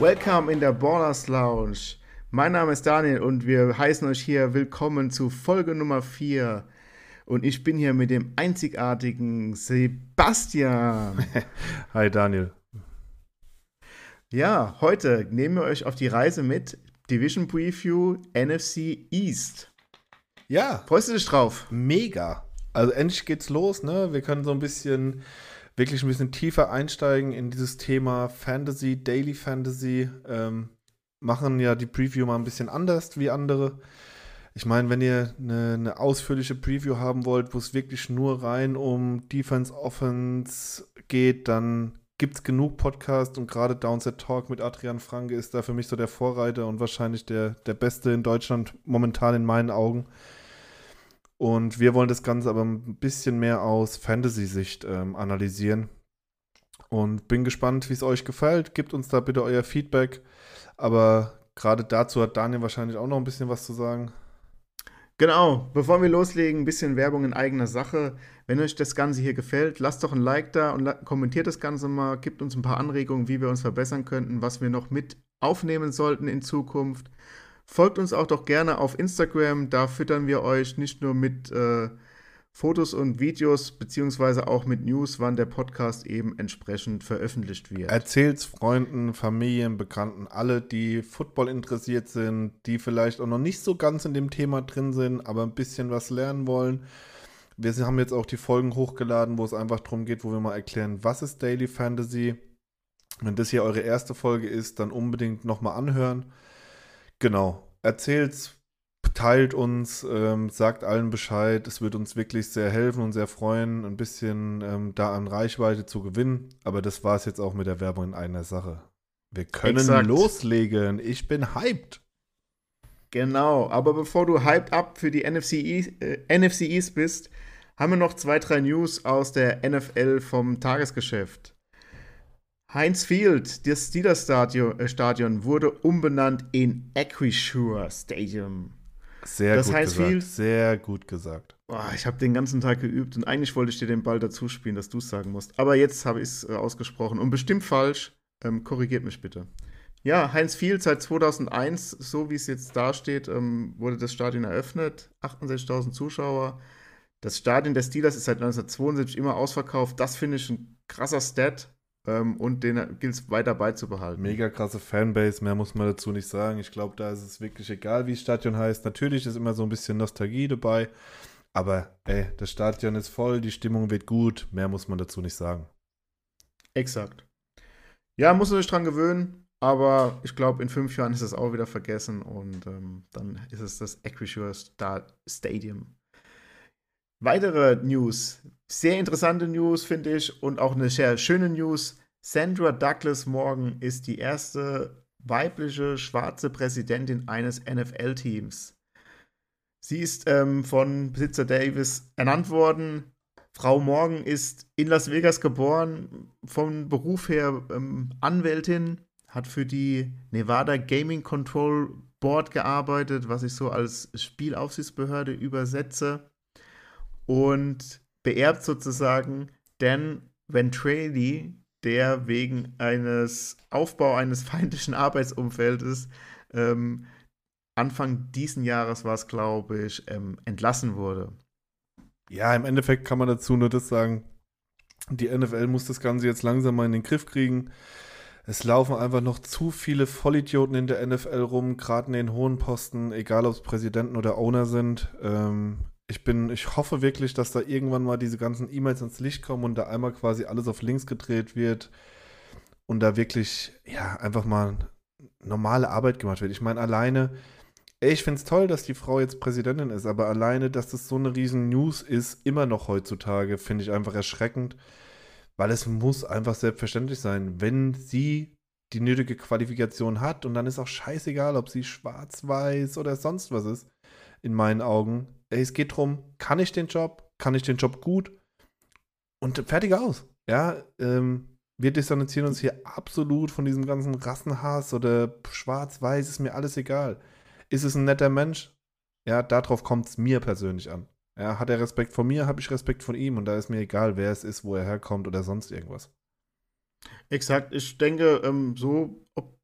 Welcome in der Ballers Lounge. Mein Name ist Daniel und wir heißen euch hier willkommen zu Folge Nummer 4. Und ich bin hier mit dem einzigartigen Sebastian. Hi Daniel. Ja, heute nehmen wir euch auf die Reise mit Division Preview NFC East. Ja. Freust du dich drauf? Mega. Also endlich geht's los, ne? Wir können so ein bisschen, wirklich ein bisschen tiefer einsteigen in dieses Thema Fantasy, Daily Fantasy. Ähm, machen ja die Preview mal ein bisschen anders wie andere. Ich meine, wenn ihr eine, eine, ausführliche Preview haben wollt, wo es wirklich nur rein um Defense, Offense geht, dann gibt es genug Podcasts und gerade Downset Talk mit Adrian Franke ist da für mich so der Vorreiter und wahrscheinlich der, der Beste in Deutschland momentan in meinen Augen. Und wir wollen das Ganze aber ein bisschen mehr aus Fantasy-Sicht ähm, analysieren. Und bin gespannt, wie es euch gefällt. Gebt uns da bitte euer Feedback. Aber gerade dazu hat Daniel wahrscheinlich auch noch ein bisschen was zu sagen. Genau, bevor wir loslegen, ein bisschen Werbung in eigener Sache. Wenn euch das Ganze hier gefällt, lasst doch ein Like da und kommentiert das Ganze mal, gebt uns ein paar Anregungen, wie wir uns verbessern könnten, was wir noch mit aufnehmen sollten in Zukunft. Folgt uns auch doch gerne auf Instagram, da füttern wir euch nicht nur mit äh, Fotos und Videos, beziehungsweise auch mit News, wann der Podcast eben entsprechend veröffentlicht wird. Erzählt's Freunden, Familien, Bekannten, alle, die Football interessiert sind, die vielleicht auch noch nicht so ganz in dem Thema drin sind, aber ein bisschen was lernen wollen. Wir haben jetzt auch die Folgen hochgeladen, wo es einfach darum geht, wo wir mal erklären, was ist Daily Fantasy. Wenn das hier eure erste Folge ist, dann unbedingt nochmal anhören. Genau. Erzählt's, teilt uns, ähm, sagt allen Bescheid. Es wird uns wirklich sehr helfen und sehr freuen, ein bisschen ähm, da an Reichweite zu gewinnen. Aber das war es jetzt auch mit der Werbung in einer Sache. Wir können Exakt. loslegen. Ich bin hyped. Genau, aber bevor du hyped up für die NFC East, äh, NFC East bist, haben wir noch zwei, drei News aus der NFL vom Tagesgeschäft. Heinz Field, das Steelers Stadion, äh, Stadion, wurde umbenannt in Acrisure Stadium. Sehr das gut heißt gesagt. Field, sehr gut gesagt. Oh, ich habe den ganzen Tag geübt und eigentlich wollte ich dir den Ball dazu spielen, dass du es sagen musst. Aber jetzt habe ich es äh, ausgesprochen und bestimmt falsch. Ähm, korrigiert mich bitte. Ja, Heinz Field seit 2001, so wie es jetzt dasteht, ähm, wurde das Stadion eröffnet. 68.000 Zuschauer. Das Stadion der Steelers ist seit 1972 immer ausverkauft. Das finde ich ein krasser Stat. Ähm, und den gilt es weiter beizubehalten. Mega krasse Fanbase, mehr muss man dazu nicht sagen. Ich glaube, da ist es wirklich egal, wie das Stadion heißt. Natürlich ist immer so ein bisschen Nostalgie dabei. Aber ey, das Stadion ist voll, die Stimmung wird gut. Mehr muss man dazu nicht sagen. Exakt. Ja, muss man sich dran gewöhnen. Aber ich glaube, in fünf Jahren ist es auch wieder vergessen und ähm, dann ist es das Acrisure Stadium. Weitere News. Sehr interessante News, finde ich, und auch eine sehr schöne News. Sandra Douglas Morgan ist die erste weibliche schwarze Präsidentin eines NFL-Teams. Sie ist ähm, von Besitzer Davis ernannt worden. Frau Morgan ist in Las Vegas geboren, vom Beruf her ähm, Anwältin, hat für die Nevada Gaming Control Board gearbeitet, was ich so als Spielaufsichtsbehörde übersetze und beerbt sozusagen Dan Ventrelli, der wegen eines Aufbau eines feindlichen Arbeitsumfeldes ähm, Anfang diesen Jahres war es, glaube ich, ähm, entlassen wurde. Ja, im Endeffekt kann man dazu nur das sagen, die NFL muss das Ganze jetzt langsam mal in den Griff kriegen. Es laufen einfach noch zu viele Vollidioten in der NFL rum, gerade in den hohen Posten, egal ob es Präsidenten oder Owner sind. Ähm, ich bin, ich hoffe wirklich, dass da irgendwann mal diese ganzen E-Mails ins Licht kommen und da einmal quasi alles auf links gedreht wird und da wirklich, ja, einfach mal normale Arbeit gemacht wird. Ich meine, alleine, ey, ich finde es toll, dass die Frau jetzt Präsidentin ist, aber alleine, dass das so eine riesen News ist, immer noch heutzutage, finde ich einfach erschreckend, weil es muss einfach selbstverständlich sein, wenn sie die nötige Qualifikation hat und dann ist auch scheißegal, ob sie schwarz, weiß oder sonst was ist, in meinen Augen es geht darum, kann ich den Job, kann ich den Job gut und fertig aus. Ja, ähm, wir distanzieren uns hier absolut von diesem ganzen Rassenhass oder schwarz-weiß, ist mir alles egal. Ist es ein netter Mensch? Ja, darauf kommt es mir persönlich an. Ja, hat er Respekt vor mir, habe ich Respekt vor ihm und da ist mir egal, wer es ist, wo er herkommt oder sonst irgendwas. Exakt. Ich denke, ähm, so, ob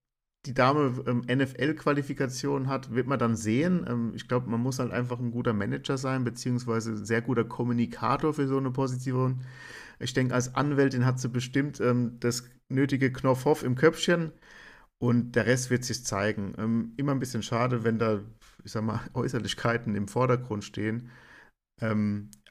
die Dame ähm, NFL-Qualifikation hat, wird man dann sehen. Ähm, ich glaube, man muss halt einfach ein guter Manager sein, beziehungsweise ein sehr guter Kommunikator für so eine Position. Ich denke, als Anwältin hat sie bestimmt ähm, das nötige Knopfhoff im Köpfchen und der Rest wird sich zeigen. Ähm, immer ein bisschen schade, wenn da, ich sag mal, Äußerlichkeiten im Vordergrund stehen.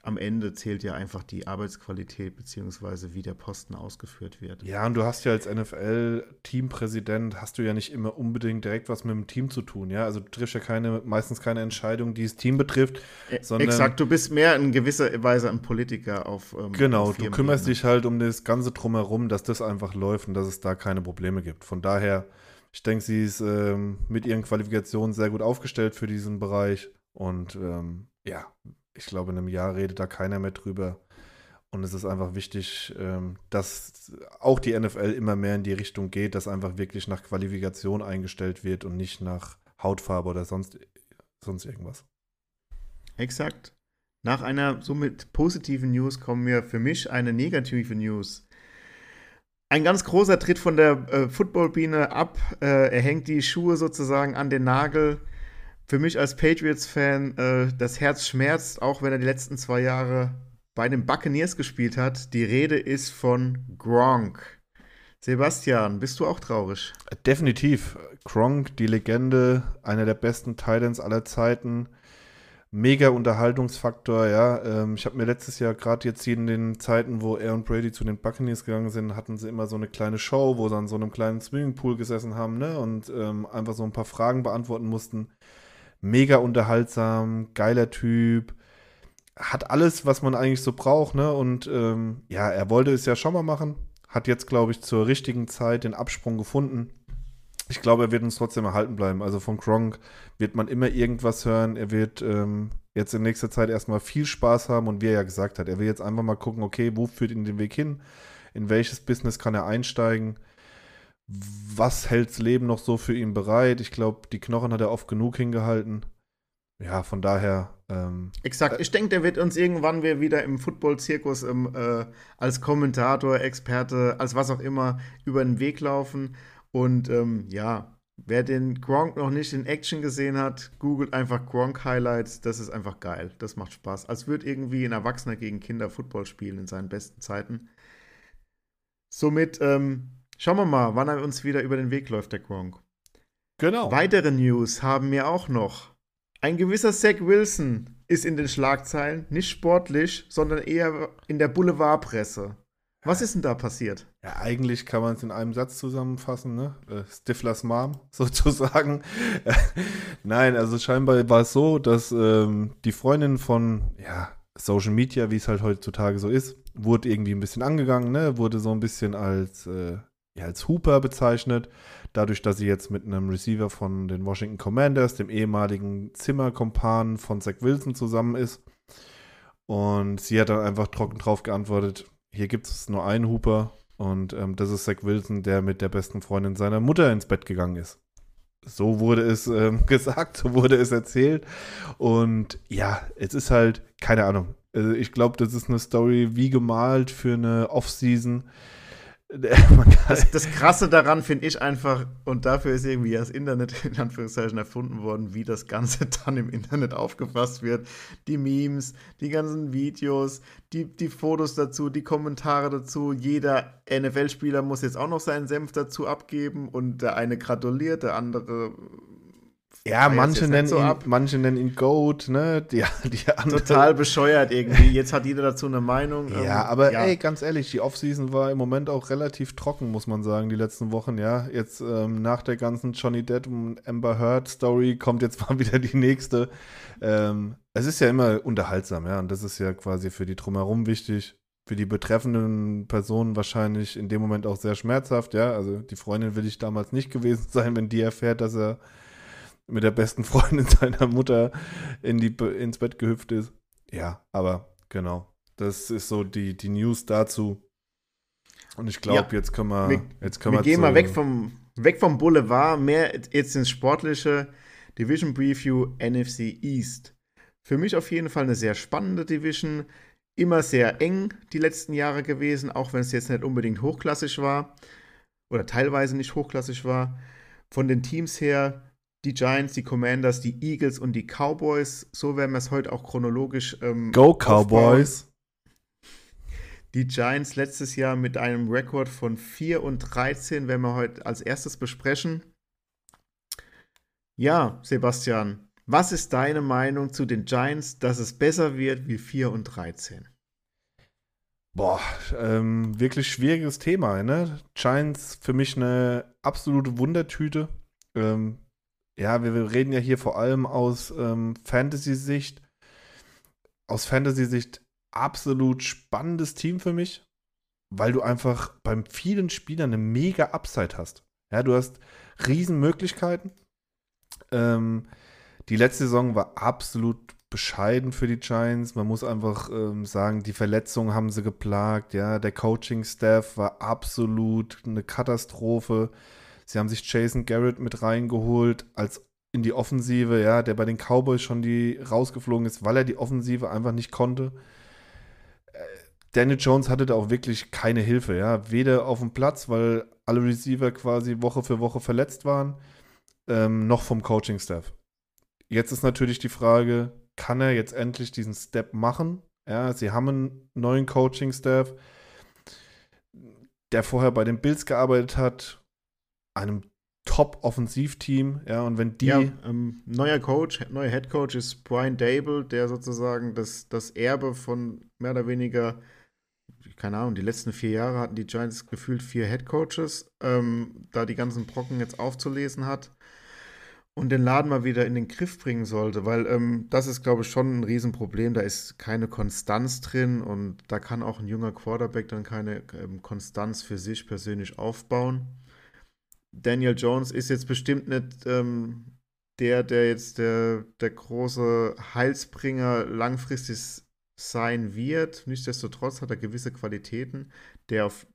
Am Ende zählt ja einfach die Arbeitsqualität beziehungsweise wie der Posten ausgeführt wird. Ja, und du hast ja als NFL-Teampräsident hast du ja nicht immer unbedingt direkt was mit dem Team zu tun, ja. Also du triffst ja keine, meistens keine Entscheidung, die das Team betrifft, sondern. Exakt, du bist mehr in gewisser Weise ein Politiker auf. Ähm, genau, auf du kümmerst dich halt um das Ganze drumherum, dass das einfach läuft und dass es da keine Probleme gibt. Von daher, ich denke, sie ist ähm, mit ihren Qualifikationen sehr gut aufgestellt für diesen Bereich und ähm, ja, ich glaube, in einem Jahr redet da keiner mehr drüber. Und es ist einfach wichtig, ähm, dass auch die NFL immer mehr in die Richtung geht, dass einfach wirklich nach Qualifikation eingestellt wird und nicht nach Hautfarbe oder sonst, sonst irgendwas. Exakt. Nach einer somit positiven News kommen wir für mich eine negative News. Ein ganz großer Tritt von der äh, Footballbiene ab. Äh, er hängt die Schuhe sozusagen an den Nagel für mich als Patriots-Fan, äh, das Herz schmerzt, auch wenn er die letzten zwei Jahre bei den Buccaneers gespielt hat. Die Rede ist von Gronk. Sebastian, bist du auch traurig? Definitiv. Gronk, die Legende, einer der besten Titans aller Zeiten. Mega Unterhaltungsfaktor, ja. Ähm, ich habe mir letztes Jahr, gerade jetzt in den Zeiten, wo er und Brady zu den Buccaneers gegangen sind, hatten sie immer so eine kleine Show, wo sie an so einem kleinen Swimmingpool gesessen haben, ne? Und ähm, einfach so ein paar Fragen beantworten mussten mega unterhaltsam, geiler Typ, hat alles, was man eigentlich so braucht, ne? Und ähm, ja, er wollte es ja schon mal machen, hat jetzt, glaube ich, zur richtigen Zeit den Absprung gefunden. Ich glaube, er wird uns trotzdem erhalten bleiben. Also von Gronk wird man immer irgendwas hören. Er wird ähm, jetzt in nächster Zeit erstmal viel Spaß haben und wie er ja gesagt hat, er will jetzt einfach mal gucken, okay, wo führt ihn den Weg hin? In welches Business kann er einsteigen? Was hält das Leben noch so für ihn bereit? Ich glaube, die Knochen hat er oft genug hingehalten. Ja, von daher. Ähm, Exakt. Ich denke, der wird uns irgendwann wieder im Football-Zirkus ähm, äh, als Kommentator, Experte, als was auch immer über den Weg laufen. Und ähm, ja, wer den Gronk noch nicht in Action gesehen hat, googelt einfach Gronk Highlights. Das ist einfach geil. Das macht Spaß. Als würde irgendwie ein Erwachsener gegen Kinder Football spielen in seinen besten Zeiten. Somit ähm, Schauen wir mal, wann er uns wieder über den Weg läuft, der Gronk. Genau. Weitere News haben wir auch noch. Ein gewisser Zach Wilson ist in den Schlagzeilen, nicht sportlich, sondern eher in der Boulevardpresse. Was ist denn da passiert? Ja, eigentlich kann man es in einem Satz zusammenfassen, ne? Äh, Stiflers Mom, sozusagen. Nein, also scheinbar war es so, dass ähm, die Freundin von, ja, Social Media, wie es halt heutzutage so ist, wurde irgendwie ein bisschen angegangen, ne? Wurde so ein bisschen als äh, ja, als Hooper bezeichnet. Dadurch, dass sie jetzt mit einem Receiver von den Washington Commanders, dem ehemaligen Zimmerkompan von Zach Wilson, zusammen ist. Und sie hat dann einfach trocken drauf geantwortet: Hier gibt es nur einen Hooper und ähm, das ist Zach Wilson, der mit der besten Freundin seiner Mutter ins Bett gegangen ist. So wurde es ähm, gesagt, so wurde es erzählt. Und ja, es ist halt, keine Ahnung. Also ich glaube, das ist eine Story wie gemalt für eine Offseason. season das, das, Krasse daran finde ich einfach, und dafür ist irgendwie das Internet in Anführungszeichen erfunden worden, wie das Ganze dann im Internet aufgefasst wird. Die Memes, die ganzen Videos, die, die Fotos dazu, die Kommentare dazu. Jeder NFL-Spieler muss jetzt auch noch seinen Senf dazu abgeben und der eine gratuliert, der andere ja, manche nennen, so ihn, manche nennen ihn Goat, ne? Die, die andere. Total bescheuert irgendwie. Jetzt hat jeder dazu eine Meinung. Ja, ähm, aber ja. ey, ganz ehrlich, die Offseason war im Moment auch relativ trocken, muss man sagen, die letzten Wochen, ja. Jetzt ähm, nach der ganzen Johnny Depp und Amber Heard Story kommt jetzt mal wieder die nächste. Ähm, es ist ja immer unterhaltsam, ja, und das ist ja quasi für die Drumherum wichtig. Für die betreffenden Personen wahrscheinlich in dem Moment auch sehr schmerzhaft, ja. Also die Freundin will ich damals nicht gewesen sein, wenn die erfährt, dass er mit der besten Freundin seiner Mutter in die, ins Bett gehüpft ist. Ja, aber genau. Das ist so die, die News dazu. Und ich glaube, ja. jetzt können wir. wir jetzt können wir, wir gehen mal weg vom, weg vom Boulevard, mehr jetzt ins sportliche Division Preview NFC East. Für mich auf jeden Fall eine sehr spannende Division. Immer sehr eng die letzten Jahre gewesen, auch wenn es jetzt nicht unbedingt hochklassig war. Oder teilweise nicht hochklassig war. von den Teams her die Giants, die Commanders, die Eagles und die Cowboys. So werden wir es heute auch chronologisch. Ähm, Go Cowboys! Aufbauen. Die Giants letztes Jahr mit einem Rekord von 4 und 13 werden wir heute als erstes besprechen. Ja, Sebastian, was ist deine Meinung zu den Giants, dass es besser wird wie 4 und 13? Boah, ähm, wirklich schwieriges Thema, ne? Giants für mich eine absolute Wundertüte. Ähm, ja, wir, wir, reden ja hier vor allem aus ähm, Fantasy-Sicht. Aus Fantasy-Sicht absolut spannendes Team für mich, weil du einfach beim vielen Spielern eine mega Upside hast. Ja, du hast Riesenmöglichkeiten. Ähm, die letzte Saison war absolut bescheiden für die Giants. Man muss einfach ähm, sagen, die Verletzungen haben sie geplagt. Ja, der Coaching-Staff war absolut eine Katastrophe. Sie haben sich Jason Garrett mit reingeholt als in die Offensive, ja, der bei den Cowboys schon die rausgeflogen ist, weil er die Offensive einfach nicht konnte. Äh, Daniel Jones hatte da auch wirklich keine Hilfe, ja, weder auf dem Platz, weil alle Receiver quasi Woche für Woche verletzt waren, ähm, noch vom Coaching-Staff. Jetzt ist natürlich die Frage, kann er jetzt endlich diesen Step machen. Ja, sie haben einen neuen Coaching-Staff, der vorher bei den Bills gearbeitet hat, einem Top-Offensivteam, ja, und wenn die. Ja, ähm, neuer Coach, neuer Head Coach ist Brian Dable, der sozusagen das, das Erbe von mehr oder weniger, keine Ahnung, die letzten vier Jahre hatten die Giants gefühlt vier Head Coaches, ähm, da die ganzen Brocken jetzt aufzulesen hat und den Laden mal wieder in den Griff bringen sollte, weil ähm, das ist, glaube ich, schon ein Riesenproblem. Da ist keine Konstanz drin und da kann auch ein junger Quarterback dann keine ähm, Konstanz für sich persönlich aufbauen. Daniel Jones ist jetzt bestimmt nicht ähm, der, der jetzt der, der große Heilsbringer langfristig sein wird. Nichtsdestotrotz hat er gewisse Qualitäten, der auf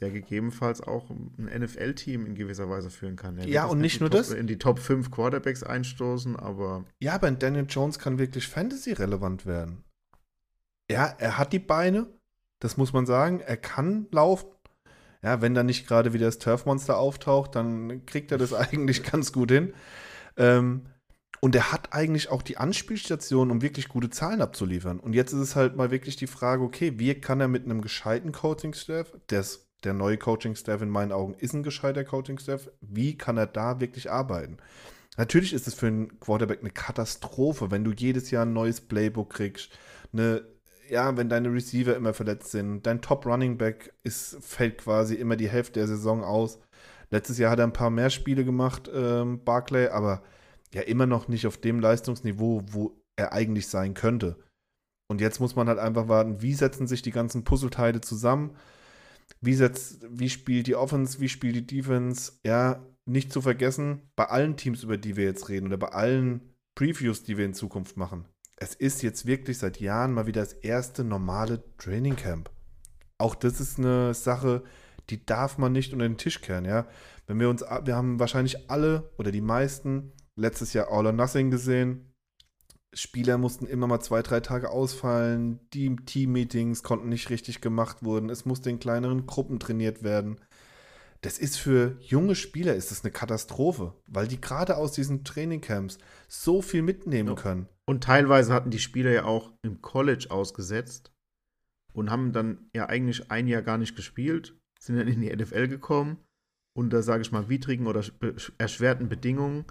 der gegebenenfalls auch ein NFL-Team in gewisser Weise führen kann. Er ja, und nicht nur Top, das. In die Top 5 Quarterbacks einstoßen, aber. Ja, aber Daniel Jones kann wirklich Fantasy-relevant werden. Ja, er hat die Beine, das muss man sagen. Er kann laufen. Ja, wenn da nicht gerade wieder das Turfmonster auftaucht, dann kriegt er das eigentlich ganz gut hin. Ähm, und er hat eigentlich auch die Anspielstation, um wirklich gute Zahlen abzuliefern. Und jetzt ist es halt mal wirklich die Frage, okay, wie kann er mit einem gescheiten Coaching-Staff, der neue Coaching-Staff in meinen Augen ist ein gescheiter Coaching-Staff. Wie kann er da wirklich arbeiten? Natürlich ist es für einen Quarterback eine Katastrophe, wenn du jedes Jahr ein neues Playbook kriegst. Eine, ja, wenn deine Receiver immer verletzt sind. Dein Top Running Back ist, fällt quasi immer die Hälfte der Saison aus. Letztes Jahr hat er ein paar mehr Spiele gemacht, ähm, Barclay, aber ja immer noch nicht auf dem Leistungsniveau, wo er eigentlich sein könnte. Und jetzt muss man halt einfach warten, wie setzen sich die ganzen Puzzleteile zusammen wie, setzt, wie spielt die Offense, wie spielt die Defense. Ja, nicht zu vergessen, bei allen Teams, über die wir jetzt reden, oder bei allen Previews, die wir in Zukunft machen, es ist jetzt wirklich seit Jahren mal wieder das erste normale Training Camp. Auch das ist eine Sache, die darf man nicht unter den Tisch kehren, ja. Wenn wir uns, wir haben wahrscheinlich alle oder die meisten letztes Jahr All or Nothing gesehen, Spieler mussten immer mal zwei, drei Tage ausfallen, die Team-Meetings konnten nicht richtig gemacht werden, es musste in kleineren Gruppen trainiert werden. Das ist für junge Spieler ist das eine Katastrophe, weil die gerade aus diesen Trainingcamps so viel mitnehmen ja. können. Und teilweise hatten die Spieler ja auch im College ausgesetzt und haben dann ja eigentlich ein Jahr gar nicht gespielt, sind dann in die NFL gekommen unter, sage ich mal, widrigen oder erschwerten Bedingungen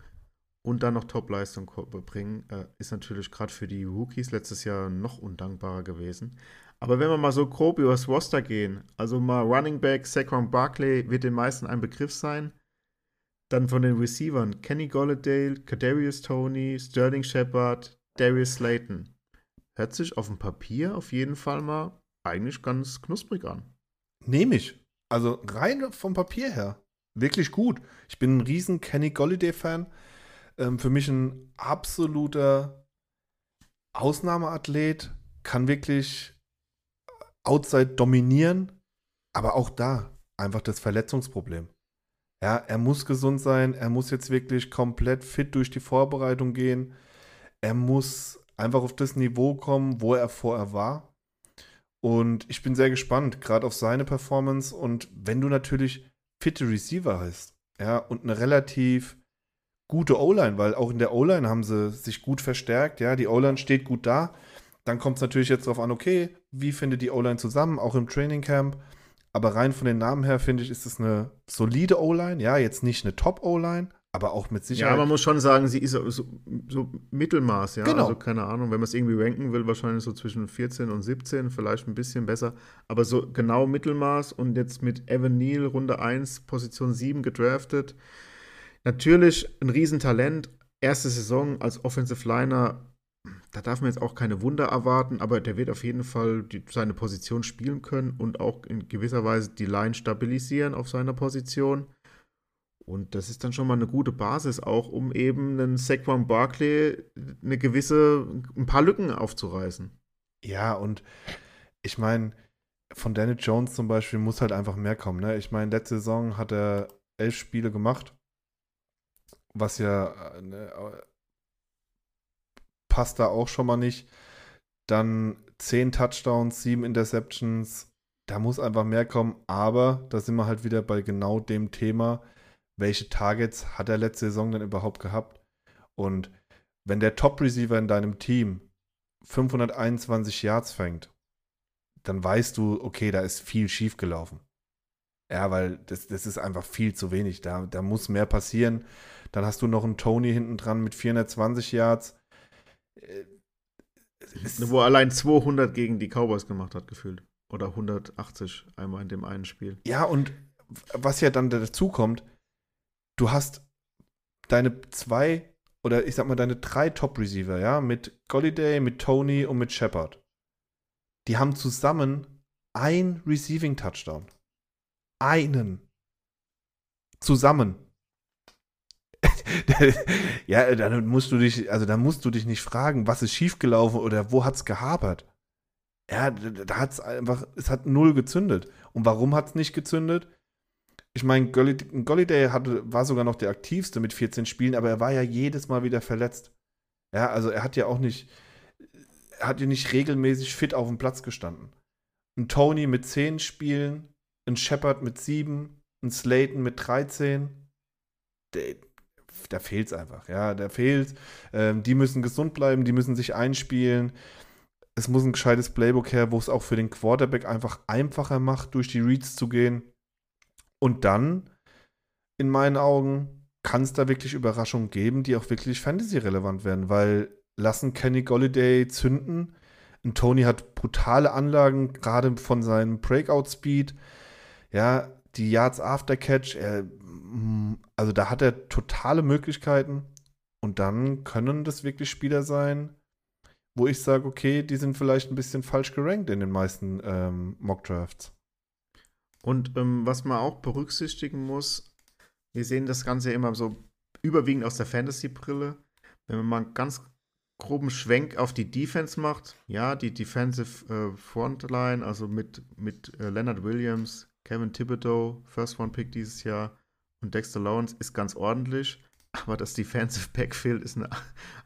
und dann noch Top-Leistung bringen, äh, ist natürlich gerade für die Rookies letztes Jahr noch undankbarer gewesen. Aber wenn wir mal so grob übers Roster gehen, also mal Running Back, Saquon Barkley wird den meisten ein Begriff sein. Dann von den Receivern Kenny Golladale, Kadarius Tony, Sterling Shepard, Darius Slayton. Hört sich auf dem Papier auf jeden Fall mal eigentlich ganz knusprig an. Nehme ich. Also rein vom Papier her. Wirklich gut. Ich bin ein riesen Kenny Golladay-Fan. Ähm, für mich ein absoluter Ausnahmeathlet, kann wirklich outside dominieren, aber auch da einfach das Verletzungsproblem. Ja, er muss gesund sein, er muss jetzt wirklich komplett fit durch die Vorbereitung gehen. Er muss einfach auf das Niveau kommen, wo er vorher war. Und ich bin sehr gespannt, gerade auf seine Performance. Und wenn du natürlich fitte Receiver hast, ja, und eine relativ gute O-Line, weil auch in der O-Line haben sie sich gut verstärkt, ja, die O-Line steht gut da. Dann kommt es natürlich jetzt darauf an, okay, wie findet die O-Line zusammen, auch im Training Camp. Aber rein von den Namen her finde ich, ist es eine solide O-Line, ja, jetzt nicht eine Top-O-Line, aber auch mit Sicherheit. Ja, man muss schon sagen, sie ist so, so, Mittelmaß, ja. Genau. Also keine Ahnung, wenn man es irgendwie ranken will, wahrscheinlich so zwischen 14 und 17, vielleicht ein bisschen besser. Aber so genau Mittelmaß und jetzt mit Evan Neal, Runde 1, Position 7 gedraftet. Natürlich ein Riesentalent. Erste Saison als Offensive Liner, da darf man jetzt auch keine Wunder erwarten, aber der wird auf jeden Fall die, seine Position spielen können und auch in gewisser Weise die Line stabilisieren auf seiner Position. Und das ist dann schon mal eine gute Basis, auch um eben einen Saquon Barkley eine gewisse, ein paar Lücken aufzureißen. Ja, und ich meine, von Daniel Jones zum Beispiel muss halt einfach mehr kommen. Ne? Ich meine, letzte Saison hat er elf Spiele gemacht, was ja äh, ne, passt da auch schon mal nicht. Dann zehn Touchdowns, sieben Interceptions. Da muss einfach mehr kommen. Aber da sind wir halt wieder bei genau dem Thema welche Targets hat er letzte Saison denn überhaupt gehabt? Und wenn der Top-Receiver in deinem Team 521 Yards fängt, dann weißt du, okay, da ist viel schief gelaufen. Ja, weil das, das ist einfach viel zu wenig. Da, da muss mehr passieren. Dann hast du noch einen Tony hinten dran mit 420 Yards. Äh, Wo er allein 200 gegen die Cowboys gemacht hat, gefühlt. Oder 180 einmal in dem einen Spiel. Ja, und was ja dann dazu kommt, du hast deine zwei oder ich sag mal deine drei Top-Receiver, ja, mit Golliday, mit Tony und mit Shepard. Die haben zusammen ein Receiving-Touchdown. Einen. Zusammen. ja, dann musst du dich, also dann musst du dich nicht fragen, was ist schiefgelaufen oder wo hat's gehapert. Ja, da hat's einfach, es hat null gezündet. Und warum hat's nicht gezündet? Ich meine, Golliday hatte, war sogar noch der aktivste mit 14 Spielen, aber er war ja jedes Mal wieder verletzt. Ja, also er hat ja auch nicht, er hat ja nicht regelmäßig fit auf dem Platz gestanden. Ein Tony mit 10 Spielen, ein Shepard mit 7, ein Slayton mit 13. Der, da fehlt es einfach, ja, da fehlt. Ähm, die müssen gesund bleiben, die müssen sich einspielen. Es muss ein gescheites Playbook her, wo es auch für den Quarterback einfach einfacher macht, durch die Reads zu gehen. Und dann, in meinen Augen, kann es da wirklich Überraschungen geben, die auch wirklich Fantasy-relevant werden, weil lassen Kenny Golliday zünden. Und Tony hat brutale Anlagen, gerade von seinem Breakout-Speed. Ja, die Yards After Catch, er, mm, also da hat er totale Möglichkeiten. Und dann können das wirklich Spieler sein, wo ich sage, okay, die sind vielleicht ein bisschen falsch gerankt in den meisten ähm, Mock-Drafts. Und ähm, was man auch berücksichtigen muss, wir sehen das Ganze immer so überwiegend aus der Fantasy-Brille. Wenn man einen ganz groben Schwenk auf die Defense macht, ja, die Defensive äh, Frontline, also mit, mit äh, Leonard Williams, Kevin Thibodeau, First One Pick dieses Jahr und Dexter Lawrence ist ganz ordentlich. Aber das Defensive Backfield ist eine,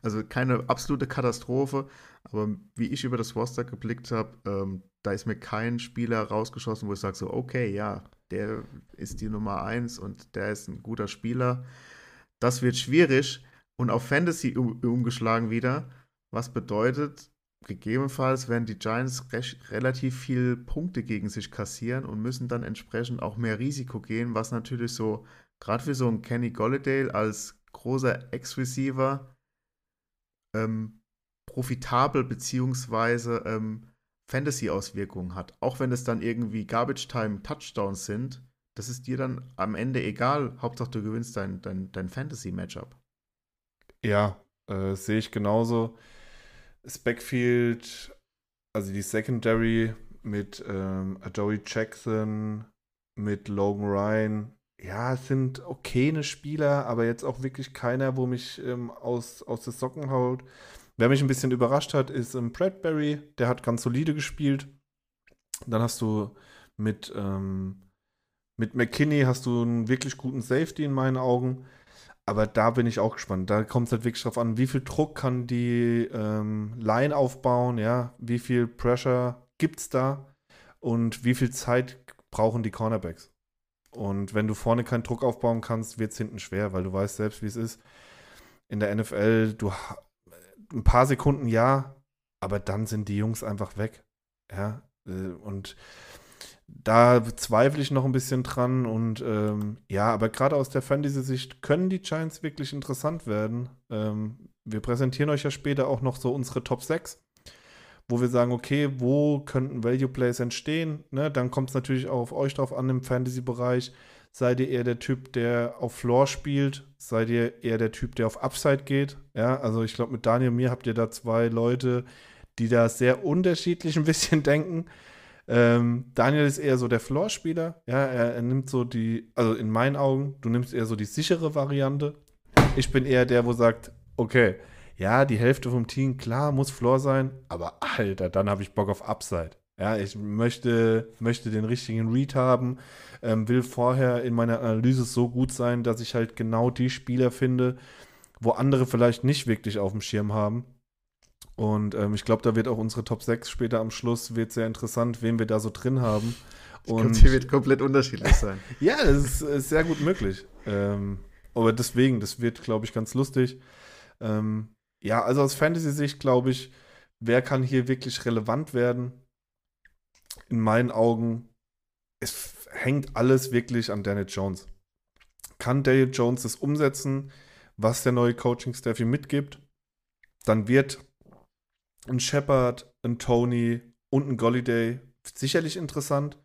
also keine absolute Katastrophe. Aber wie ich über das Roster geblickt habe, ähm, da ist mir kein Spieler rausgeschossen, wo ich sage so, okay, ja, der ist die Nummer eins und der ist ein guter Spieler. Das wird schwierig und auf Fantasy umgeschlagen wieder, was bedeutet, gegebenenfalls werden die Giants relativ viel Punkte gegen sich kassieren und müssen dann entsprechend auch mehr Risiko gehen, was natürlich so, gerade für so einen Kenny Golladay als großer Ex-Receiver ähm, profitabel beziehungsweise ähm, Fantasy-Auswirkungen hat. Auch wenn es dann irgendwie Garbage-Time-Touchdowns sind, das ist dir dann am Ende egal. Hauptsache, du gewinnst dein, dein, dein Fantasy-Matchup. Ja, äh, sehe ich genauso. Das Backfield, also die Secondary mit ähm, Joey Jackson, mit Logan Ryan, ja, es sind okayne Spieler, aber jetzt auch wirklich keiner, wo mich ähm, aus, aus den Socken haut. Wer mich ein bisschen überrascht hat, ist ähm, Bradbury. Der hat ganz solide gespielt. Dann hast du mit, ähm, mit McKinney hast du einen wirklich guten Safety in meinen Augen. Aber da bin ich auch gespannt. Da kommt es halt wirklich drauf an, wie viel Druck kann die ähm, Line aufbauen, ja, wie viel Pressure gibt es da und wie viel Zeit brauchen die Cornerbacks. Und wenn du vorne keinen Druck aufbauen kannst, wird es hinten schwer, weil du weißt selbst, wie es ist. In der NFL, du ein paar Sekunden ja, aber dann sind die Jungs einfach weg. Ja, äh, und da zweifle ich noch ein bisschen dran und ähm, ja, aber gerade aus der Fantasy-Sicht können die Giants wirklich interessant werden. Ähm, wir präsentieren euch ja später auch noch so unsere Top 6, wo wir sagen, okay, wo könnten Value Plays entstehen? Ne? Dann kommt es natürlich auch auf euch drauf an im Fantasy-Bereich. Seid ihr eher der Typ, der auf Floor spielt? Seid ihr eher der Typ, der auf Upside geht? Ja, also ich glaube, mit Daniel und mir habt ihr da zwei Leute, die da sehr unterschiedlich ein bisschen denken. Ähm, Daniel ist eher so der Floor-Spieler. Ja, er, er, nimmt so die, also in meinen Augen, du nimmst eher so die sichere Variante. Ich bin eher der, wo sagt, okay, ja, die Hälfte vom Team, klar, muss Floor sein, aber Alter, dann habe ich Bock auf Upside. Ja, ich möchte, möchte den richtigen Read haben, ähm, will vorher in meiner Analyse so gut sein, dass ich halt genau die Spieler finde, wo andere vielleicht nicht wirklich auf dem Schirm haben. Und ähm, ich glaube, da wird auch unsere Top 6 später am Schluss wird sehr interessant, wen wir da so drin haben. Und sie wird komplett unterschiedlich sein. ja, das ist, ist, sehr gut möglich. Ähm, aber deswegen, das wird, glaube ich, ganz lustig. Ähm, ja, also aus Fantasy-Sicht glaube ich, wer kann hier wirklich relevant werden? In meinen Augen, es hängt alles wirklich an Daniel Jones. Kann Daniel Jones das umsetzen, was der neue Coaching-Staff ihm mitgibt? Dann wird ein Shepard, ein Tony und ein Golliday sicherlich interessant.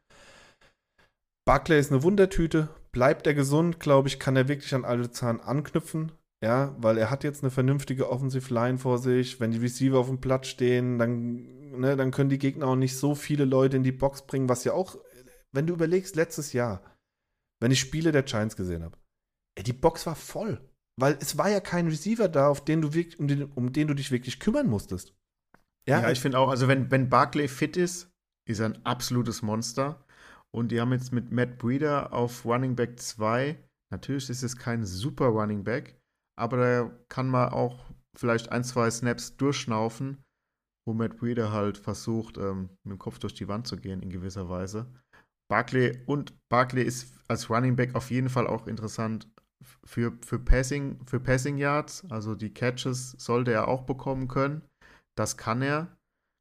Barclay ist eine Wundertüte. Bleibt er gesund, glaube ich, kann er wirklich an alle Zahlen anknüpfen. Ja, weil er hat jetzt eine vernünftige Offensive Line vor sich. Wenn die Receiver auf dem Platz stehen, dann, ne, dann können die Gegner auch nicht so viele Leute in die Box bringen, was ja auch, wenn du überlegst, letztes Jahr, wenn ich Spiele der Giants gesehen habe, die Box war voll. Weil es war ja kein Receiver da, auf den du wirklich, um, den, um den du dich wirklich kümmern musstest. Ja, ja ich finde auch, also wenn, wenn Barclay fit ist, ist er ein absolutes Monster. Und die haben jetzt mit Matt Breeder auf Running Back 2, natürlich ist es kein super Running Back, aber da kann man auch vielleicht ein, zwei Snaps durchschnaufen, wo Matt Breeder halt versucht, ähm, mit dem Kopf durch die Wand zu gehen in gewisser Weise. Barclay und Barclay ist als Running Back auf jeden Fall auch interessant für, für, Passing, für Passing Yards. Also die Catches sollte er auch bekommen können. Das kann er.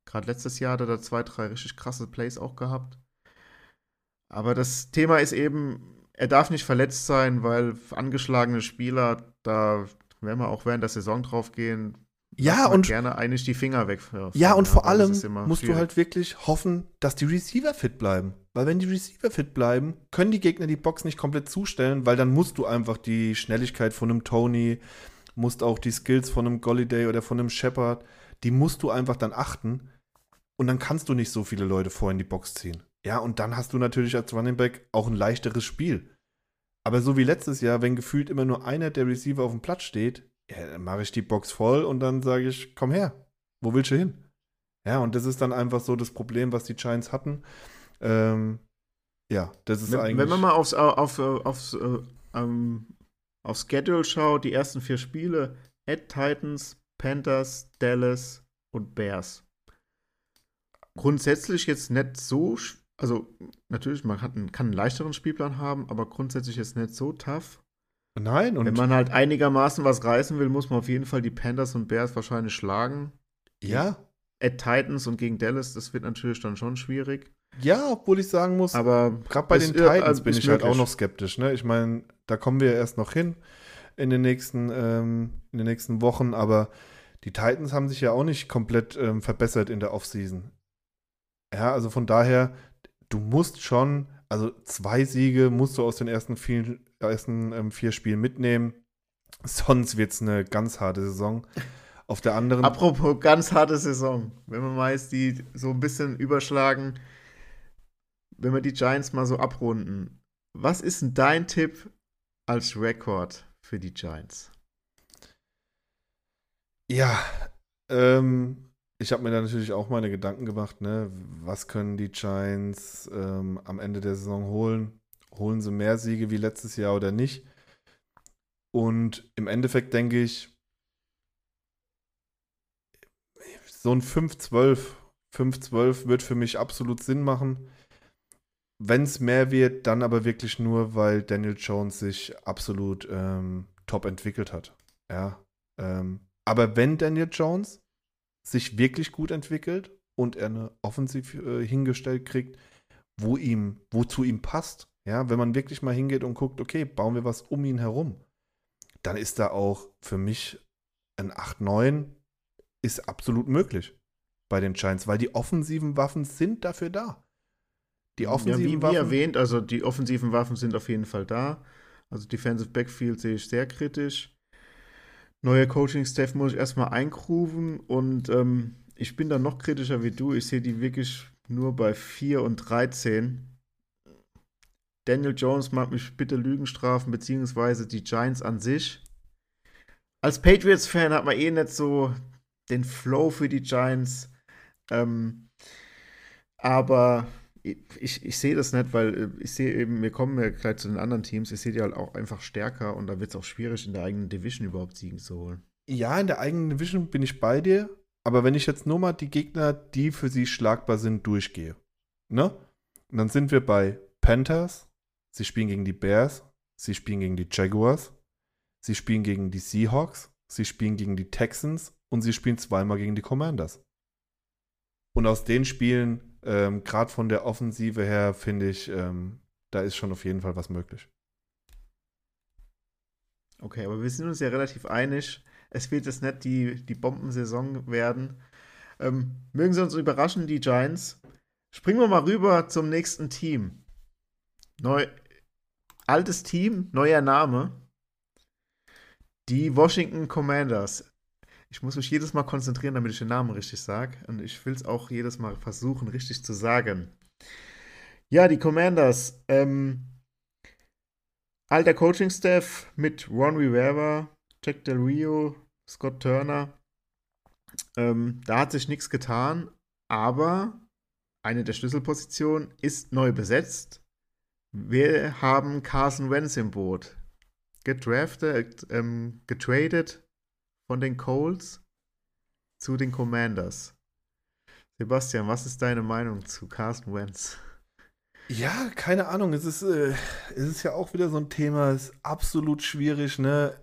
Gerade letztes Jahr hat er da zwei, drei richtig krasse Plays auch gehabt. Aber das Thema ist eben, er darf nicht verletzt sein, weil angeschlagene Spieler, da werden wir auch während der Saison drauf gehen. Ja, und gerne eigentlich die Finger weg. Ja, und vor allem musst schwierig. du halt wirklich hoffen, dass die Receiver fit bleiben. Weil wenn die Receiver fit bleiben, können die Gegner die Box nicht komplett zustellen, weil dann musst du einfach die Schnelligkeit von einem Tony, musst auch die Skills von einem Golliday oder von einem Shepard, die musst du einfach dann achten. Und dann kannst du nicht so viele Leute vor in die Box ziehen. Ja, und dann hast du natürlich als Running Back auch ein leichteres Spiel. Aber so wie letztes Jahr, wenn gefühlt immer nur einer der Receiver auf dem Platz steht, ja, dann mache ich die Box voll und dann sage ich, komm her, wo willst du hin? Ja, und das ist dann einfach so das Problem, was die Giants hatten. Ähm, ja, das ist wenn, eigentlich. Wenn man mal aufs, auf, aufs, äh, ähm, aufs Schedule schaut, die ersten vier Spiele, at Titans, Panthers, Dallas und Bears. Grundsätzlich jetzt nicht so, also natürlich, man einen, kann einen leichteren Spielplan haben, aber grundsätzlich jetzt nicht so tough. Nein, und wenn man halt einigermaßen was reißen will, muss man auf jeden Fall die Panthers und Bears wahrscheinlich schlagen. Ja. At Titans und gegen Dallas, das wird natürlich dann schon schwierig. Ja, obwohl ich sagen muss, aber gerade bei den Titans also bin ich möglich. halt auch noch skeptisch. Ne? Ich meine, da kommen wir erst noch hin in den nächsten, ähm, in den nächsten Wochen, aber die Titans haben sich ja auch nicht komplett ähm, verbessert in der Offseason. Ja, also von daher, du musst schon, also zwei Siege musst du aus den ersten vier, ersten, ähm, vier Spielen mitnehmen. Sonst wird es eine ganz harte Saison. Auf der anderen. Apropos ganz harte Saison. Wenn wir mal jetzt die so ein bisschen überschlagen, wenn wir die Giants mal so abrunden. Was ist denn dein Tipp als Rekord für die Giants? Ja, ähm, ich habe mir da natürlich auch meine Gedanken gemacht, ne? Was können die Giants ähm, am Ende der Saison holen? Holen sie mehr Siege wie letztes Jahr oder nicht? Und im Endeffekt denke ich, so ein 5-12, 5-12 wird für mich absolut Sinn machen. wenn es mehr wird, dann aber wirklich nur, weil Daniel Jones sich absolut ähm, top entwickelt hat. Ja. Ähm, aber wenn Daniel Jones sich wirklich gut entwickelt und er eine Offensiv äh, hingestellt kriegt, wo ihm, wozu ihm passt, ja, wenn man wirklich mal hingeht und guckt, okay, bauen wir was um ihn herum, dann ist da auch für mich ein 8-9 ist absolut möglich bei den Giants, weil die offensiven Waffen sind dafür da. Die offensiven ja, wie, Waffen. Wie erwähnt, also die offensiven Waffen sind auf jeden Fall da. Also Defensive Backfield sehe ich sehr kritisch. Neuer Coaching-Staff muss ich erstmal einkrufen und ähm, ich bin da noch kritischer wie du. Ich sehe die wirklich nur bei 4 und 13. Daniel Jones mag mich bitte Lügen strafen, beziehungsweise die Giants an sich. Als Patriots-Fan hat man eh nicht so den Flow für die Giants. Ähm, aber ich, ich sehe das nicht, weil äh, ich sehe eben, wir kommen ja gleich zu den anderen Teams, ich sehe die halt auch einfach stärker und da wird es auch schwierig, in der eigenen Division überhaupt Siegen zu holen. Ja, in der eigenen Division bin ich bei dir, aber wenn ich jetzt nur mal die Gegner, die für sie schlagbar sind, durchgehe, ne? Und dann sind wir bei Panthers, sie spielen gegen die Bears, sie spielen gegen die Jaguars, sie spielen gegen die Seahawks, sie spielen gegen die Texans und sie spielen zweimal gegen die Commanders. Und aus den Spielen ähm, Gerade von der Offensive her finde ich, ähm, da ist schon auf jeden Fall was möglich. Okay, aber wir sind uns ja relativ einig. Es wird jetzt nicht die, die Bombensaison werden. Ähm, mögen sie uns überraschen, die Giants. Springen wir mal rüber zum nächsten Team. Neu, altes Team, neuer Name. Die Washington Commanders. Ich muss mich jedes Mal konzentrieren, damit ich den Namen richtig sage. Und ich will es auch jedes Mal versuchen, richtig zu sagen. Ja, die Commanders. Ähm, alter Coaching-Staff mit Ron Rivera, Jack Del Rio, Scott Turner. Ähm, da hat sich nichts getan, aber eine der Schlüsselpositionen ist neu besetzt. Wir haben Carson Wentz im Boot. Gedraftet, ähm, getradet von den Colts zu den Commanders. Sebastian, was ist deine Meinung zu Carson Wentz? Ja, keine Ahnung. Es ist, äh, es ist ja auch wieder so ein Thema, es ist absolut schwierig, ne?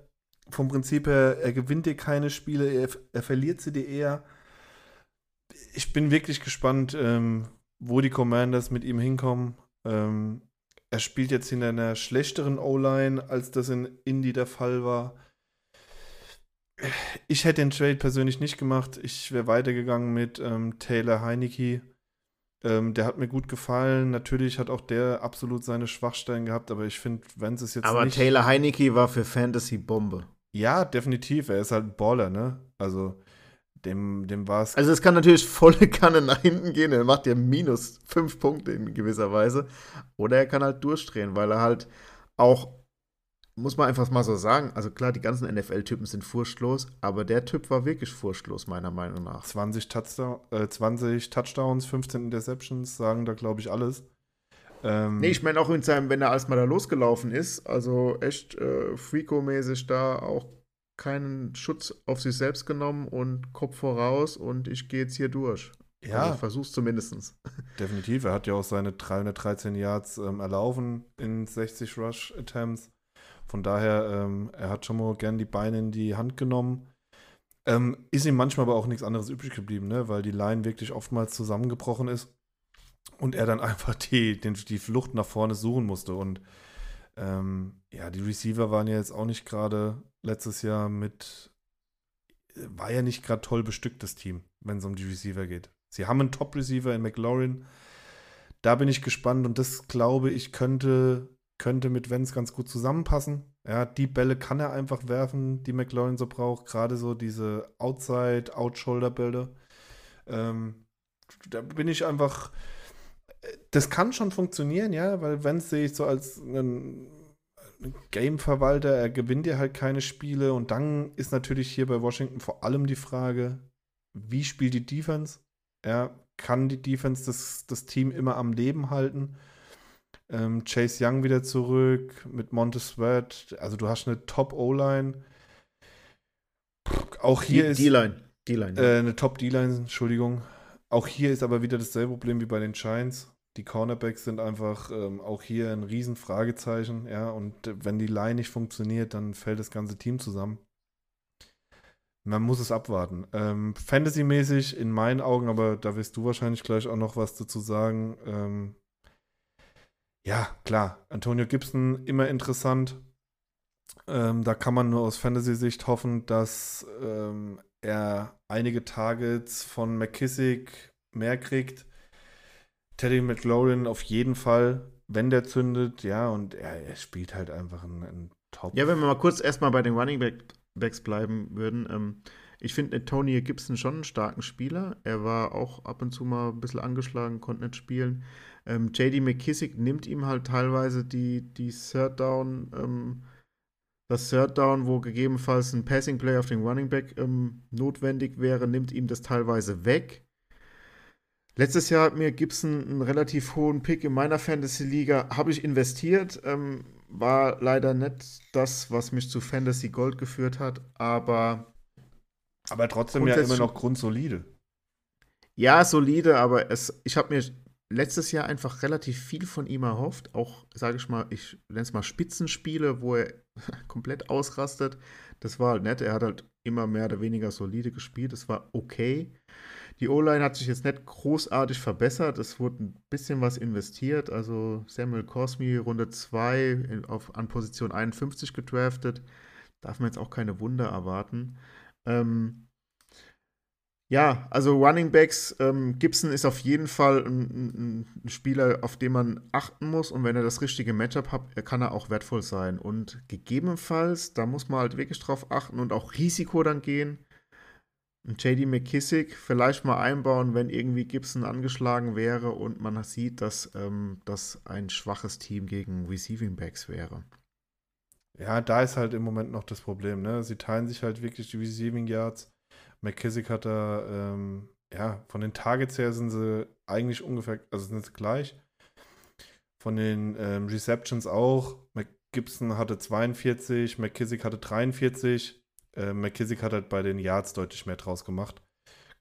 Vom Prinzip her, er gewinnt dir keine Spiele, er, er verliert sie dir eher. Ich bin wirklich gespannt, ähm, wo die Commanders mit ihm hinkommen. Ähm, er spielt jetzt in einer schlechteren O-Line, als das in Indy der Fall war ich hätte den Trade persönlich nicht gemacht. Ich wäre weitergegangen mit ähm, Taylor Heineke. Ähm, der hat mir gut gefallen. Natürlich hat auch der absolut seine Schwachstellen gehabt, aber ich finde, wenn es jetzt aber nicht. Taylor Heineke war für Fantasy Bombe. Ja, definitiv. Er ist halt ein Baller, ne? Also dem, dem war es. Also es kann natürlich volle Kanne nach hinten gehen. Er macht ja minus fünf Punkte in gewisser Weise. Oder er kann halt durchdrehen, weil er halt auch muss man einfach mal so sagen. Also klar, die ganzen NFL-Typen sind furchtlos, aber der Typ war wirklich furchtlos, meiner Meinung nach. 20, Touchdown, äh, 20 Touchdowns, 15 Interceptions, sagen da, glaube ich, alles. Ähm, nee, ich meine auch in seinem, wenn er als mal da losgelaufen ist, also echt äh, Freako-mäßig da auch keinen Schutz auf sich selbst genommen und Kopf voraus und ich gehe jetzt hier durch. Ja. Also versuch's zumindest. Definitiv. Er hat ja auch seine 313 Yards ähm, erlaufen in 60 Rush-Attempts. Von daher, ähm, er hat schon mal gern die Beine in die Hand genommen. Ähm, ist ihm manchmal aber auch nichts anderes übrig geblieben, ne? weil die Line wirklich oftmals zusammengebrochen ist und er dann einfach die, den, die Flucht nach vorne suchen musste. Und ähm, ja, die Receiver waren ja jetzt auch nicht gerade letztes Jahr mit, war ja nicht gerade toll bestückt, das Team, wenn es um die Receiver geht. Sie haben einen Top-Receiver in McLaurin. Da bin ich gespannt und das glaube ich könnte könnte mit Vance ganz gut zusammenpassen. Ja, die Bälle kann er einfach werfen, die McLaurin so braucht. Gerade so diese Outside, Out-Shoulder-Bälle. Ähm, da bin ich einfach. Das kann schon funktionieren, ja, weil Vance sehe ich so als einen Game-Verwalter. Er gewinnt ja halt keine Spiele. Und dann ist natürlich hier bei Washington vor allem die Frage, wie spielt die Defense? Ja, kann die Defense das, das Team immer am Leben halten? Ähm, Chase Young wieder zurück mit Montez Sweat. Also du hast eine Top-O-Line. Auch hier ist. D-Line. D-Line. Äh, eine Top-D-Line, Entschuldigung. Auch hier ist aber wieder dasselbe Problem wie bei den Giants. Die Cornerbacks sind einfach ähm, auch hier ein Riesenfragezeichen, ja. Und wenn die Line nicht funktioniert, dann fällt das ganze Team zusammen. Man muss es abwarten. Ähm, Fantasy-mäßig in meinen Augen, aber da wirst du wahrscheinlich gleich auch noch was dazu sagen. Ähm, ja, klar, Antonio Gibson immer interessant. Ähm, da kann man nur aus Fantasy-Sicht hoffen, dass ähm, er einige Targets von McKissick mehr kriegt. Teddy McLaurin auf jeden Fall, wenn der zündet, ja, und er, er spielt halt einfach einen, einen Top. Ja, wenn wir mal kurz erstmal bei den Running Backs bleiben würden. Ähm, ich finde Tony Gibson schon einen starken Spieler. Er war auch ab und zu mal ein bisschen angeschlagen, konnte nicht spielen. Ähm, JD McKissick nimmt ihm halt teilweise die, die Third Down, ähm, das Third Down, wo gegebenenfalls ein Passing Play auf den Running Back ähm, notwendig wäre, nimmt ihm das teilweise weg. Letztes Jahr hat mir Gibson einen relativ hohen Pick in meiner Fantasy-Liga, habe ich investiert, ähm, war leider nicht das, was mich zu Fantasy Gold geführt hat, aber. Aber trotzdem ja immer noch grundsolide. Ja, solide, aber es, ich habe mir letztes Jahr einfach relativ viel von ihm erhofft. Auch, sage ich mal, ich nenne es mal Spitzenspiele, wo er komplett ausrastet. Das war halt nett. Er hat halt immer mehr oder weniger solide gespielt. Das war okay. Die O-Line hat sich jetzt nicht großartig verbessert. Es wurde ein bisschen was investiert. Also Samuel Cosmi, Runde 2 an Position 51 gedraftet. Darf man jetzt auch keine Wunder erwarten. Ähm, ja, also Running Backs, ähm, Gibson ist auf jeden Fall ein, ein, Spieler, auf den man achten muss. Und wenn er das richtige Matchup hat, kann er auch wertvoll sein. Und gegebenenfalls, da muss man halt wirklich drauf achten und auch Risiko dann gehen JD McKissick vielleicht mal einbauen, wenn irgendwie Gibson angeschlagen wäre und man sieht, dass ähm, das ein schwaches Team gegen Receiving Backs wäre. Ja, da ist halt im Moment noch das Problem. Ne? Sie teilen sich halt wirklich die Receiving Yards. McKissick hat da, ähm, ja, von den Targets her sind sie eigentlich ungefähr, also sind sie gleich. Von den ähm, Receptions auch. Gibson hatte 42, McKissick hatte 43. Äh, McKissick hat halt bei den Yards deutlich mehr draus gemacht.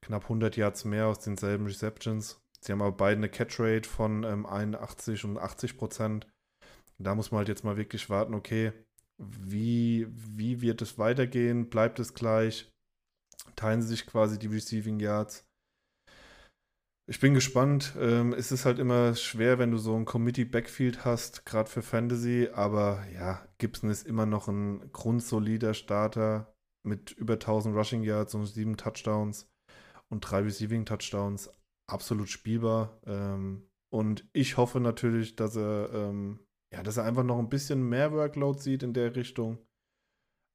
Knapp 100 Yards mehr aus denselben Receptions. Sie haben aber beide eine Catch-Rate von ähm, 81 und 80 Prozent. Da muss man halt jetzt mal wirklich warten, okay, wie, wie wird es weitergehen? Bleibt es gleich? Teilen sie sich quasi die Receiving Yards? Ich bin gespannt. Ähm, es ist halt immer schwer, wenn du so ein Committee-Backfield hast, gerade für Fantasy. Aber ja, Gibson ist immer noch ein grundsolider Starter mit über 1000 Rushing Yards und sieben Touchdowns und drei Receiving Touchdowns absolut spielbar. Ähm, und ich hoffe natürlich, dass er, ähm, ja, dass er einfach noch ein bisschen mehr Workload sieht in der Richtung.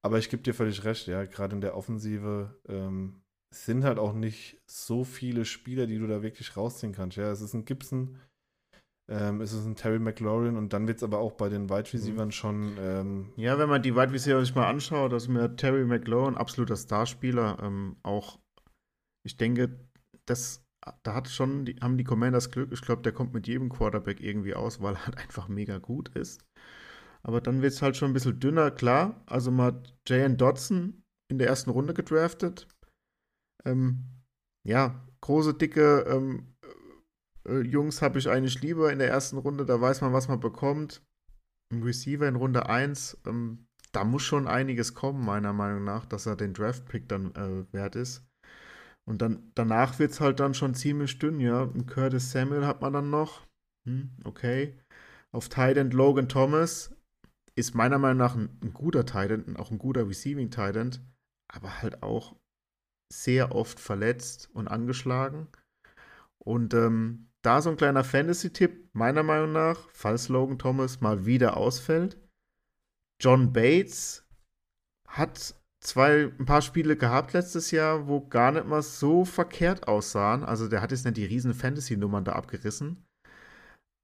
Aber ich gebe dir völlig recht, ja, gerade in der Offensive ähm, sind halt auch nicht so viele Spieler, die du da wirklich rausziehen kannst. Ja, es ist ein Gibson, ähm, ist es ein Terry McLaurin und dann wird es aber auch bei den Wide Receivers mhm. schon. Ähm, ja, wenn man die Wide Receiver sich mal anschaut, dass mir Terry McLaurin, absoluter Starspieler, ähm, auch, ich denke, das, da hat schon, die, haben die Commanders Glück. Ich glaube, der kommt mit jedem Quarterback irgendwie aus, weil er halt einfach mega gut ist. Aber dann wird es halt schon ein bisschen dünner, klar. Also hat J.N. Dodson in der ersten Runde gedraftet. Ähm, ja, große, dicke ähm, äh, Jungs habe ich eigentlich lieber in der ersten Runde, da weiß man, was man bekommt. Ein Receiver in Runde 1, ähm, da muss schon einiges kommen, meiner Meinung nach, dass er den Draft-Pick dann äh, wert ist. Und dann danach wird es halt dann schon ziemlich dünn, ja. Ein Curtis Samuel hat man dann noch. Hm, okay. Auf Tight Logan Thomas ist meiner Meinung nach ein, ein guter Tight auch ein guter Receiving Tight aber halt auch sehr oft verletzt und angeschlagen. Und ähm, da so ein kleiner Fantasy-Tipp, meiner Meinung nach, falls Logan Thomas mal wieder ausfällt. John Bates hat zwei, ein paar Spiele gehabt letztes Jahr, wo gar nicht mal so verkehrt aussahen. Also der hat jetzt nicht die riesen Fantasy-Nummern da abgerissen.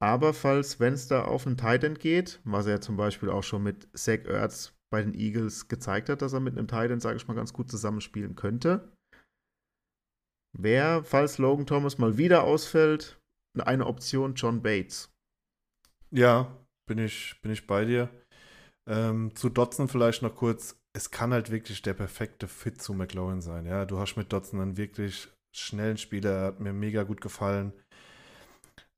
Aber falls, wenn es da auf einen Titan geht, was er zum Beispiel auch schon mit Zach Ertz bei den Eagles gezeigt hat, dass er mit einem Titan, sage ich mal, ganz gut zusammenspielen könnte. Wer, falls Logan Thomas mal wieder ausfällt, eine Option John Bates. Ja, bin ich, bin ich bei dir. Ähm, zu Dotson vielleicht noch kurz. Es kann halt wirklich der perfekte Fit zu McLaurin sein. Ja, du hast mit Dotson einen wirklich schnellen Spieler, hat mir mega gut gefallen.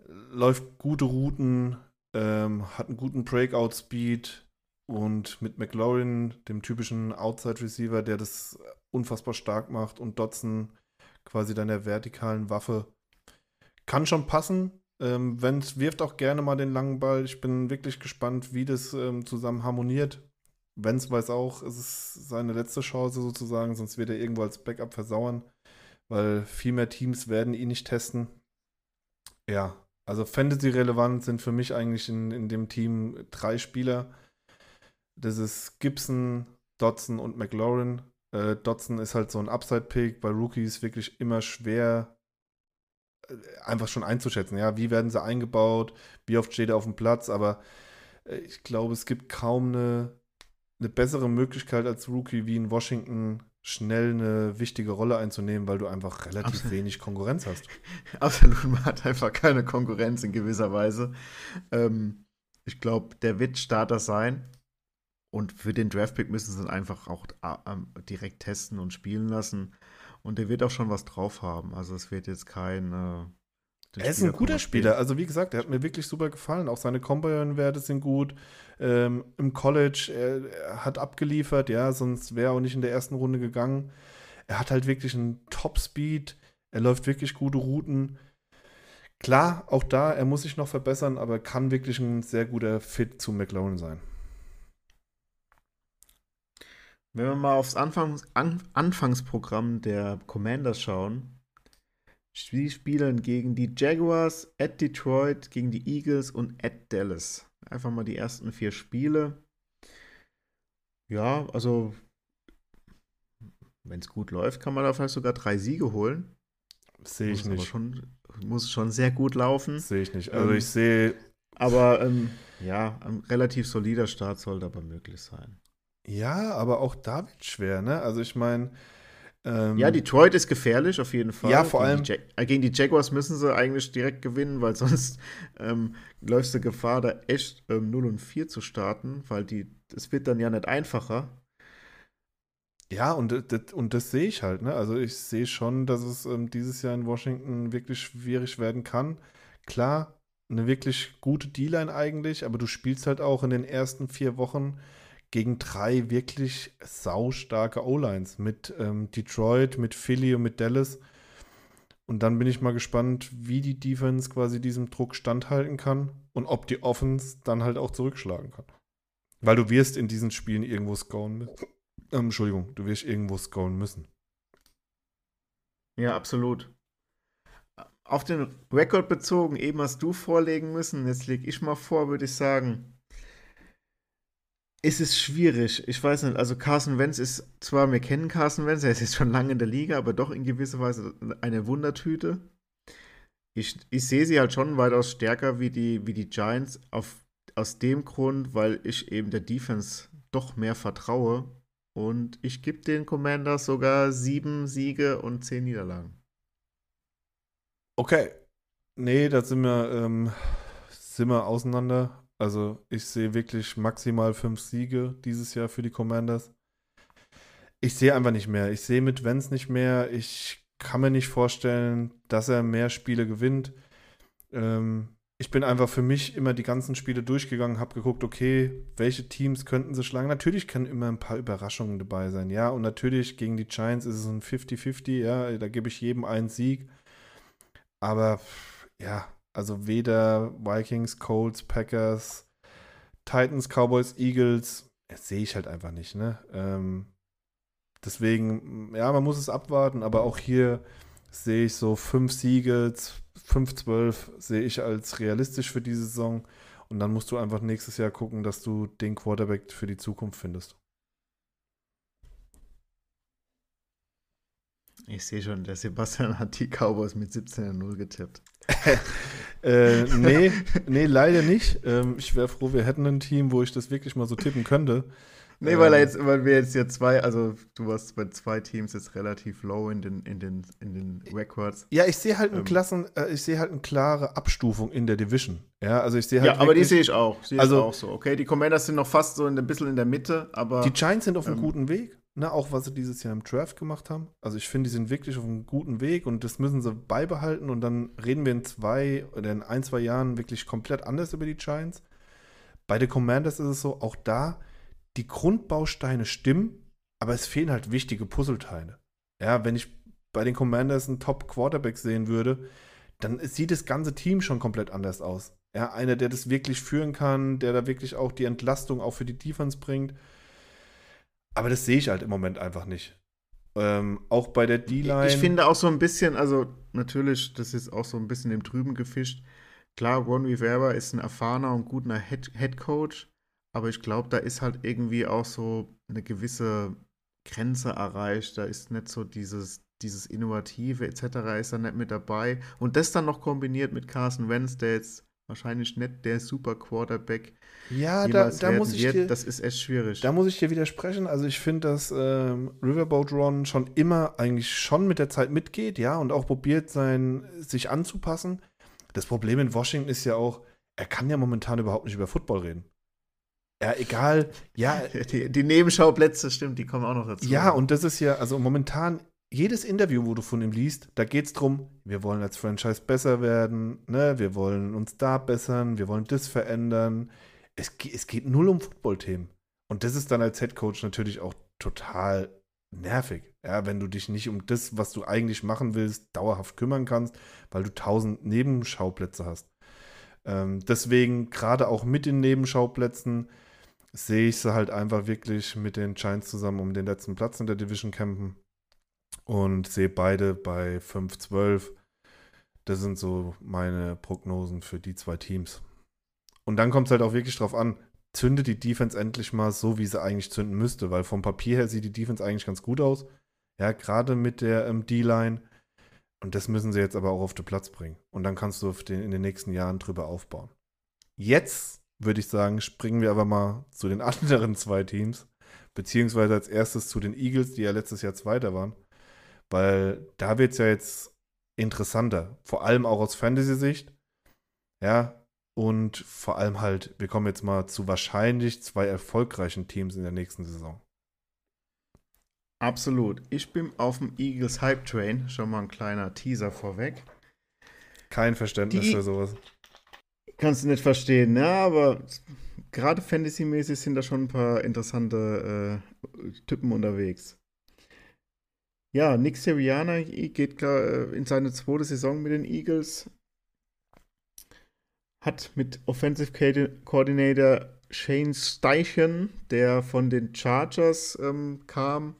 läuft gute Routen, ähm, hat einen guten Breakout-Speed und mit McLaurin, dem typischen Outside-Receiver, der das unfassbar stark macht und Dotson quasi deiner vertikalen Waffe, kann schon passen. Ähm, Wenz wirft auch gerne mal den langen Ball. Ich bin wirklich gespannt, wie das ähm, zusammen harmoniert. Wenz weiß auch, es ist seine letzte Chance sozusagen, sonst wird er irgendwo als Backup versauern, weil viel mehr Teams werden ihn nicht testen. Ja, also Fantasy-relevant sind für mich eigentlich in, in dem Team drei Spieler. Das ist Gibson, Dodson und McLaurin. Äh, Dodson ist halt so ein Upside-Pick, bei Rookies wirklich immer schwer einfach schon einzuschätzen. Ja, wie werden sie eingebaut, wie oft steht er auf dem Platz, aber äh, ich glaube, es gibt kaum eine, eine bessere Möglichkeit als Rookie wie in Washington schnell eine wichtige Rolle einzunehmen, weil du einfach relativ Absolut. wenig Konkurrenz hast. Absolut, man hat einfach keine Konkurrenz in gewisser Weise. Ähm, ich glaube, der wird Starter sein. Und für den Draftpick müssen sie ihn einfach auch äh, direkt testen und spielen lassen. Und der wird auch schon was drauf haben. Also es wird jetzt kein. Äh, er ist ein guter Spieler. Also wie gesagt, er hat mir wirklich super gefallen. Auch seine Combine-Werte sind gut. Ähm, Im College, er, er, hat abgeliefert, ja, sonst wäre er auch nicht in der ersten Runde gegangen. Er hat halt wirklich einen Top-Speed. Er läuft wirklich gute Routen. Klar, auch da, er muss sich noch verbessern, aber kann wirklich ein sehr guter Fit zu McLaren sein. Wenn wir mal aufs Anfangs An Anfangsprogramm der Commanders schauen, sie spielen gegen die Jaguars, at Detroit, gegen die Eagles und at Dallas. Einfach mal die ersten vier Spiele. Ja, also wenn es gut läuft, kann man da vielleicht sogar drei Siege holen. Sehe ich nicht. Schon, muss schon sehr gut laufen. Sehe ich nicht. Also ähm, ich sehe. Aber ähm, ja, ein relativ solider Start sollte aber möglich sein. Ja, aber auch da wird schwer, ne? Also ich meine. Ähm, ja, Detroit ist gefährlich auf jeden Fall. Ja, vor gegen allem. Die äh, gegen die Jaguars müssen sie eigentlich direkt gewinnen, weil sonst ähm, läufst du Gefahr, da echt ähm, 0 und 4 zu starten, weil die, es wird dann ja nicht einfacher. Ja, und das, und das sehe ich halt, ne? Also ich sehe schon, dass es ähm, dieses Jahr in Washington wirklich schwierig werden kann. Klar, eine wirklich gute D-Line eigentlich, aber du spielst halt auch in den ersten vier Wochen gegen drei wirklich saustarke O-Lines mit ähm, Detroit, mit Philly und mit Dallas. Und dann bin ich mal gespannt, wie die Defense quasi diesem Druck standhalten kann und ob die Offense dann halt auch zurückschlagen kann. Weil du wirst in diesen Spielen irgendwo scoren müssen. Ähm, Entschuldigung, du wirst irgendwo scoren müssen. Ja, absolut. Auf den Rekord bezogen, eben hast du vorlegen müssen, jetzt lege ich mal vor, würde ich sagen, es ist schwierig. Ich weiß nicht, also Carson Wentz ist zwar, wir kennen Carson Wentz, er ist jetzt schon lange in der Liga, aber doch in gewisser Weise eine Wundertüte. Ich, ich sehe sie halt schon weitaus stärker wie die, wie die Giants, auf, aus dem Grund, weil ich eben der Defense doch mehr vertraue. Und ich gebe den Commanders sogar sieben Siege und zehn Niederlagen. Okay. Nee, da sind wir, ähm, sind wir auseinander. Also ich sehe wirklich maximal fünf Siege dieses Jahr für die Commanders. Ich sehe einfach nicht mehr. Ich sehe mit Vance nicht mehr. Ich kann mir nicht vorstellen, dass er mehr Spiele gewinnt. Ähm, ich bin einfach für mich immer die ganzen Spiele durchgegangen, habe geguckt, okay, welche Teams könnten sie schlagen. Natürlich können immer ein paar Überraschungen dabei sein, ja. Und natürlich gegen die Giants ist es ein 50-50, ja. Da gebe ich jedem einen Sieg. Aber ja, also weder Vikings, Colts, Packers, Titans, Cowboys, Eagles, sehe ich halt einfach nicht, ne? Ähm, deswegen, ja, man muss es abwarten, aber auch hier sehe ich so fünf Siege, 5-12 sehe ich als realistisch für diese Saison. Und dann musst du einfach nächstes Jahr gucken, dass du den Quarterback für die Zukunft findest. Ich sehe schon, der Sebastian hat die Cowboys mit 17-0 getippt. äh, nee, nee, leider nicht. Ähm, ich wäre froh, wir hätten ein Team, wo ich das wirklich mal so tippen könnte. Nee, ähm, weil, er jetzt, weil wir jetzt hier zwei, also du warst bei zwei Teams jetzt relativ low in den, in den, in den Records. Ja, ich sehe halt ähm, Klassen, äh, ich sehe halt eine klare Abstufung in der Division. Ja, also ich sehe halt. Ja, aber die sehe ich auch. Sehe also, auch so. Okay, die Commanders sind noch fast so ein bisschen in der Mitte, aber. Die Giants sind auf einem ähm, guten Weg. Ne, auch was sie dieses Jahr im Draft gemacht haben. Also ich finde, die sind wirklich auf einem guten Weg und das müssen sie beibehalten und dann reden wir in zwei oder in ein, zwei Jahren wirklich komplett anders über die Giants. Bei den Commanders ist es so, auch da, die Grundbausteine stimmen, aber es fehlen halt wichtige Puzzleteile. Ja, wenn ich bei den Commanders einen Top-Quarterback sehen würde, dann sieht das ganze Team schon komplett anders aus. Ja, einer, der das wirklich führen kann, der da wirklich auch die Entlastung auch für die Defense bringt. Aber das sehe ich halt im Moment einfach nicht. Ähm, auch bei der D-Line. Ich finde auch so ein bisschen, also natürlich, das ist auch so ein bisschen im Trüben gefischt. Klar, Ron Rivera ist ein erfahrener und guter Head, Head Coach, aber ich glaube, da ist halt irgendwie auch so eine gewisse Grenze erreicht. Da ist nicht so dieses, dieses Innovative etc. ist da nicht mit dabei. Und das dann noch kombiniert mit Carson Wentz, der jetzt wahrscheinlich nicht der super Quarterback ja, da, da muss ich wird. dir, das ist echt schwierig. Da muss ich dir widersprechen. Also ich finde, dass ähm, Riverboat Ron schon immer eigentlich schon mit der Zeit mitgeht, ja, und auch probiert, sein, sich anzupassen. Das Problem in Washington ist ja auch, er kann ja momentan überhaupt nicht über Football reden. Ja, egal. Ja, die, die Nebenschauplätze, stimmt, die kommen auch noch dazu. Ja, und das ist ja, also momentan, jedes Interview, wo du von ihm liest, da geht es darum, wir wollen als Franchise besser werden, ne? wir wollen uns da bessern, wir wollen das verändern. Es, es geht null um Football-Themen. Und das ist dann als Head Coach natürlich auch total nervig. Ja, wenn du dich nicht um das, was du eigentlich machen willst, dauerhaft kümmern kannst, weil du tausend Nebenschauplätze hast. Ähm, deswegen, gerade auch mit den Nebenschauplätzen, sehe ich sie halt einfach wirklich mit den Giants zusammen um den letzten Platz in der Division campen und sehe beide bei 5-12. Das sind so meine Prognosen für die zwei Teams. Und dann kommt es halt auch wirklich drauf an, zündet die Defense endlich mal so, wie sie eigentlich zünden müsste, weil vom Papier her sieht die Defense eigentlich ganz gut aus. Ja, gerade mit der ähm, D-Line. Und das müssen sie jetzt aber auch auf den Platz bringen. Und dann kannst du den, in den nächsten Jahren drüber aufbauen. Jetzt würde ich sagen, springen wir aber mal zu den anderen zwei Teams, beziehungsweise als erstes zu den Eagles, die ja letztes Jahr Zweiter waren, weil da wird es ja jetzt interessanter, vor allem auch aus Fantasy-Sicht. Ja, und vor allem halt, wir kommen jetzt mal zu wahrscheinlich zwei erfolgreichen Teams in der nächsten Saison. Absolut. Ich bin auf dem Eagles Hype Train. Schon mal ein kleiner Teaser vorweg. Kein Verständnis Die, für sowas. Kannst du nicht verstehen, ne? Aber gerade Fantasy-mäßig sind da schon ein paar interessante äh, Typen unterwegs. Ja, Nick Sirianni geht äh, in seine zweite Saison mit den Eagles. Hat mit Offensive Coordinator Shane Steichen, der von den Chargers ähm, kam,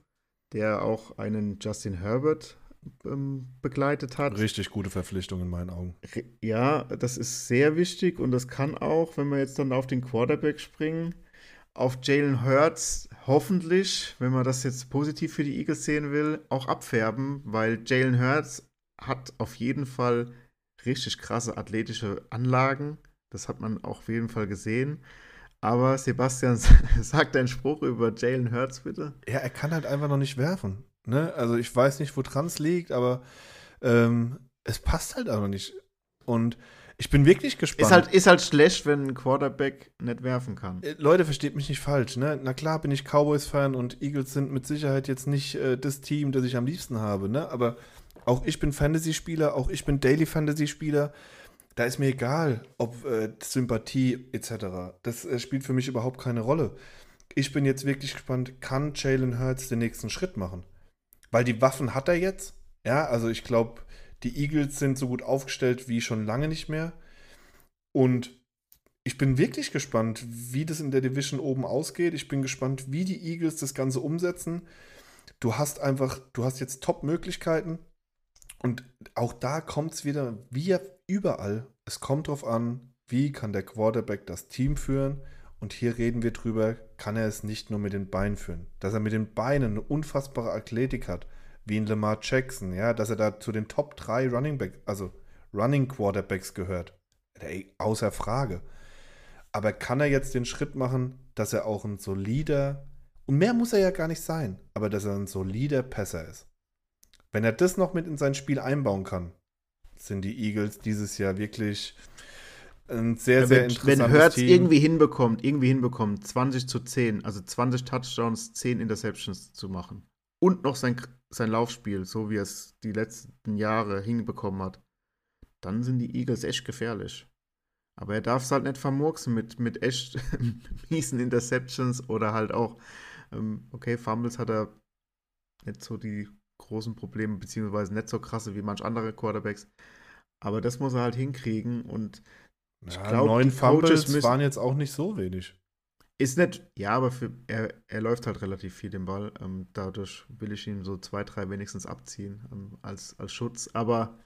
der auch einen Justin Herbert ähm, begleitet hat. Richtig gute Verpflichtung in meinen Augen. Ja, das ist sehr wichtig und das kann auch, wenn wir jetzt dann auf den Quarterback springen, auf Jalen Hurts hoffentlich, wenn man das jetzt positiv für die Eagles sehen will, auch abfärben, weil Jalen Hurts hat auf jeden Fall richtig krasse athletische Anlagen. Das hat man auch auf jeden Fall gesehen. Aber Sebastian, sag deinen Spruch über Jalen Hurts bitte. Ja, er kann halt einfach noch nicht werfen. Ne? Also ich weiß nicht, wo Trans liegt, aber ähm, es passt halt einfach nicht. Und ich bin wirklich gespannt. Ist halt, ist halt schlecht, wenn ein Quarterback nicht werfen kann. Äh, Leute, versteht mich nicht falsch. Ne? Na klar bin ich Cowboys-Fan und Eagles sind mit Sicherheit jetzt nicht äh, das Team, das ich am liebsten habe. Ne? Aber auch ich bin Fantasy-Spieler, auch ich bin Daily-Fantasy-Spieler. Da ist mir egal, ob äh, Sympathie etc. Das äh, spielt für mich überhaupt keine Rolle. Ich bin jetzt wirklich gespannt, kann Jalen Hurts den nächsten Schritt machen? Weil die Waffen hat er jetzt. Ja, also ich glaube, die Eagles sind so gut aufgestellt wie schon lange nicht mehr. Und ich bin wirklich gespannt, wie das in der Division oben ausgeht. Ich bin gespannt, wie die Eagles das Ganze umsetzen. Du hast einfach, du hast jetzt Top-Möglichkeiten. Und auch da kommt es wieder, wie überall, es kommt darauf an, wie kann der Quarterback das Team führen und hier reden wir drüber, kann er es nicht nur mit den Beinen führen. Dass er mit den Beinen eine unfassbare Athletik hat, wie in Lamar Jackson, ja, dass er da zu den Top 3 Running Back, also Running Quarterbacks gehört. Außer Frage. Aber kann er jetzt den Schritt machen, dass er auch ein solider, und mehr muss er ja gar nicht sein, aber dass er ein solider Passer ist. Wenn er das noch mit in sein Spiel einbauen kann, sind die Eagles dieses Jahr wirklich ein sehr, Ja, sehr wenn, interessantes wenn Hurts Team. irgendwie hinbekommt, irgendwie hinbekommt, 20 zu 10, also 20 Touchdowns, 10 Interceptions zu machen und noch sein, sein Laufspiel, so wie er es die letzten Jahre hinbekommen hat, dann sind die Eagles echt gefährlich. Aber er darf es halt nicht vermurksen mit, mit echt miesen Interceptions oder halt auch, ähm, okay, Fumbles hat er nicht so die großen Probleme, beziehungsweise nicht so krasse wie manch andere Quarterbacks. Aber das muss er halt hinkriegen und ich Ja, glaub, neun Fumbles müssen- waren jetzt auch nicht so wenig. Ist nicht, ja, aber für, er, er läuft halt relativ viel den Ball. Ähm, dadurch will ich ihm so zwei, drei wenigstens abziehen ähm, als, als Schutz. Aber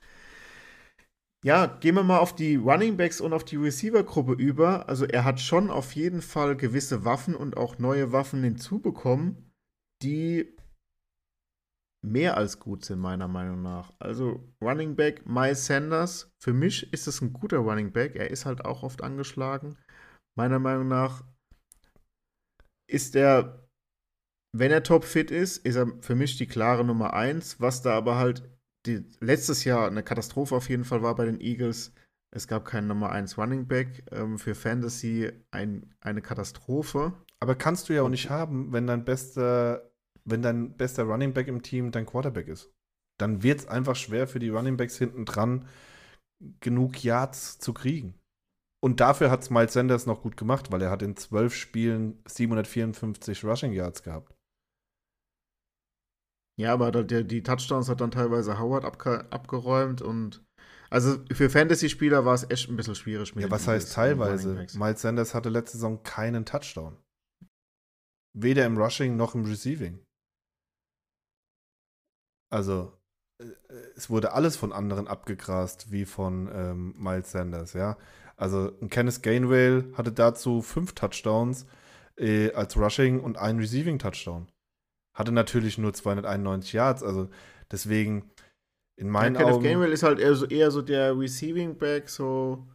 ja, gehen wir mal auf die Running Backs und auf die Receiver-Gruppe über. Also er hat schon auf jeden Fall gewisse Waffen und auch neue Waffen hinzubekommen, die mehr als gut sind, meiner Meinung nach. Also Running Back Miles Sanders, für mich ist es ein guter Running Back. Er ist halt auch oft angeschlagen. Meiner Meinung nach ist er, wenn er topfit ist, ist er für mich die klare Nummer 1, was da aber halt die, letztes Jahr eine Katastrophe auf jeden Fall war bei den Eagles. Es gab keinen Nummer 1 Running Back. Ähm, für Fantasy ein, eine Katastrophe. Aber kannst du ja auch nicht haben, wenn dein bester, wenn dein bester Running Back im Team dein Quarterback ist. Dann wird es einfach schwer für die Running Backs hinten dran, genug Yards zu kriegen. Und dafür hat es Miles Sanders noch gut gemacht, weil er hat in zwölf Spielen 754 Rushing Yards gehabt. Ja, aber da- der, die Touchdowns hat dann teilweise Howard abge, abgeräumt und also für Fantasy-Spieler war es echt ein bisschen schwierig mit Ja, was heißt teilweise? Miles Sanders hatte letzte Saison keinen Touchdown. Weder im Rushing noch im Receiving. Also, äh, es wurde alles von anderen abgegrast, wie von ähm, Miles Sanders, ja. Also, ein Kenneth Gainwell hatte dazu fünf Touchdowns äh, als Rushing und einen Receiving-Touchdown. Hatte natürlich nur 291 Yards, also deswegen in Ja, meinen Kenneth Augen. Gainwell ist halt eher so, eher so der Receiving Back, so,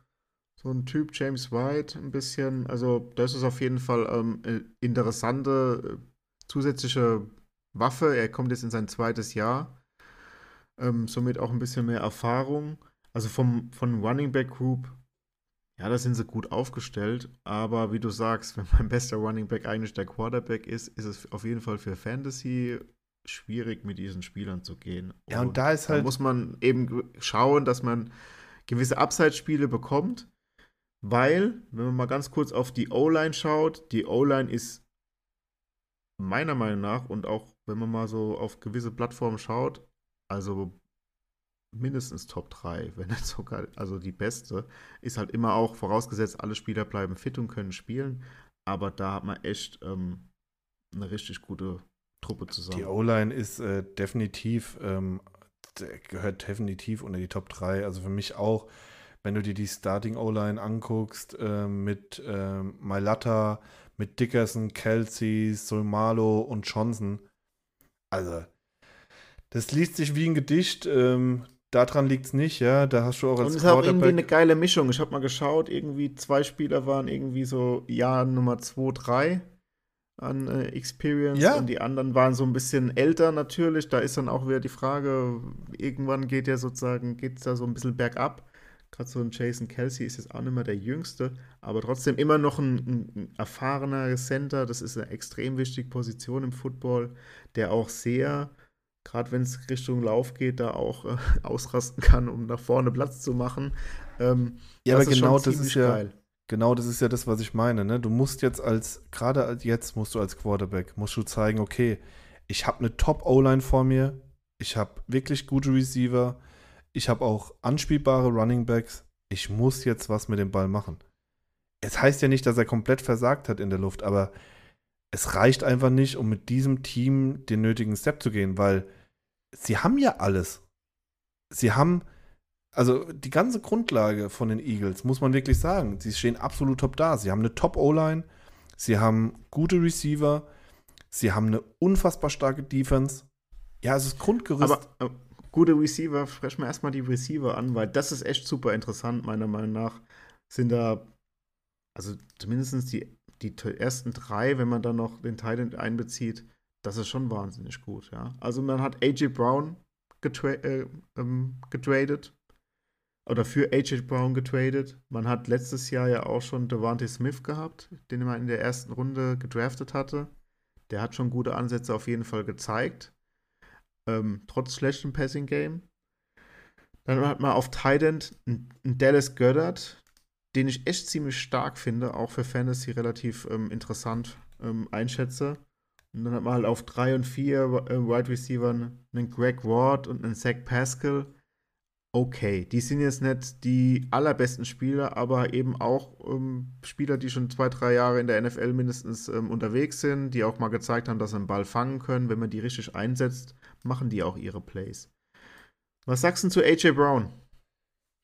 so ein Typ James White ein bisschen. Also das ist auf jeden Fall ähm, äh, interessante äh, zusätzliche Waffe. Er kommt jetzt in sein zweites Jahr. Ähm, somit auch ein bisschen mehr Erfahrung. Also vom, von Running Back Group, ja, da sind sie gut aufgestellt. Aber wie du sagst, wenn mein bester Running Back eigentlich der Quarterback ist, ist es auf jeden Fall für Fantasy schwierig, mit diesen Spielern zu gehen. Ja, und da ist Da halt. muss man eben schauen, dass man gewisse Upside-Spiele bekommt, weil, wenn man mal ganz kurz auf die O-Line schaut, die O-Line ist meiner Meinung nach und auch wenn man mal so auf gewisse Plattformen schaut, also mindestens Top 3, wenn nicht sogar, also die beste, ist halt immer auch vorausgesetzt, alle Spieler bleiben fit und können spielen, aber da hat man echt ähm, eine richtig gute Truppe zusammen. Die O-Line ist äh, definitiv, ähm, gehört definitiv unter die Top 3. Also für mich auch, wenn du dir die Starting O-Line anguckst, ähm, mit ähm, Mailata, mit Dickerson, Kelsey, Solmalo und Johnson. Also, das liest sich wie ein Gedicht. Ähm, daran liegt es nicht, ja. Da hast du auch Und als es ist auch irgendwie eine geile Mischung. Ich habe mal geschaut, irgendwie zwei Spieler waren irgendwie so Jahr Nummer 2, 3 an äh, Experience Ja. und die anderen waren so ein bisschen älter natürlich. Da ist dann auch wieder die Frage, irgendwann geht ja sozusagen, geht es da so ein bisschen bergab. Gerade so ein Jason Kelsey ist jetzt auch nicht mehr der Jüngste, aber trotzdem immer noch ein, ein, ein erfahrener Center. Das ist eine extrem wichtige Position im Football, der auch sehr, gerade wenn es Richtung Lauf geht, da auch äh, ausrasten kann, um nach vorne Platz zu machen. Ähm, Ja, aber genau das ist ja. geil. Genau, das ist ja das, was ich meine. Ne? Du musst jetzt als, gerade als jetzt musst du als Quarterback, musst du zeigen, okay, ich habe eine Top-O-Line vor mir, ich habe wirklich gute Receiver, ich habe auch anspielbare Running Backs, ich muss jetzt was mit dem Ball machen. Es heißt ja nicht, dass er komplett versagt hat in der Luft, aber es reicht einfach nicht, um mit diesem Team den nötigen Step zu gehen, weil sie haben ja alles. Sie haben also die ganze Grundlage von den Eagles, muss man wirklich sagen, sie stehen absolut top da. Sie haben eine Top-O-Line, sie haben gute Receiver, sie haben eine unfassbar starke Defense. Ja, es ist Grundgerüst. Aber äh, gute Receiver, sprechen wir erstmal die Receiver an, weil das ist echt super interessant, meiner Meinung nach. Sind da, also zumindest die, die ersten drei, wenn man dann noch den Titan einbezieht, das ist schon wahnsinnig gut, ja. Also man hat AJ Brown getra äh, ähm, getradet oder für AJ Brown getradet. Man hat letztes Jahr ja auch schon Devante Smith gehabt, den man in der ersten Runde gedraftet hatte. Der hat schon gute Ansätze auf jeden Fall gezeigt. Ähm, trotz schlechtem Passing Game. Dann hat man auf einen Dallas Goddard, den ich echt ziemlich stark finde, auch für Fantasy relativ ähm, interessant ähm, einschätze. Und dann hat man halt auf 3 und 4 äh, Wide Receiver einen Greg Ward und einen Zach Pascal okay. Die sind jetzt nicht die allerbesten Spieler, aber eben auch ähm, Spieler, die schon zwei, drei Jahre in der NFL mindestens ähm, unterwegs sind, die auch mal gezeigt haben, dass sie einen Ball fangen können. Wenn man die richtig einsetzt, machen die auch ihre Plays. Was sagst du zu AJ Brown?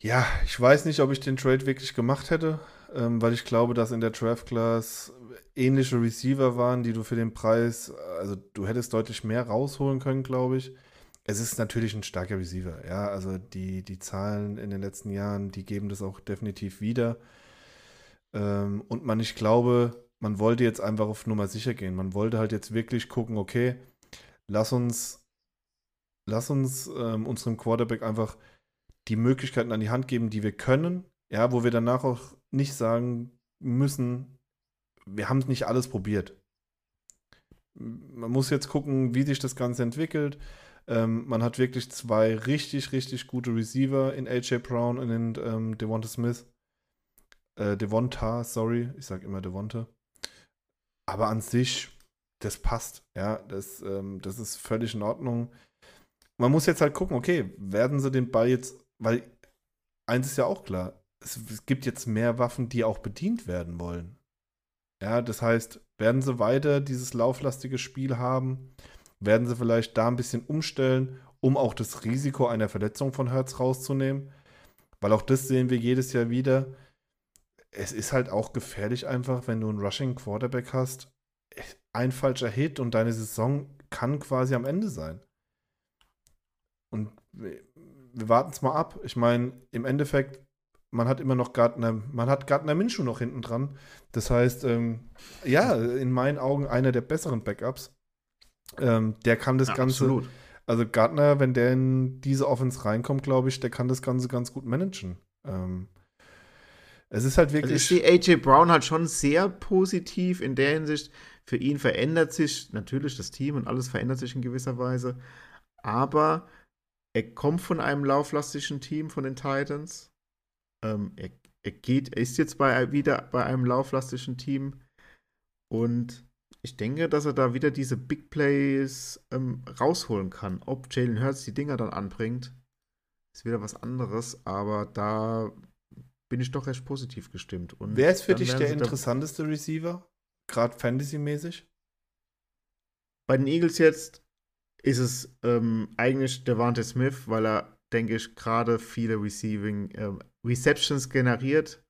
Ja, ich weiß nicht, ob ich den Trade wirklich gemacht hätte, ähm, weil ich glaube, dass in der Draft Class ähnliche Receiver waren, die du für den Preis, also du hättest deutlich mehr rausholen können, glaube ich es ist natürlich ein starker Receiver. Ja, also die, die Zahlen in den letzten Jahren, die geben das auch definitiv wieder. Ähm, und man, ich glaube, man wollte jetzt einfach auf Nummer sicher gehen. Man wollte halt jetzt wirklich gucken, okay, lass uns, lass uns ähm, unserem Quarterback einfach die Möglichkeiten an die Hand geben, die wir können. Ja, wo wir danach auch nicht sagen müssen, wir haben nicht alles probiert. Man muss jetzt gucken, wie sich das Ganze entwickelt. Ähm, man hat wirklich zwei richtig, richtig gute Receiver in AJ Brown und in ähm, Devonta Smith. Äh, Devonta, sorry, ich sage immer Devonta. Aber an sich, das passt. Ja, das, ähm, das ist völlig in Ordnung. Man muss jetzt halt gucken, okay, werden sie den Ball jetzt, weil eins ist ja auch klar, es, es gibt jetzt mehr Waffen, die auch bedient werden wollen. Ja, das heißt, werden sie weiter dieses lauflastige Spiel haben? werden sie vielleicht da ein bisschen umstellen, um auch das Risiko einer Verletzung von Hertz rauszunehmen. Weil auch das sehen wir jedes Jahr wieder. Es ist halt auch gefährlich einfach, wenn du einen Rushing Quarterback hast. Ein falscher Hit und deine Saison kann quasi am Ende sein. Und wir warten es mal ab. Ich meine, im Endeffekt, man hat immer noch Gardner, man hat Gardner Minshew noch hinten dran. Das heißt, ähm, ja, in meinen Augen einer der besseren Backups. Ähm, der kann das ja, Ganze. Absolut. Also Gardner, wenn der in diese Offense reinkommt, glaube ich, der kann das Ganze ganz gut managen. Ähm, es ist halt wirklich. Also ich sehe AJ Brown halt schon sehr positiv in der Hinsicht. Für ihn verändert sich natürlich das Team und alles verändert sich in gewisser Weise. Aber er kommt von einem lauflastigen Team von den Titans. Ähm, er, er, geht, er ist jetzt bei, wieder bei einem lauflastigen Team. Und ich denke, dass er da wieder diese Big Plays ähm, rausholen kann. Ob Jalen Hurts die Dinger dann anbringt, ist wieder was anderes, aber da bin ich doch recht positiv gestimmt. Und Wer ist für dich der interessanteste Receiver? Gerade Fantasy-mäßig? Bei den Eagles jetzt ist es ähm, eigentlich Devante Smith, weil er, denke ich, gerade viele Receiving äh, Receptions generiert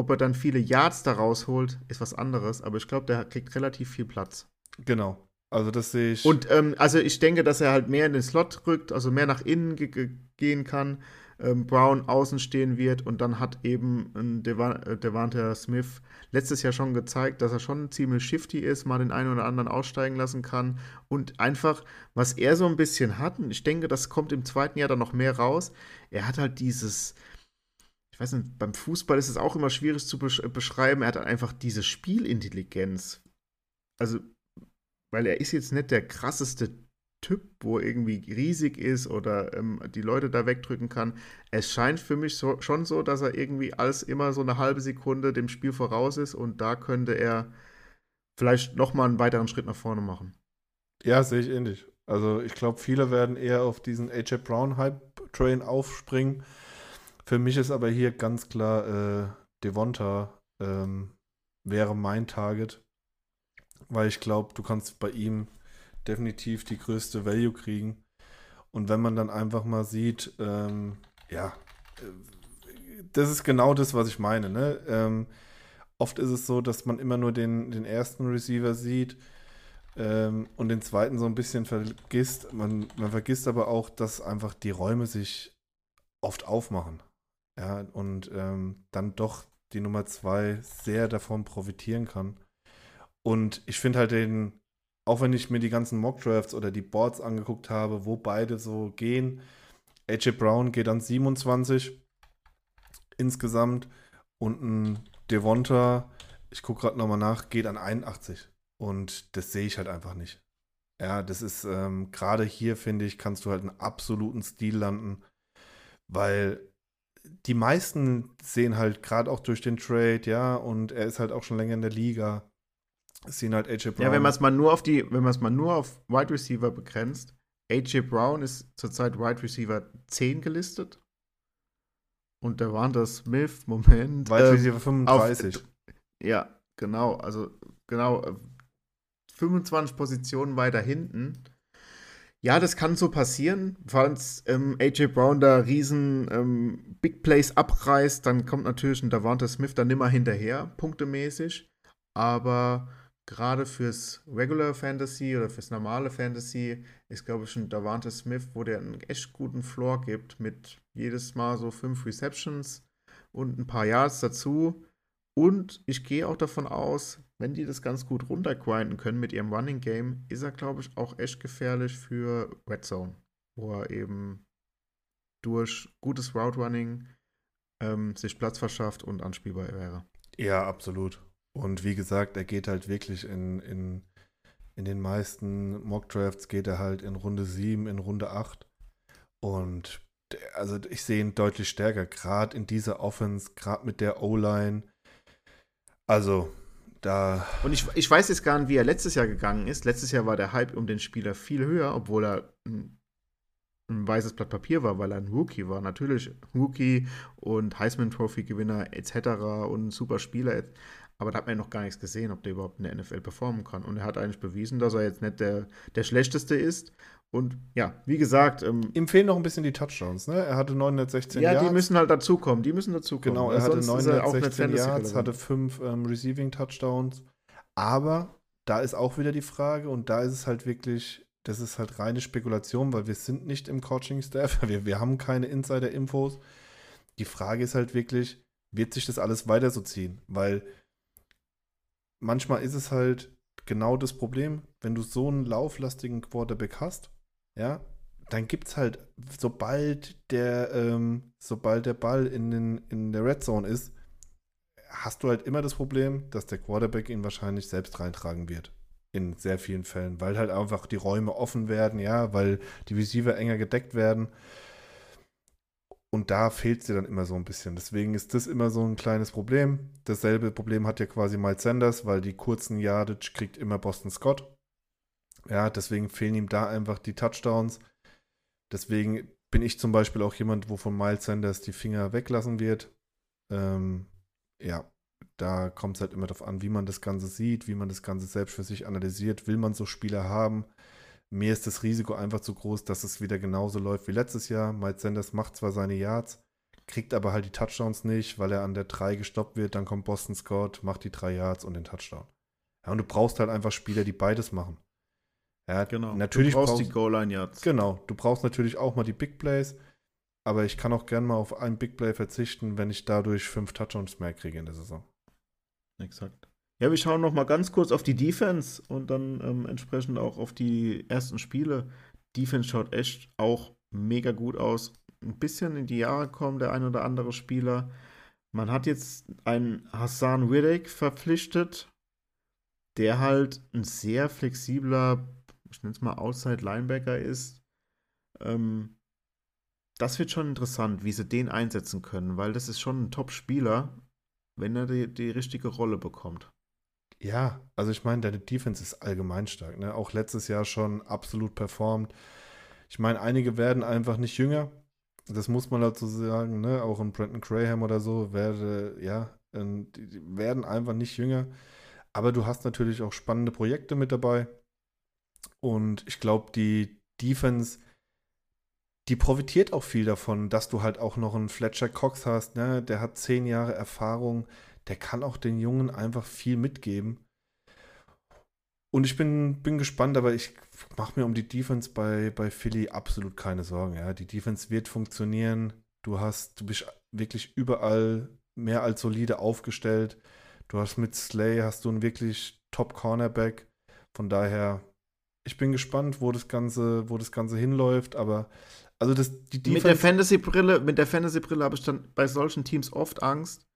ob er dann viele Yards da rausholt, ist was anderes, aber ich glaube, der kriegt relativ viel Platz. Genau. Also das sehe ich. Und ähm, also ich denke, dass er halt mehr in den Slot rückt, also mehr nach innen gehen kann. Ähm, Brown außen stehen wird und dann hat eben Devan äh, Devante Smith letztes Jahr schon gezeigt, dass er schon ziemlich shifty ist, mal den einen oder anderen aussteigen lassen kann und einfach, was er so ein bisschen hat, und ich denke, das kommt im zweiten Jahr dann noch mehr raus, er hat halt dieses, ich weiß nicht, beim Fußball ist es auch immer schwierig zu besch beschreiben. Er hat einfach diese Spielintelligenz. Also, weil er ist jetzt nicht der krasseste Typ, wo irgendwie riesig ist oder ähm, die Leute da wegdrücken kann. Es scheint für mich so, schon so, dass er irgendwie alles immer so eine halbe Sekunde dem Spiel voraus ist und da könnte er vielleicht nochmal einen weiteren Schritt nach vorne machen. Ja, sehe ich ähnlich. Also ich glaube, viele werden eher auf diesen AJ Brown Hype Train aufspringen für mich ist aber hier ganz klar äh, Devonta ähm, wäre mein Target, weil ich glaube, du kannst bei ihm definitiv die größte Value kriegen. Und wenn man dann einfach mal sieht, ähm, ja, äh, das ist genau das, was ich meine. Ne? Ähm, oft ist es so, dass man immer nur den, den ersten Receiver sieht ähm, und den zweiten so ein bisschen vergisst. Man, man vergisst aber auch, dass einfach die Räume sich oft aufmachen. Ja, und ähm, dann doch die Nummer zwei sehr davon profitieren kann. Und ich finde halt den, auch wenn ich mir die ganzen Mockdrafts oder die Boards angeguckt habe, wo beide so gehen, AJ Brown geht an 27, insgesamt. Und ein Devonta, ich gucke gerade nochmal nach, geht an 81. Und das sehe ich halt einfach nicht. Ja, das ist ähm, gerade hier, finde ich, kannst du halt einen absoluten Stil landen, weil die meisten sehen halt gerade auch durch den Trade, ja, und er ist halt auch schon länger in der Liga, sehen halt AJ Brown. Ja, wenn man es mal nur auf die, wenn man es mal nur auf Wide Receiver begrenzt, AJ Brown ist zurzeit Wide Receiver 10 gelistet. Und der Wanda Smith, Moment. Wide ähm, Receiver 35. Auf, ja, genau. Also, genau. 25 Positionen weiter hinten. Ja, das kann so passieren. Falls ähm, AJ Brown da riesen ähm, Big Plays abreißt, dann kommt natürlich ein Davante Smith dann nimmer hinterher, punktemäßig. Aber gerade fürs Regular Fantasy oder fürs normale Fantasy ist, glaube ich, ein Davante Smith, wo der einen echt guten Floor gibt, mit jedes Mal so fünf Receptions und ein paar Yards dazu. Und ich gehe auch davon aus, wenn die das ganz gut runtergrinden können mit ihrem Running Game, ist er, glaube ich, auch echt gefährlich für Red Zone, wo er eben durch gutes Route Running ähm, sich Platz verschafft und anspielbar wäre. Ja, absolut. Und wie gesagt, er geht halt wirklich in, in, in den meisten Mock-Drafts geht er halt in Runde 7, in Runde 8. Und also ich sehe ihn deutlich stärker, gerade in dieser Offense, gerade mit der O-Line. Also, da. Und ich, ich weiß jetzt gar nicht, wie er letztes Jahr gegangen ist. Letztes Jahr war der Hype um den Spieler viel höher, obwohl er ein, ein weißes Blatt Papier war, weil er ein Rookie war. Natürlich Rookie und Heisman-Trophy-Gewinner etc. und ein super Spieler. Aber da hat man ja noch gar nichts gesehen, ob der überhaupt in der NFL performen kann. Und er hat eigentlich bewiesen, dass er jetzt nicht der, der Schlechteste ist. Und ja, wie gesagt. Ähm, Ihm fehlen noch ein bisschen die Touchdowns, ne? Er hatte 916 ja, Yards. Ja, die müssen halt dazukommen. Die müssen dazukommen. Genau, er hatte 916 Yards, hatte fünf ähm, Receiving Touchdowns. Aber da ist auch wieder die Frage, und da ist es halt wirklich, das ist halt reine Spekulation, weil wir sind nicht im Coaching-Staff, wir, wir haben keine Insider-Infos. Die Frage ist halt wirklich, wird sich das alles weiter so ziehen? Weil manchmal ist es halt genau das Problem, wenn du so einen lauflastigen Quarterback hast, ja, dann gibt es halt, sobald der, ähm, sobald der Ball in, den, in der Red Zone ist, hast du halt immer das Problem, dass der Quarterback ihn wahrscheinlich selbst reintragen wird. In sehr vielen Fällen, weil halt einfach die Räume offen werden, ja, weil die Receiver enger gedeckt werden. Und da fehlt sie dann immer so ein bisschen. Deswegen ist das immer so ein kleines Problem. Dasselbe Problem hat ja quasi Miles Sanders, weil die kurzen Yardage kriegt immer Boston Scott. Ja, deswegen fehlen ihm da einfach die Touchdowns. Deswegen bin ich zum Beispiel auch jemand, wo von Miles Sanders die Finger weglassen wird. Ähm, ja, da kommt es halt immer darauf an, wie man das Ganze sieht, wie man das Ganze selbst für sich analysiert. Will man so Spieler haben? Mir ist das Risiko einfach zu groß, dass es wieder genauso läuft wie letztes Jahr. Miles Sanders macht zwar seine Yards, kriegt aber halt die Touchdowns nicht, weil er an der 3 gestoppt wird. Dann kommt Boston Scott, macht die 3 Yards und den Touchdown. Ja, und du brauchst halt einfach Spieler, die beides machen. Ja, genau. Natürlich du brauchst, brauchst die Goal-Line-Yards. Genau. Du brauchst natürlich auch mal die Big Plays. Aber ich kann auch gern mal auf einen Big Play verzichten, wenn ich dadurch fünf Touchdowns mehr kriege in der Saison. Exakt. Ja, wir schauen noch mal ganz kurz auf die Defense und dann ähm, entsprechend auch auf die ersten Spiele. Defense schaut echt auch mega gut aus. Ein bisschen in die Jahre kommen der ein oder andere Spieler. Man hat jetzt einen Hassan Riddick verpflichtet, der halt ein sehr flexibler, ich nenne es mal Outside Linebacker ist. Ähm, das wird schon interessant, wie sie den einsetzen können, weil das ist schon ein Top-Spieler, wenn er die, die richtige Rolle bekommt. Ja, also ich meine, deine Defense ist allgemein stark. Ne? Auch letztes Jahr schon absolut performt. Ich meine, einige werden einfach nicht jünger. Das muss man dazu sagen. Ne? Auch ein Brandon Graham oder so werde, ja, die werden einfach nicht jünger. Aber du hast natürlich auch spannende Projekte mit dabei. Und ich glaube, die Defense, die profitiert auch viel davon, dass du halt auch noch einen Fletcher Cox hast. Ne? Der hat zehn Jahre Erfahrung der kann auch den Jungen einfach viel mitgeben. Und ich bin, bin gespannt, aber ich mache mir um die Defense bei, bei Philly absolut keine Sorgen. Ja. Die Defense wird funktionieren. Du hast, du bist wirklich überall mehr als solide aufgestellt. Du hast mit Slay hast du einen wirklich Top Cornerback. Von daher, ich bin gespannt, wo das Ganze, wo das Ganze hinläuft, aber Also das, die Mit der Fantasy-Brille, mit der Fantasy-Brille habe ich dann bei solchen Teams oft Angst,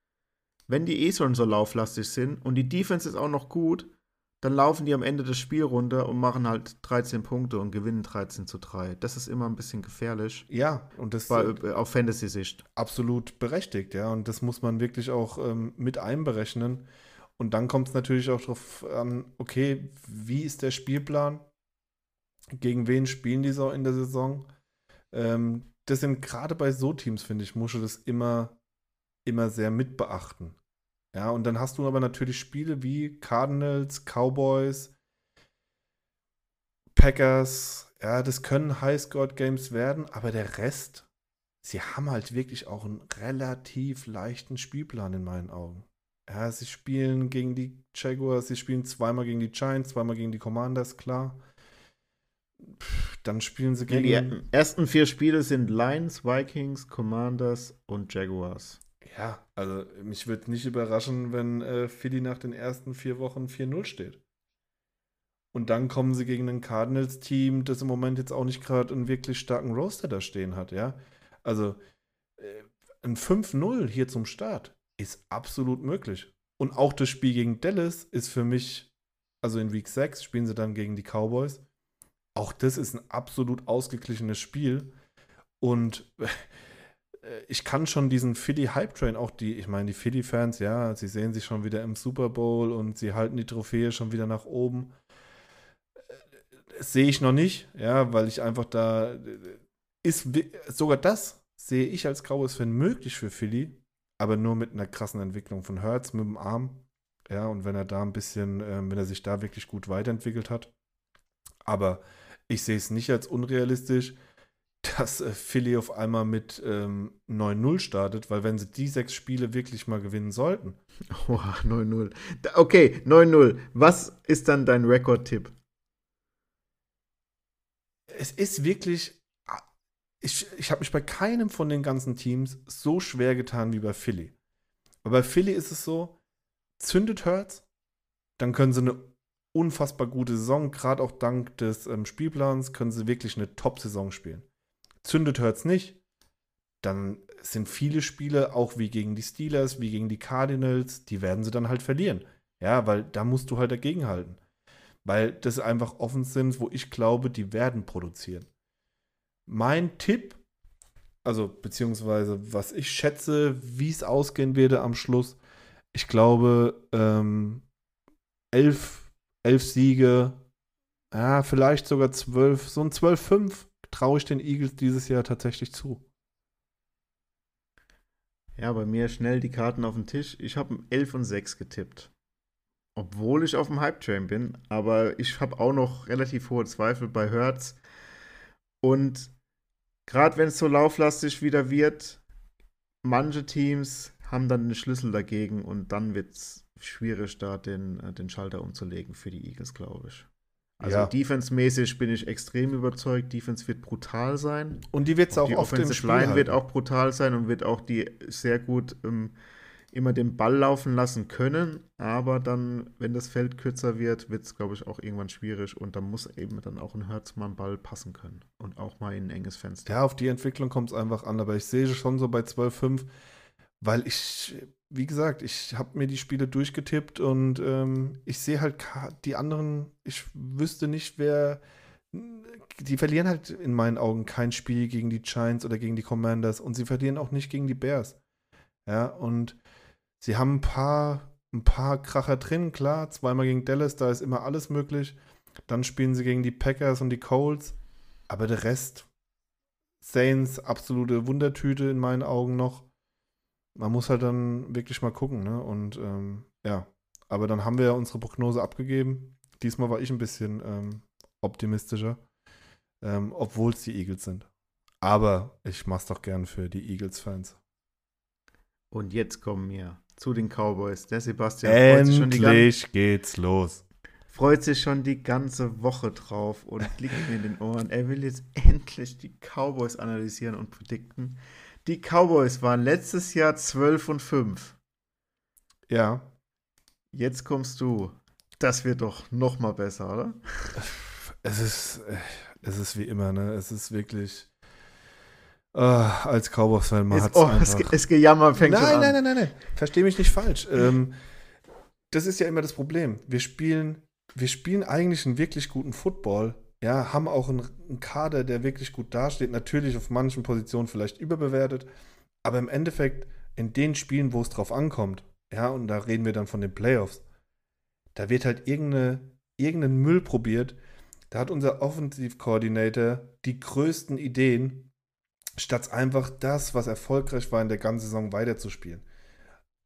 wenn die eh schon so lauflastig sind und die Defense ist auch noch gut, dann laufen die am Ende des Spiels runter und machen halt 13 Punkte und gewinnen 13 zu 3. Das ist immer ein bisschen gefährlich. Ja, und das war auf Fantasy-Sicht. Absolut berechtigt, ja. Und das muss man wirklich auch ähm, mit einberechnen. Und dann kommt es natürlich auch darauf an, okay, wie ist der Spielplan? Gegen wen spielen die so in der Saison? Ähm, das sind gerade bei so Teams, finde ich, du das immer, immer sehr mitbeachten. Ja, und dann hast du aber natürlich Spiele wie Cardinals, Cowboys, Packers. Ja, das können High-Scored-Games werden, aber der Rest, sie haben halt wirklich auch einen relativ leichten Spielplan in meinen Augen. Ja, sie spielen gegen die Jaguars, sie spielen zweimal gegen die Giants, zweimal gegen die Commanders, klar. Dann spielen sie gegen. Ja, die ersten vier Spiele sind Lions, Vikings, Commanders und Jaguars. Ja, also mich würde nicht überraschen, wenn äh, Philly nach den ersten vier Wochen 4-0 steht. Und dann kommen sie gegen ein Cardinals-Team, das im Moment jetzt auch nicht gerade einen wirklich starken Roster da stehen hat, ja. Also äh, ein 5-0 hier zum Start ist absolut möglich. Und auch das Spiel gegen Dallas ist für mich, also in Week 6 spielen sie dann gegen die Cowboys. Auch das ist ein absolut ausgeglichenes Spiel. Und ich kann schon diesen Philly Hype Train, auch die, ich meine, die Philly-Fans, ja, sie sehen sich schon wieder im Super Bowl und sie halten die Trophäe schon wieder nach oben. Das sehe ich noch nicht, ja, weil ich einfach da ist sogar das sehe ich als Cowboys-Fan möglich für Philly, aber nur mit einer krassen Entwicklung von Hertz mit dem Arm. Ja, und wenn er da ein bisschen, äh, wenn er sich da wirklich gut weiterentwickelt hat. Aber ich sehe es nicht als unrealistisch dass äh, Philly auf einmal mit ähm, 9-0 startet, weil wenn sie die sechs Spiele wirklich mal gewinnen sollten. Oh, 9-0. Okay, 9-0. Was ist dann dein Rekordtipp? Es ist wirklich. Ah, ich, ich habe mich bei keinem von den ganzen Teams so schwer getan wie bei Philly. Aber bei Philly ist es so: zündet Hurts, dann können sie eine unfassbar gute Saison, gerade auch dank des ähm, Spielplans, können sie wirklich eine Top-Saison spielen zündet Hurts nicht, dann sind viele Spiele, auch wie gegen die Steelers, wie gegen die Cardinals, die werden sie dann halt verlieren. Ja, weil da musst du halt dagegenhalten. Weil das einfach offen sind, wo ich glaube, die werden produzieren. Mein Tipp, also beziehungsweise was ich schätze, wie es ausgehen werde am Schluss, ich glaube, ähm, elf, elf Siege, ja, vielleicht sogar zwölf, so ein 12-5 traue ich den Eagles dieses Jahr tatsächlich zu. Ja, bei mir schnell die Karten auf den Tisch. Ich habe 11 und 6 getippt. Obwohl ich auf dem Hype-Train bin, aber ich habe auch noch relativ hohe Zweifel bei Hertz. Und gerade wenn es so lauflastig wieder wird, manche Teams haben dann den Schlüssel dagegen und dann wird es schwierig, da den, äh, den Schalter umzulegen für die Eagles, glaube ich. Also ja. defense-mäßig bin ich extrem überzeugt. Defense wird brutal sein. Und die wird es auch die oft im Spiel Line halten. wird auch brutal sein und wird auch die sehr gut ähm, immer den Ball laufen lassen können. Aber dann, wenn das Feld kürzer wird, wird es, glaube ich, auch irgendwann schwierig. Und da muss eben dann auch ein mal einen Ball passen können. Und auch mal in ein enges Fenster. Ja, auf die Entwicklung kommt es einfach an. Aber ich sehe schon so bei 12-5, weil ich wie gesagt, ich habe mir die Spiele durchgetippt und ähm, ich sehe halt die anderen, ich wüsste nicht, wer. Die verlieren halt in meinen Augen kein Spiel gegen die Giants oder gegen die Commanders und sie verlieren auch nicht gegen die Bears. Ja, und sie haben ein paar, ein paar Kracher drin, klar, zweimal gegen Dallas, da ist immer alles möglich. Dann spielen sie gegen die Packers und die Colts, aber der Rest, Saints, absolute Wundertüte in meinen Augen noch man muss halt dann wirklich mal gucken, ne? Und ähm, ja, aber dann haben wir ja unsere Prognose abgegeben. Diesmal war ich ein bisschen ähm, optimistischer, ähm, obwohl es die Eagles sind. Aber ich mach's doch gern für die Eagles-Fans. Und jetzt kommen wir zu den Cowboys. Der Sebastian Endlich freut sich schon die geht's los. Freut sich schon die ganze Woche drauf und liegt mir in den Ohren. Er will jetzt endlich die Cowboys analysieren und predikten. Die Cowboys waren letztes Jahr 12 und 5. Ja. Jetzt kommst du. Das wird doch noch mal besser, oder? Es ist, es ist wie immer, ne? Es ist wirklich. Uh, als Cowboys-Fan, man hat oh, es, es Gejammer fängt nein, schon an. Nein, nein, nein, nein, verstehe mich nicht falsch. ähm, das ist ja immer das Problem. Wir spielen, wir spielen eigentlich einen wirklich guten Football, ja, haben auch einen, einen Kader, der wirklich gut dasteht, natürlich auf manchen Positionen vielleicht überbewertet, aber im Endeffekt in den Spielen, wo es drauf ankommt, ja, und da reden wir dann von den Playoffs, da wird halt irgendeine, irgendein Müll probiert, da hat unser Offensivkoordinator die größten Ideen, statt einfach das, was erfolgreich war in der ganzen Saison, weiterzuspielen.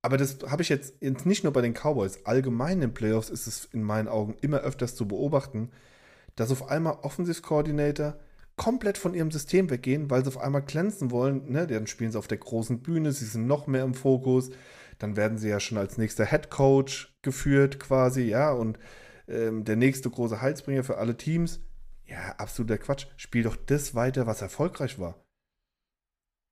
Aber das habe ich jetzt, jetzt nicht nur bei den Cowboys, allgemein in Playoffs ist es in meinen Augen immer öfters zu beobachten, dass auf einmal Offensivkoordinator komplett von ihrem System weggehen, weil sie auf einmal glänzen wollen. Ne? Dann spielen sie auf der großen Bühne, sie sind noch mehr im Fokus. Dann werden sie ja schon als nächster Head Coach geführt, quasi, ja, und ähm, der nächste große Heilsbringer für alle Teams. Ja, absoluter Quatsch. Spiel doch das weiter, was erfolgreich war.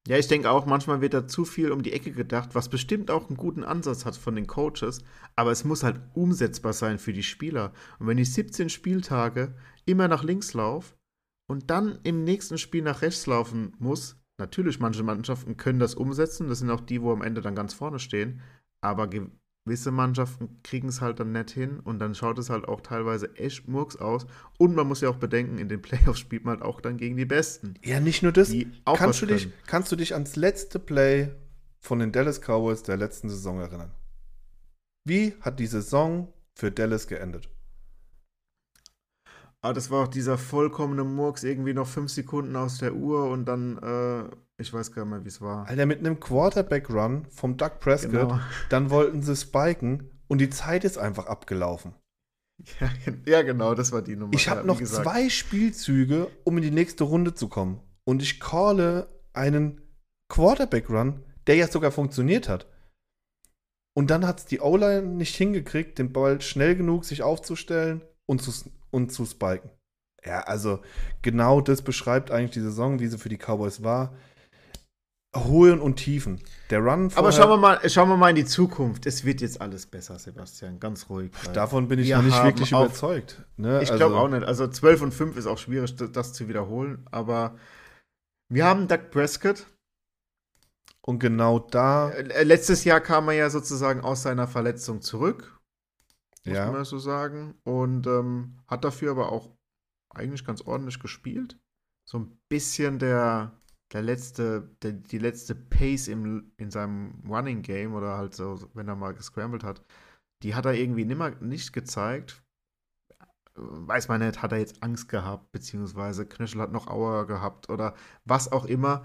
Ja, ich denke auch, manchmal wird da zu viel um die Ecke gedacht, was bestimmt auch einen guten Ansatz hat von den Coaches, aber es muss halt umsetzbar sein für die Spieler. Und wenn ich 17 Spieltage immer nach links laufe und dann im nächsten Spiel nach rechts laufen muss, natürlich, manche Mannschaften können das umsetzen, das sind auch die, wo am Ende dann ganz vorne stehen, aber gewisse Mannschaften kriegen es halt dann nicht hin und dann schaut es halt auch teilweise echt murks aus. Und man muss ja auch bedenken, in den Playoffs spielt man halt auch dann gegen die Besten. Ja, nicht nur das. kannst, du dich, kannst du dich ans letzte Play von den Dallas Cowboys der letzten Saison erinnern? Wie hat die Saison für Dallas geendet? Ah, das war auch dieser vollkommene Murks, irgendwie noch fünf Sekunden aus der Uhr und dann äh, ich weiß gar nicht mehr, wie es war. Alter, mit einem Quarterback-Run vom Doug Prescott, genau. dann wollten sie spiken und die Zeit ist einfach abgelaufen. Ja, ja genau, das war die Nummer. Ich habe ja, noch gesagt. zwei Spielzüge, um in die nächste Runde zu kommen. Und ich calle einen Quarterback-Run, der ja sogar funktioniert hat. Und dann hat es die O-Line nicht hingekriegt, den Ball schnell genug sich aufzustellen und zu, und zu spiken. Ja, also genau das beschreibt eigentlich die Saison, wie sie für die Cowboys war. Hohen und Tiefen. Der Run Aber schauen wir, mal, schauen wir mal in die Zukunft. Es wird jetzt alles besser, Sebastian. Ganz ruhig. Davon bin ich wir noch nicht wirklich überzeugt. Ne? Ich also, glaube auch nicht. Also 12 und 5 ist auch schwierig, das zu wiederholen. Aber wir haben Doug Prescott. Und genau da. Äh, letztes Jahr kam er ja sozusagen aus seiner Verletzung zurück. Muss ja. man so sagen. Und ähm, hat dafür aber auch eigentlich ganz ordentlich gespielt. So ein bisschen der der letzte, der, die letzte Pace im, in seinem Running Game oder halt so, wenn er mal gescrambled hat, die hat er irgendwie nimmer, nicht gezeigt. Weiß man nicht, hat er jetzt Angst gehabt, beziehungsweise Knöchel hat noch Auer gehabt oder was auch immer.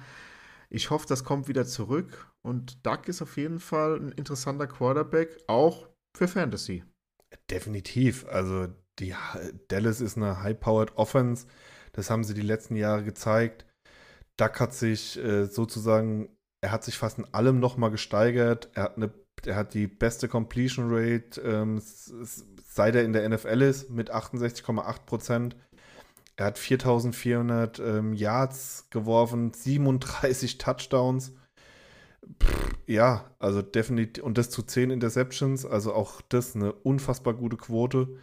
Ich hoffe, das kommt wieder zurück und Duck ist auf jeden Fall ein interessanter Quarterback, auch für Fantasy. Definitiv. Also die Dallas ist eine high-powered Offense. Das haben sie die letzten Jahre gezeigt. Duck hat sich äh, sozusagen, er hat sich fast in allem nochmal gesteigert. Er hat, eine, er hat die beste Completion Rate, ähm, seit er in der NFL ist, mit 68,8 Prozent. Er hat 4400 ähm, Yards geworfen, 37 Touchdowns. Pff, ja, also definitiv, und das zu 10 Interceptions, also auch das eine unfassbar gute Quote.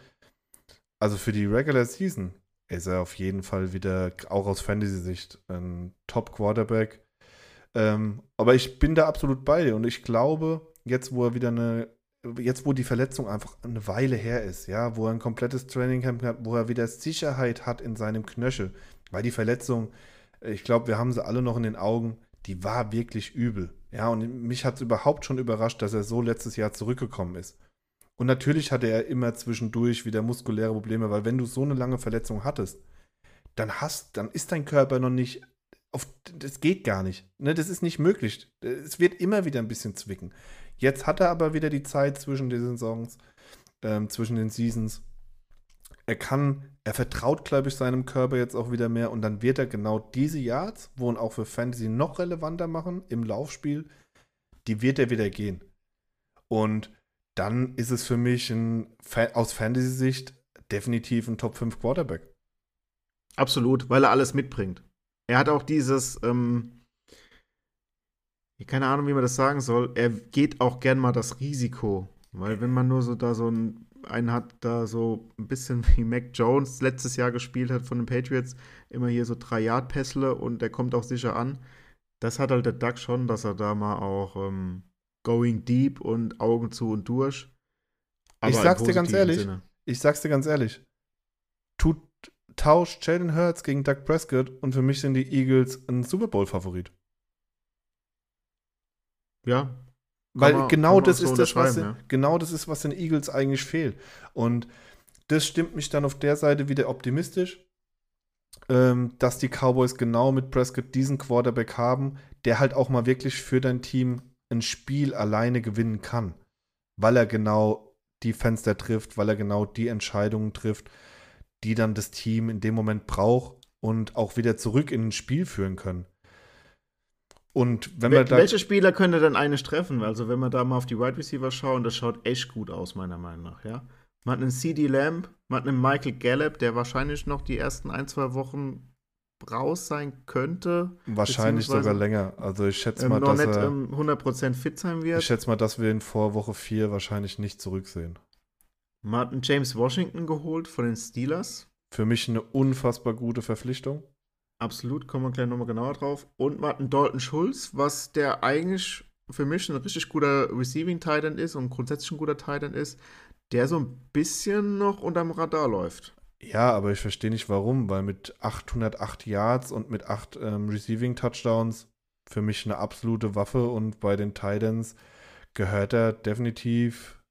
Also für die Regular Season ist er auf jeden Fall wieder, auch aus Fantasy-Sicht, ein Top-Quarterback. Ähm, aber ich bin da absolut bei dir und ich glaube, jetzt, wo er wieder eine, jetzt, wo die Verletzung einfach eine Weile her ist, ja, wo er ein komplettes Trainingcamp hat, wo er wieder Sicherheit hat in seinem Knöchel, weil die Verletzung, ich glaube, wir haben sie alle noch in den Augen, die war wirklich übel. Ja, und mich hat es überhaupt schon überrascht, dass er so letztes Jahr zurückgekommen ist. Und natürlich hatte er immer zwischendurch wieder muskuläre Probleme, weil wenn du so eine lange Verletzung hattest, dann hast, dann ist dein Körper noch nicht auf, das geht gar nicht. Ne, das ist nicht möglich. Es wird immer wieder ein bisschen zwicken. Jetzt hat er aber wieder die Zeit zwischen den Saisons, ähm, zwischen den Seasons. Er kann, er vertraut, glaube ich, seinem Körper jetzt auch wieder mehr und dann wird er genau diese Yards, wo ihn auch für Fantasy noch relevanter machen im Laufspiel, die wird er wieder gehen. Und dann ist es für mich ein, aus Fantasy-Sicht definitiv ein Top 5 Quarterback. Absolut, weil er alles mitbringt. Er hat auch dieses, ähm, keine Ahnung, wie man das sagen soll, er geht auch gern mal das Risiko. Weil wenn man nur so da so einen, einen hat, da so ein bisschen wie Mac Jones letztes Jahr gespielt hat von den Patriots, immer hier so drei Yard Pässle und der kommt auch sicher an. das hat halt der Duck schon, dass er da mal auch ähm, going deep und Augen zu und durch. ich sag's dir ganz ehrlich, Sinne. ich sag's dir ganz ehrlich, tut, tauscht Jalen Hurts gegen Doug Prescott und für mich sind die Eagles ein Super Bowl-Favorit. Ja. Weil man, genau das ist so das, was ja. genau das ist, was den Eagles eigentlich fehlt. Und das stimmt mich dann auf der Seite wieder optimistisch, ähm, dass die Cowboys genau mit Prescott diesen Quarterback haben, der halt auch mal wirklich für dein Team ein Spiel alleine gewinnen kann, weil er genau die Fenster trifft, weil er genau die Entscheidungen trifft, die dann das Team in dem Moment braucht und auch wieder zurück in ein Spiel führen können. Und wenn wir da Welche Spieler könnte denn eine treffen? Also, wenn wir da mal auf die Wide Receiver schauen, das schaut echt gut aus, meiner Meinung nach, ja. Man hat einen CD Lamb, man hat einen Michael Gallup, der wahrscheinlich noch die ersten ein, zwei Wochen raus sein könnte. Wahrscheinlich sogar länger. Also ich schätze ähm, mal, noch dass nicht, er ähm, 100% fit sein wird. Ich schätze mal, dass wir ihn vor Woche 4 wahrscheinlich nicht zurücksehen. Man hat einen James Washington geholt von den Steelers. Für mich eine unfassbar gute Verpflichtung. Absolut, kommen wir gleich nochmal genauer drauf. Und einen Dalton Schulz, was der eigentlich für mich ein richtig guter Receiving Titan ist und grundsätzlich ein guter Titan ist, der so ein bisschen noch unterm Radar läuft. Ja, aber ich verstehe nicht warum, weil mit 808 Yards und mit 8 ähm, Receiving Touchdowns für mich eine absolute Waffe und bei den Titans gehört er definitiv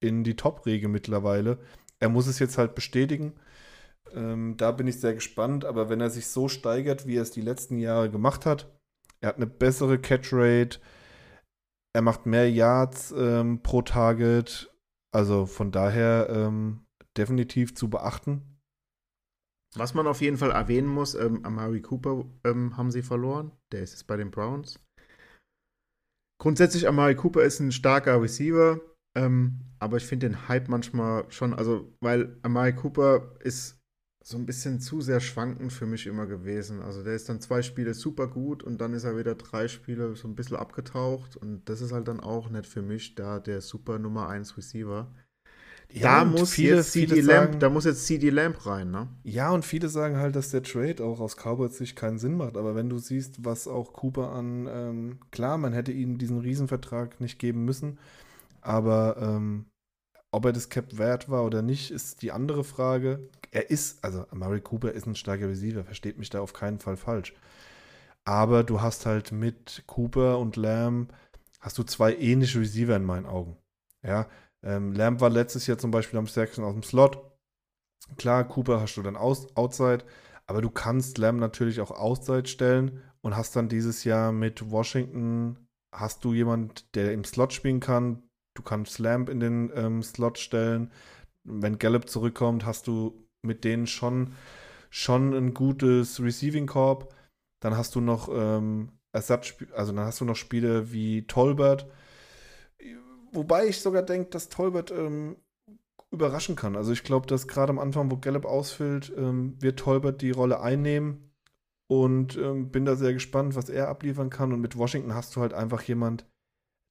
in die Top-Riege mittlerweile. Er muss es jetzt halt bestätigen. Ähm, da bin ich sehr gespannt, aber wenn er sich so steigert, wie er es die letzten Jahre gemacht hat, er hat eine bessere Catch-Rate, er macht mehr Yards ähm, pro Target, also von daher ähm, definitiv zu beachten. Was man auf jeden Fall erwähnen muss, ähm, Amari Cooper ähm, haben sie verloren. Der ist jetzt bei den Browns. Grundsätzlich, Amari Cooper ist ein starker Receiver, ähm, aber ich finde den Hype manchmal schon, also, weil Amari Cooper ist so ein bisschen zu sehr schwankend für mich immer gewesen. Also der ist dann zwei Spiele super gut und dann ist er wieder drei Spiele so ein bisschen abgetaucht und das ist halt dann auch nicht für mich da der super Nummer 1 Receiver. Ja, da muss viele, jetzt CD Lamp, sagen, da muss jetzt CD Lamp rein, ne? Ja, und viele sagen halt, dass der Trade auch aus Cowboys Sicht keinen Sinn macht. Aber wenn du siehst, was auch Cooper an, ähm, klar, man hätte ihnen diesen Riesenvertrag nicht geben müssen, aber ähm, ob er das Cap wert war oder nicht, ist die andere Frage. Er ist, also Amari Cooper ist ein starker Receiver, versteht mich da auf keinen Fall falsch. Aber du hast halt mit Cooper und Lamb hast du zwei ähnliche Receiver in meinen Augen. Ja, ähm, Lamb war letztes Jahr zum Beispiel am stärksten aus dem Slot. Klar, Cooper hast du dann aus, Outside, aber du kannst Lamb natürlich auch Outside stellen und hast dann dieses Jahr mit Washington hast du jemand, der im Slot spielen kann, Du kannst Lamp in den ähm, Slot stellen. Wenn Gallup zurückkommt, hast du mit denen schon, schon ein gutes Receiving Corp. Dann hast du noch ähm, Ersatzspiele, also dann hast du noch Spiele wie Tolbert. Wobei ich sogar denke, dass Tolbert ähm, überraschen kann. Also ich glaube, dass gerade am Anfang, wo Gallup ausfüllt, ähm, wird Tolbert die Rolle einnehmen. Und ähm, bin da sehr gespannt, was er abliefern kann. Und mit Washington hast du halt einfach jemand,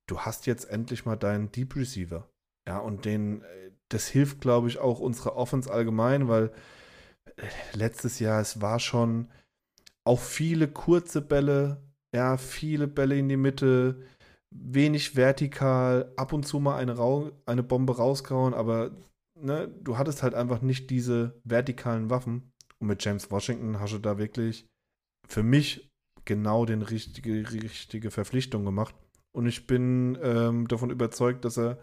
du hast jetzt endlich mal deinen Deep Receiver. Ja, und den, äh, das hilft, glaube ich, auch unserer Offense allgemein, weil äh, letztes Jahr, es war schon auch viele kurze Bälle, ja, viele Bälle in die Mitte, wenig vertikal, ab und zu mal eine, eine Bombe rausgrauen, aber ne, du hattest halt einfach nicht diese vertikalen Waffen. Und mit James Washington hast du da wirklich für mich genau den richtige, richtige Verpflichtung gemacht. Und ich bin ähm, davon überzeugt, dass er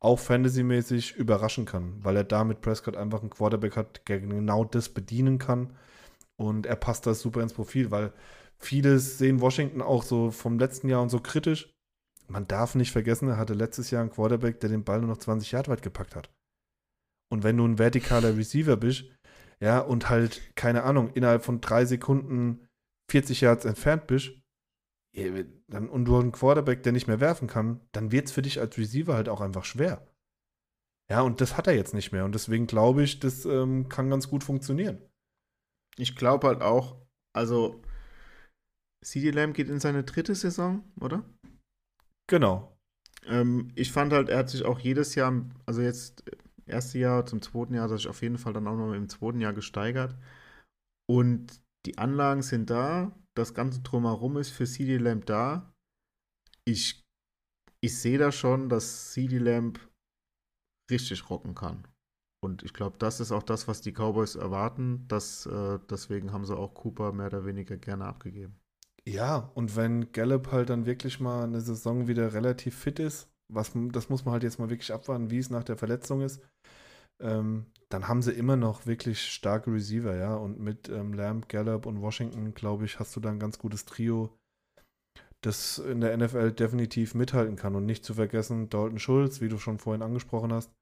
auch fantasymäßig überraschen kann, weil er da mit Prescott einfach einen Quarterback hat, der genau das bedienen kann. Und er passt da super ins Profil, weil viele sehen Washington auch so vom letzten Jahr und so kritisch. Man darf nicht vergessen, er hatte letztes Jahr einen Quarterback, der den Ball nur noch 20 Yard weit gepackt hat. Und wenn du ein vertikaler Receiver bist, ja, und halt, keine Ahnung, innerhalb von drei Sekunden 40 Yards entfernt bist, dann, und du hast einen Quarterback, der nicht mehr werfen kann, dann wird es für dich als Receiver halt auch einfach schwer. Ja, und das hat er jetzt nicht mehr. Und deswegen glaube ich, das ähm, kann ganz gut funktionieren. Ich glaube halt auch, also CD Lamb geht in seine dritte Saison, oder? Genau. Ähm, ich fand halt, er hat sich auch jedes Jahr, also jetzt äh, erste Jahr zum zweiten Jahr, hat sich auf jeden Fall dann auch noch im zweiten Jahr gesteigert. Und die Anlagen sind da, das Ganze drumherum ist für CD Lamb da. Ich, ich sehe da schon, dass CD Lamb richtig rocken kann. Und ich glaube, das ist auch das, was die Cowboys erwarten. Dass, äh, deswegen haben sie auch Cooper mehr oder weniger gerne abgegeben. Ja, und wenn Gallup halt dann wirklich mal eine Saison wieder relativ fit ist, was, das muss man halt jetzt mal wirklich abwarten, wie es nach der Verletzung ist, ähm, dann haben sie immer noch wirklich starke Receiver, ja. Und mit ähm, Lamb, Gallup und Washington, glaube ich, hast du da ein ganz gutes Trio, das in der NFL definitiv mithalten kann. Und nicht zu vergessen, Dalton Schulz, wie du schon vorhin angesprochen hast,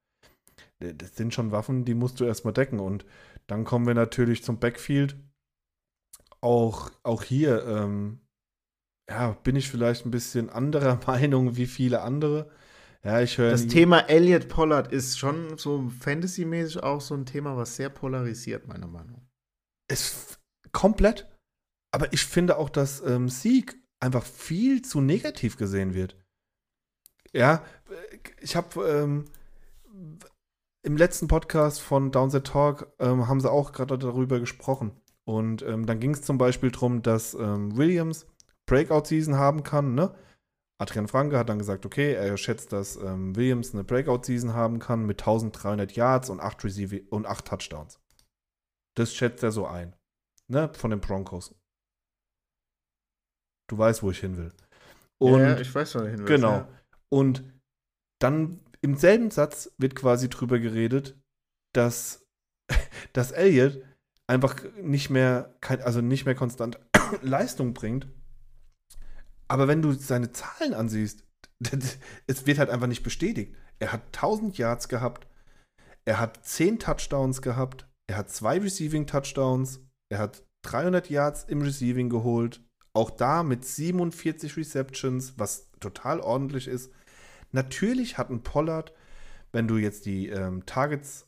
das sind schon Waffen, die musst du erstmal decken. Und dann kommen wir natürlich zum Backfield. Auch, auch hier, ähm, ja, bin ich vielleicht ein bisschen anderer Meinung wie viele andere. Ja, ich höre. Das Thema Elliot Pollard ist schon so fantasymäßig auch so ein Thema, was sehr polarisiert, meiner Meinung. Ist komplett. Aber ich finde auch, dass ähm, Sieg einfach viel zu negativ gesehen wird. Ja, ich habe ähm, im letzten Podcast von Downset Talk ähm, haben sie auch gerade darüber gesprochen. Und ähm, dann ging es zum Beispiel darum, dass ähm, Williams Breakout-Season haben kann. Ne? Adrian Franke hat dann gesagt, okay, er schätzt, dass ähm, Williams eine Breakout-Season haben kann mit 1300 Yards und 8, Receive und 8 Touchdowns. Das schätzt er so ein. Ne? Von den Broncos. Du weißt, wo ich hin will. Und, ja, ich weiß, wo ich hin will. Genau. Ja. Und dann im selben Satz wird quasi drüber geredet, dass, dass Elliot einfach nicht mehr, also nicht mehr konstant Leistung bringt. Aber wenn du seine Zahlen ansiehst, es wird halt einfach nicht bestätigt. Er hat 1000 Yards gehabt, er hat 10 Touchdowns gehabt, er hat zwei Receiving Touchdowns, er hat 300 Yards im Receiving geholt, auch da mit 47 Receptions, was total ordentlich ist. Natürlich hat ein Pollard, wenn du jetzt die ähm, Targets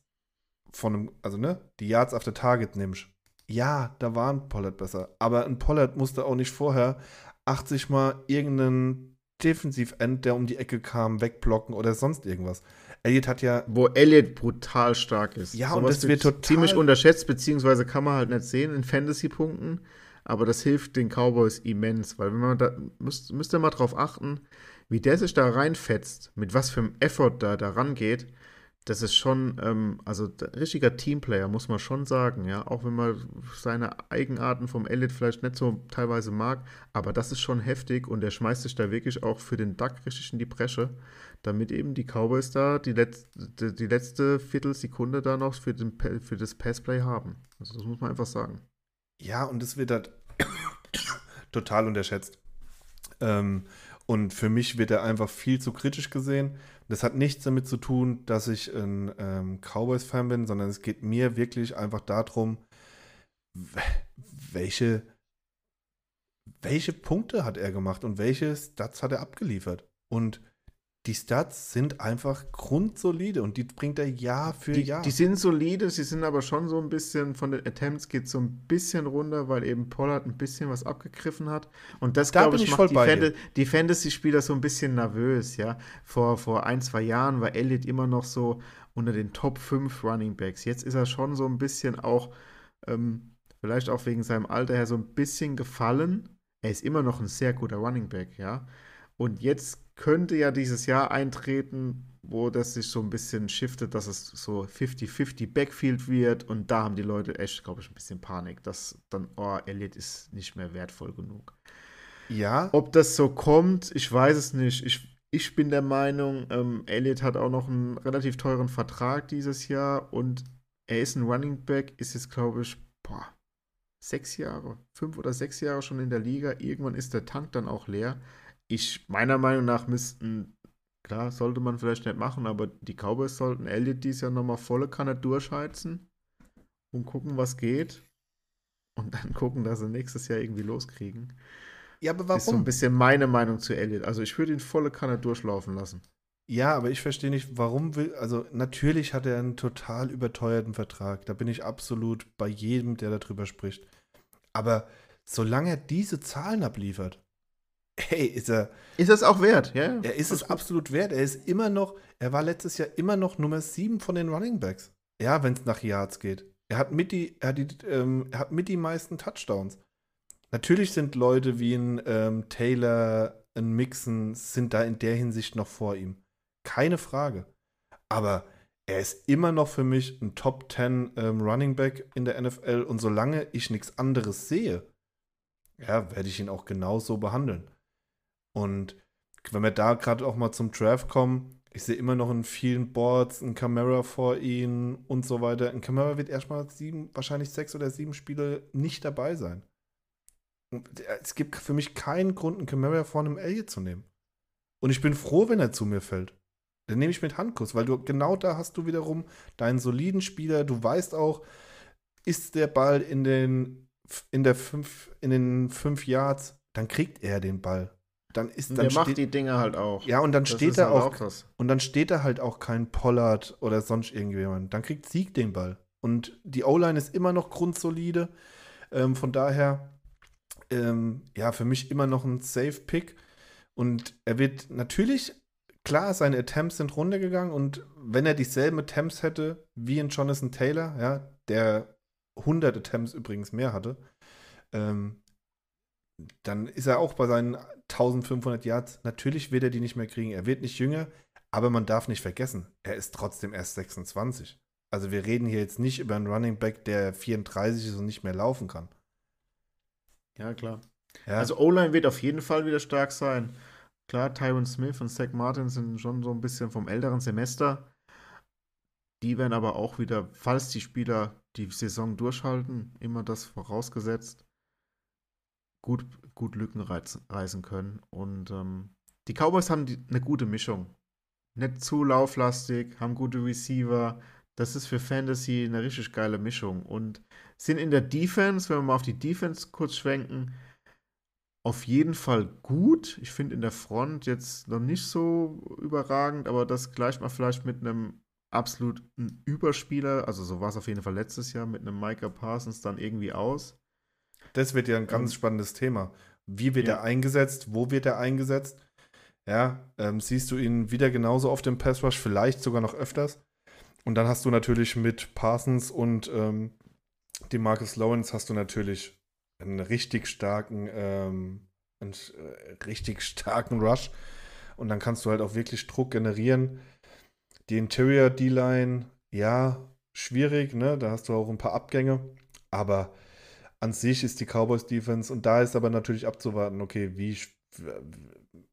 von einem, also ne, die Yards after Target nimmst, ja, da war ein Pollard besser. Aber ein Pollard musste auch nicht vorher 80 Mal irgendeinen Defensivend, der um die Ecke kam, wegblocken oder sonst irgendwas. Elliot hat ja. Wo Elliot brutal stark ist. Ja, so und das wird total. Ziemlich unterschätzt, beziehungsweise kann man halt nicht sehen in Fantasy-Punkten. Aber das hilft den Cowboys immens, weil wenn man da, müsst, müsst ihr mal drauf achten, wie der sich da reinfetzt, mit was für einem Effort da, da rangeht, das ist schon, ähm, also richtiger Teamplayer, muss man schon sagen, ja. Auch wenn man seine Eigenarten vom Elliot vielleicht nicht so teilweise mag, aber das ist schon heftig und der schmeißt sich da wirklich auch für den Duck richtig in die Bresche, damit eben die Cowboys da die, Letz-, die, die letzte Viertelsekunde da noch für, den, für das Passplay haben. Also das muss man einfach sagen. Ja, und das wird halt total unterschätzt. Ähm, und für mich wird er einfach viel zu kritisch gesehen. Das hat nichts damit zu tun, dass ich ein ähm, Cowboys-Fan bin, sondern es geht mir wirklich einfach darum, welche, welche Punkte hat er gemacht und welche Stats hat er abgeliefert. Und die Stats sind einfach grundsolide und die bringt er Jahr für die, Jahr. Die sind solide, sie sind aber schon so ein bisschen, von den Attempts geht so ein bisschen runter, weil eben Pollard ein bisschen was abgegriffen hat. Und das, da glaube ich, ich macht die, Fan die Fantasy-Spieler so ein bisschen nervös, ja. Vor, vor ein, zwei Jahren war Elliott immer noch so unter den Top 5 Running Backs. Jetzt ist er schon so ein bisschen auch, ähm, vielleicht auch wegen seinem Alter her, so ein bisschen gefallen. Er ist immer noch ein sehr guter Running Back, ja. Und jetzt könnte ja dieses Jahr eintreten, wo das sich so ein bisschen shiftet, dass es so 50-50 Backfield wird und da haben die Leute echt, glaube ich, ein bisschen Panik, dass dann, oh, Elliot ist nicht mehr wertvoll genug. Ja. Ob das so kommt, ich weiß es nicht. Ich, ich bin der Meinung, ähm, Elliott hat auch noch einen relativ teuren Vertrag dieses Jahr und er ist ein Running Back, ist jetzt, glaube ich, boah, sechs Jahre, fünf oder sechs Jahre schon in der Liga. Irgendwann ist der Tank dann auch leer ich, meiner Meinung nach, müssten, klar, sollte man vielleicht nicht machen, aber die Cowboys sollten Elliott dies Jahr nochmal volle Kanne durchheizen und gucken, was geht. Und dann gucken, dass sie nächstes Jahr irgendwie loskriegen. Ja, aber warum? Ist so ein bisschen meine Meinung zu Elliott. Also ich würde ihn volle Kanne durchlaufen lassen. Ja, aber ich verstehe nicht, warum will, also natürlich hat er einen total überteuerten Vertrag. Da bin ich absolut bei jedem, der darüber spricht. Aber solange er diese Zahlen abliefert, hey, ist er. Ist es auch wert, ja? Er ist es gut. absolut wert. Er ist immer noch, er war letztes Jahr immer noch Nummer 7 von den Running Backs. Ja, wenn es nach Yards geht. Er hat mit die, er hat die, ähm, er hat mit die meisten Touchdowns. Natürlich sind Leute wie ein ähm, Taylor, ein Mixon, sind da in der Hinsicht noch vor ihm. Keine Frage. Aber er ist immer noch für mich ein Top 10 ähm, Running Back in der NFL und solange ich nichts anderes sehe, ja, werde ich ihn auch genauso behandeln. Und wenn wir da gerade auch mal zum Draft kommen, ich sehe immer noch in vielen Boards ein Camera vor ihm und so weiter. Ein Camera wird erstmal sieben, wahrscheinlich sechs oder sieben Spiele nicht dabei sein. Und es gibt für mich keinen Grund, einen Camara vor einem Elliott zu nehmen. Und ich bin froh, wenn er zu mir fällt. Dann nehme ich mit Handkuss, weil du genau da hast du wiederum deinen soliden Spieler. Du weißt auch, ist der Ball in den in der fünf, in den fünf Yards, dann kriegt er den Ball. Dann ist dann der macht die Dinge halt auch. Ja, und dann das steht da halt auch, auch und dann steht da halt auch kein Pollard oder sonst irgendjemand. Dann kriegt Sieg den Ball. Und die O-Line ist immer noch grundsolide. Ähm, von daher, ähm, ja, für mich immer noch ein Safe-Pick. Und er wird natürlich, klar, seine Attempts sind runtergegangen. Und wenn er dieselben Attempts hätte wie in Jonathan Taylor, ja, der 100 Attempts übrigens mehr hatte, ähm, dann ist er auch bei seinen 1500 Yards. Natürlich wird er die nicht mehr kriegen. Er wird nicht jünger, aber man darf nicht vergessen, er ist trotzdem erst 26. Also wir reden hier jetzt nicht über einen Running Back, der 34 ist und nicht mehr laufen kann. Ja, klar. Ja. Also O-Line wird auf jeden Fall wieder stark sein. Klar, Tyron Smith und Zach Martin sind schon so ein bisschen vom älteren Semester. Die werden aber auch wieder, falls die Spieler die Saison durchhalten, immer das vorausgesetzt, gut, gut Lücken reißen können. Und ähm, die Cowboys haben die, eine gute Mischung. Nicht zu lauflastig, haben gute Receiver. Das ist für Fantasy eine richtig geile Mischung. Und sind in der Defense, wenn wir mal auf die Defense kurz schwenken, auf jeden Fall gut. Ich finde in der Front jetzt noch nicht so überragend, aber das gleicht man vielleicht mit einem absoluten Überspieler, also so war es auf jeden Fall letztes Jahr mit einem Micah Parsons dann irgendwie aus. Das wird ja ein ganz ähm, spannendes Thema. Wie wird ja. er eingesetzt? Wo wird er eingesetzt? Ja, ähm, siehst du ihn wieder genauso auf dem Pass Rush, vielleicht sogar noch öfters. Und dann hast du natürlich mit Parsons und ähm, dem Marcus Lawrence hast du natürlich einen richtig starken, ähm, einen, äh, richtig starken Rush. Und dann kannst du halt auch wirklich Druck generieren. Die Interior D-Line, ja, schwierig, ne? Da hast du auch ein paar Abgänge. Aber an sich ist die Cowboys Defense und da ist aber natürlich abzuwarten, okay, wie,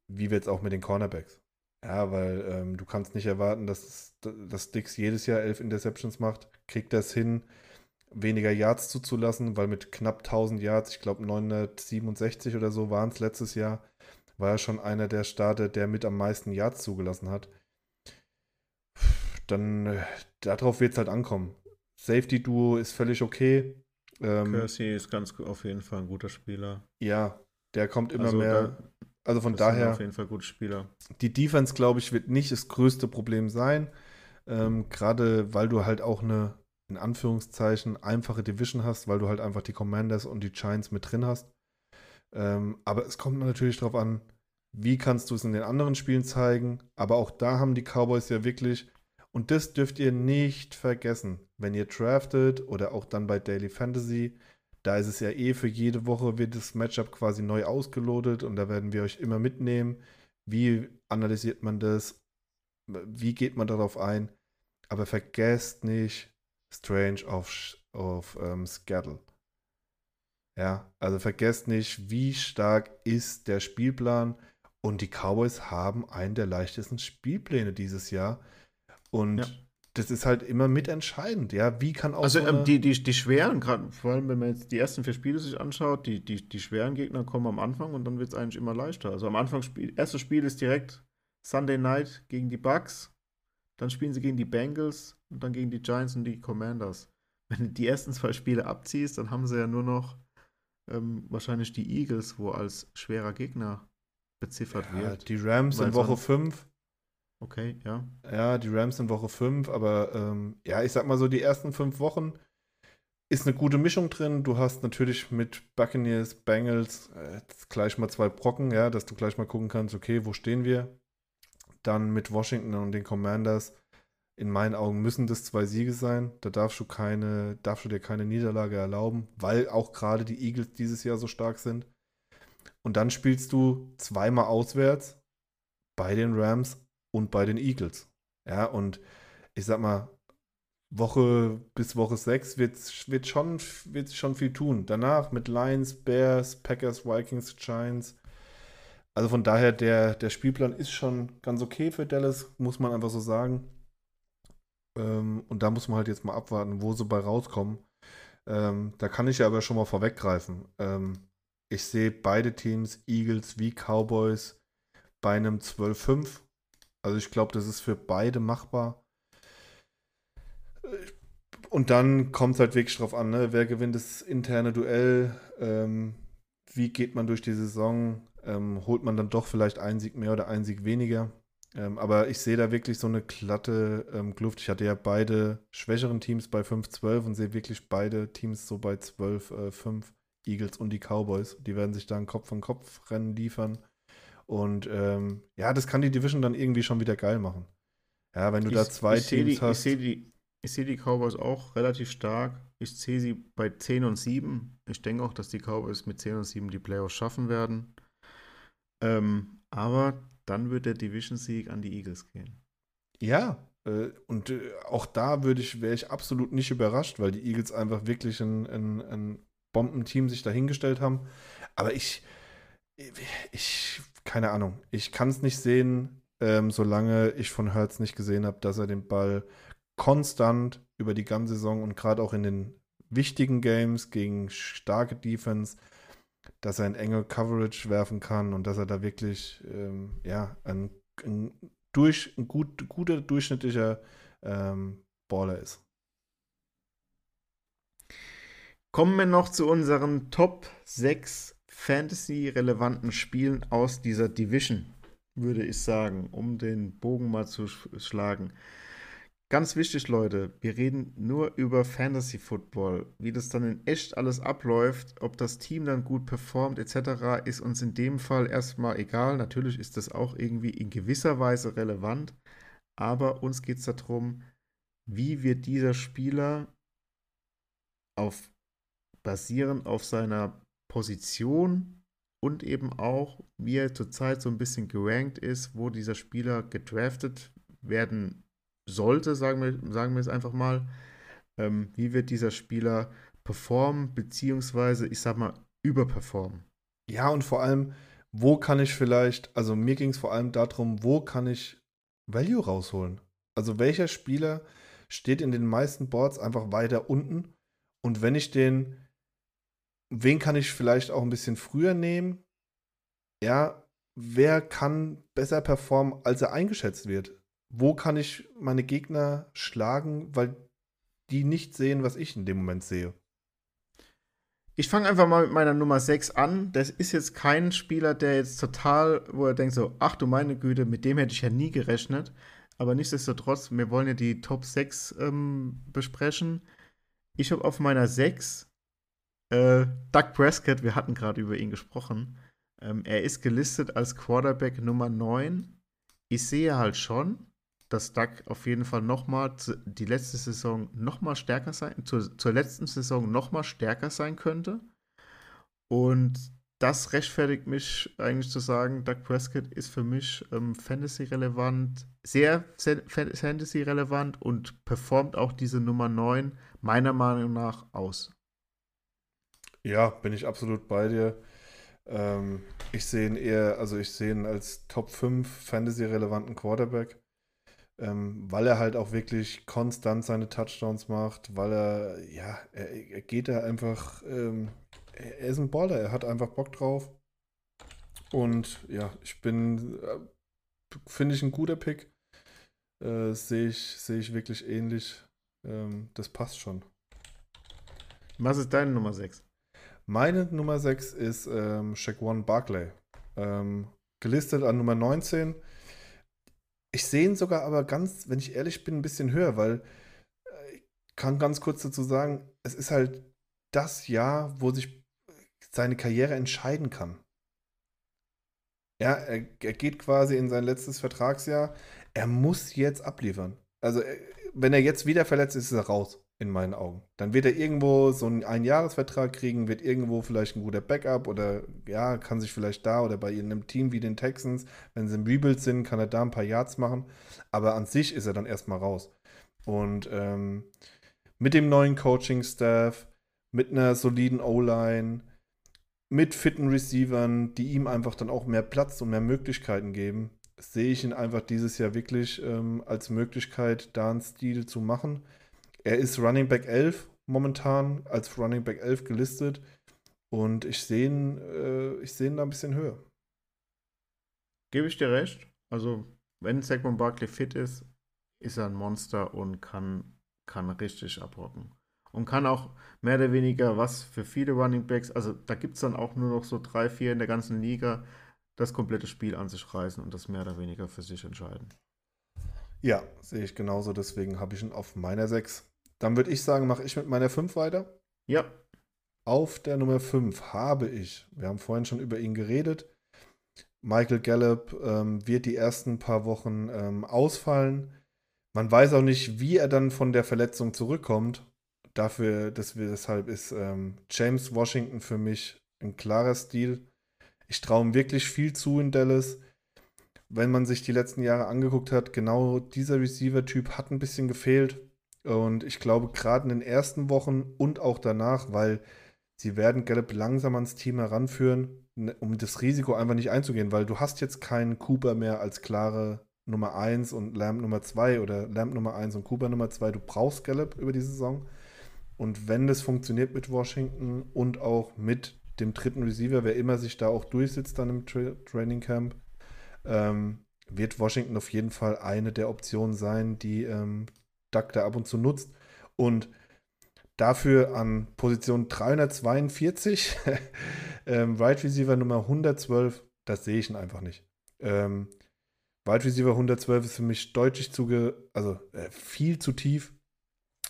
wie wird es auch mit den Cornerbacks? Ja, weil ähm, du kannst nicht erwarten, dass, dass Dix jedes Jahr elf Interceptions macht. Kriegt das hin, weniger Yards zuzulassen, weil mit knapp 1000 Yards, ich glaube 967 oder so waren es letztes Jahr, war er schon einer der Starter, der mit am meisten Yards zugelassen hat. Dann äh, darauf wird es halt ankommen. Safety-Duo ist völlig okay. Ähm, Kersey ist ganz auf jeden Fall ein guter Spieler. Ja, der kommt immer also mehr. Da, also von daher. Auf jeden Fall gute Spieler. Die Defense, glaube ich, wird nicht das größte Problem sein. Ähm, Gerade weil du halt auch eine, in Anführungszeichen, einfache Division hast, weil du halt einfach die Commanders und die Giants mit drin hast. Ähm, aber es kommt natürlich darauf an, wie kannst du es in den anderen Spielen zeigen. Aber auch da haben die Cowboys ja wirklich und das dürft ihr nicht vergessen, wenn ihr draftet oder auch dann bei Daily Fantasy. Da ist es ja eh für jede Woche wird das Matchup quasi neu ausgelotet und da werden wir euch immer mitnehmen. Wie analysiert man das? Wie geht man darauf ein? Aber vergesst nicht Strange auf, auf ähm, Scattle. Ja, also vergesst nicht, wie stark ist der Spielplan. Und die Cowboys haben einen der leichtesten Spielpläne dieses Jahr. Und ja. das ist halt immer mitentscheidend, ja. Wie kann auch. Also so ähm, die, die, die schweren, gerade vor allem, wenn man jetzt die ersten vier Spiele sich anschaut, die, die, die schweren Gegner kommen am Anfang und dann wird es eigentlich immer leichter. Also am Anfang, Spiel, erstes Spiel ist direkt Sunday Night gegen die Bucks, dann spielen sie gegen die Bengals und dann gegen die Giants und die Commanders. Wenn du die ersten zwei Spiele abziehst, dann haben sie ja nur noch ähm, wahrscheinlich die Eagles, wo als schwerer Gegner beziffert ja, wird. Die Rams in Woche 5 Okay, ja. Ja, die Rams in Woche 5, aber ähm, ja, ich sag mal so, die ersten fünf Wochen ist eine gute Mischung drin. Du hast natürlich mit Buccaneers, Bengals äh, gleich mal zwei Brocken, ja, dass du gleich mal gucken kannst, okay, wo stehen wir? Dann mit Washington und den Commanders In meinen Augen müssen das zwei Siege sein. Da darfst du keine, darfst du dir keine Niederlage erlauben, weil auch gerade die Eagles dieses Jahr so stark sind. Und dann spielst du zweimal auswärts bei den Rams und bei den Eagles. Ja, und ich sag mal, Woche bis Woche 6 wird, wird, schon, wird schon viel tun. Danach mit Lions, Bears, Packers, Vikings, Giants. Also von daher, der, der Spielplan ist schon ganz okay für Dallas, muss man einfach so sagen. Ähm, und da muss man halt jetzt mal abwarten, wo sie bei rauskommen. Ähm, da kann ich ja aber schon mal vorweggreifen. Ähm, ich sehe beide Teams, Eagles wie Cowboys, bei einem 12-5. Also ich glaube, das ist für beide machbar. Und dann kommt es halt wirklich drauf an, ne? wer gewinnt das interne Duell, ähm, wie geht man durch die Saison, ähm, holt man dann doch vielleicht einen Sieg mehr oder einen Sieg weniger. Ähm, aber ich sehe da wirklich so eine glatte ähm, Kluft. Ich hatte ja beide schwächeren Teams bei 5-12 und sehe wirklich beide Teams so bei 12-5, äh, Eagles und die Cowboys. Die werden sich da ein Kopf-an-Kopf-Rennen liefern. Und ähm, ja, das kann die Division dann irgendwie schon wieder geil machen. Ja, wenn du ich, da zwei Teams die, hast. Ich sehe die, seh die Cowboys auch relativ stark. Ich sehe sie bei 10 und 7. Ich denke auch, dass die Cowboys mit 10 und 7 die Playoffs schaffen werden. Ähm, aber dann wird der Division-Sieg an die Eagles gehen. Ja, äh, und äh, auch da würde ich, wäre ich absolut nicht überrascht, weil die Eagles einfach wirklich ein, ein, ein Bombenteam sich dahingestellt haben. Aber ich, ich, keine Ahnung, ich kann es nicht sehen, ähm, solange ich von Hertz nicht gesehen habe, dass er den Ball konstant über die ganze Saison und gerade auch in den wichtigen Games gegen starke Defense dass er in enge Coverage werfen kann und dass er da wirklich ähm, ja, ein, ein, durch, ein gut, guter durchschnittlicher ähm, Baller ist. Kommen wir noch zu unseren Top 6 Fantasy-relevanten Spielen aus dieser Division, würde ich sagen, um den Bogen mal zu schlagen. Ganz wichtig, Leute, wir reden nur über Fantasy Football. Wie das dann in echt alles abläuft, ob das Team dann gut performt etc., ist uns in dem Fall erstmal egal. Natürlich ist das auch irgendwie in gewisser Weise relevant, aber uns geht es darum, wie wird dieser Spieler auf basierend auf seiner Position und eben auch, wie er zurzeit so ein bisschen gerankt ist, wo dieser Spieler gedraftet werden sollte, sagen wir, sagen wir es einfach mal, ähm, wie wird dieser Spieler performen, beziehungsweise, ich sag mal, überperformen. Ja, und vor allem, wo kann ich vielleicht, also mir ging es vor allem darum, wo kann ich Value rausholen? Also welcher Spieler steht in den meisten Boards einfach weiter unten? Und wenn ich den, wen kann ich vielleicht auch ein bisschen früher nehmen? Ja, wer kann besser performen, als er eingeschätzt wird? wo kann ich meine Gegner schlagen, weil die nicht sehen, was ich in dem Moment sehe. Ich fange einfach mal mit meiner Nummer 6 an. Das ist jetzt kein Spieler, der jetzt total, wo er denkt so, ach du meine Güte, mit dem hätte ich ja nie gerechnet. Aber nichtsdestotrotz, wir wollen ja die Top 6 ähm, besprechen. Ich habe auf meiner 6 äh, Doug Prescott, wir hatten gerade über ihn gesprochen. Ähm, er ist gelistet als Quarterback Nummer 9. Ich sehe halt schon, dass Duck auf jeden Fall nochmal die letzte Saison nochmal stärker sein, zur, zur letzten Saison nochmal stärker sein könnte. Und das rechtfertigt mich eigentlich zu sagen, Doug Prescott ist für mich ähm, Fantasy-relevant, sehr Fantasy-relevant und performt auch diese Nummer 9 meiner Meinung nach aus. Ja, bin ich absolut bei dir. Ähm, ich sehe ihn eher, also ich sehe ihn als Top 5 Fantasy-relevanten Quarterback ähm, weil er halt auch wirklich konstant seine Touchdowns macht, weil er, ja, er, er geht da einfach, ähm, er, ist ein Baller, er hat einfach Bock drauf. Und ja, ich bin, äh, finde ich ein guter Pick. Äh, Sehe ich, seh ich wirklich ähnlich. Ähm, das passt schon. Was ist deine Nummer 6? Meine Nummer 6 ist ähm, Shaquan Barclay. Ähm, gelistet an Nummer 19. Ich sehe ihn sogar aber ganz, wenn ich ehrlich bin, ein bisschen höher, weil äh, ich kann ganz kurz dazu sagen, es ist halt das Jahr, wo sich seine Karriere entscheiden kann. Ja, er, er geht quasi in sein letztes Vertragsjahr. Er muss jetzt abliefern. also äh, wenn er jetzt wieder verletzt ist, ist er raus, in meinen Augen. Dann wird er irgendwo so einen Einjahresvertrag kriegen, wird irgendwo vielleicht ein guter Backup oder ja, kann sich vielleicht da oder bei einem Team wie den Texans, wenn sie im Rebuild sind, kann er da ein paar Yards machen. Aber an sich ist er dann erstmal raus. Und ähm, mit dem neuen Coaching-Staff, mit einer soliden O-Line, mit fitten Receivern, die ihm einfach dann auch mehr Platz und mehr Möglichkeiten geben, sehe ich ihn einfach dieses Jahr wirklich ähm, als Möglichkeit, da einen Stil zu machen. Er ist Running Back 11 momentan, als Running Back 11 gelistet. Und ich sehe ihn, äh, ich ihn da ein bisschen höher. Gebe ich dir recht. Also, wenn Saquon Barkley fit ist, ist er ein Monster und kann, kann richtig abrocken. Und kann auch mehr oder weniger was für viele Running Backs, also da gibt es dann auch nur noch so drei, vier in der ganzen Liga, das komplette Spiel an sich reißen und das mehr oder weniger für sich entscheiden. Ja, sehe ich genauso, deswegen habe ich ihn auf meiner 6. Dann würde ich sagen, mache ich mit meiner 5 weiter. Ja. Auf der Nummer 5 habe ich, wir haben vorhin schon über ihn geredet, Michael Gallup ähm, wird die ersten paar Wochen ähm, ausfallen. Man weiß auch nicht, wie er dann von der Verletzung zurückkommt. Dafür, dass wir, deshalb ist ähm, James Washington für mich ein klarer Stil. Ich traue ihm wirklich viel zu in Dallas. Wenn man sich die letzten Jahre angeguckt hat, genau dieser Receiver-Typ hat ein bisschen gefehlt. Und ich glaube, gerade in den ersten Wochen und auch danach, weil sie werden Gallup langsam ans Team heranführen, ne, um das Risiko einfach nicht einzugehen, weil du hast jetzt keinen Cooper mehr als klare Nummer 1 und Lamb Nummer 2 oder Lamb Nummer 1 und Cooper Nummer 2. Du brauchst Gallup über die Saison. Und wenn das funktioniert mit Washington und auch mit dem dritten Receiver, wer immer sich da auch durchsitzt dann im Tra Training Camp, ähm, wird Washington auf jeden Fall eine der Optionen sein, die ähm, Duck da ab und zu nutzt. Und dafür an Position 342, ähm, Wide Receiver Nummer 112, das sehe ich ihn einfach nicht. Ähm, Wide Receiver 112 ist für mich deutlich zu, also äh, viel zu tief,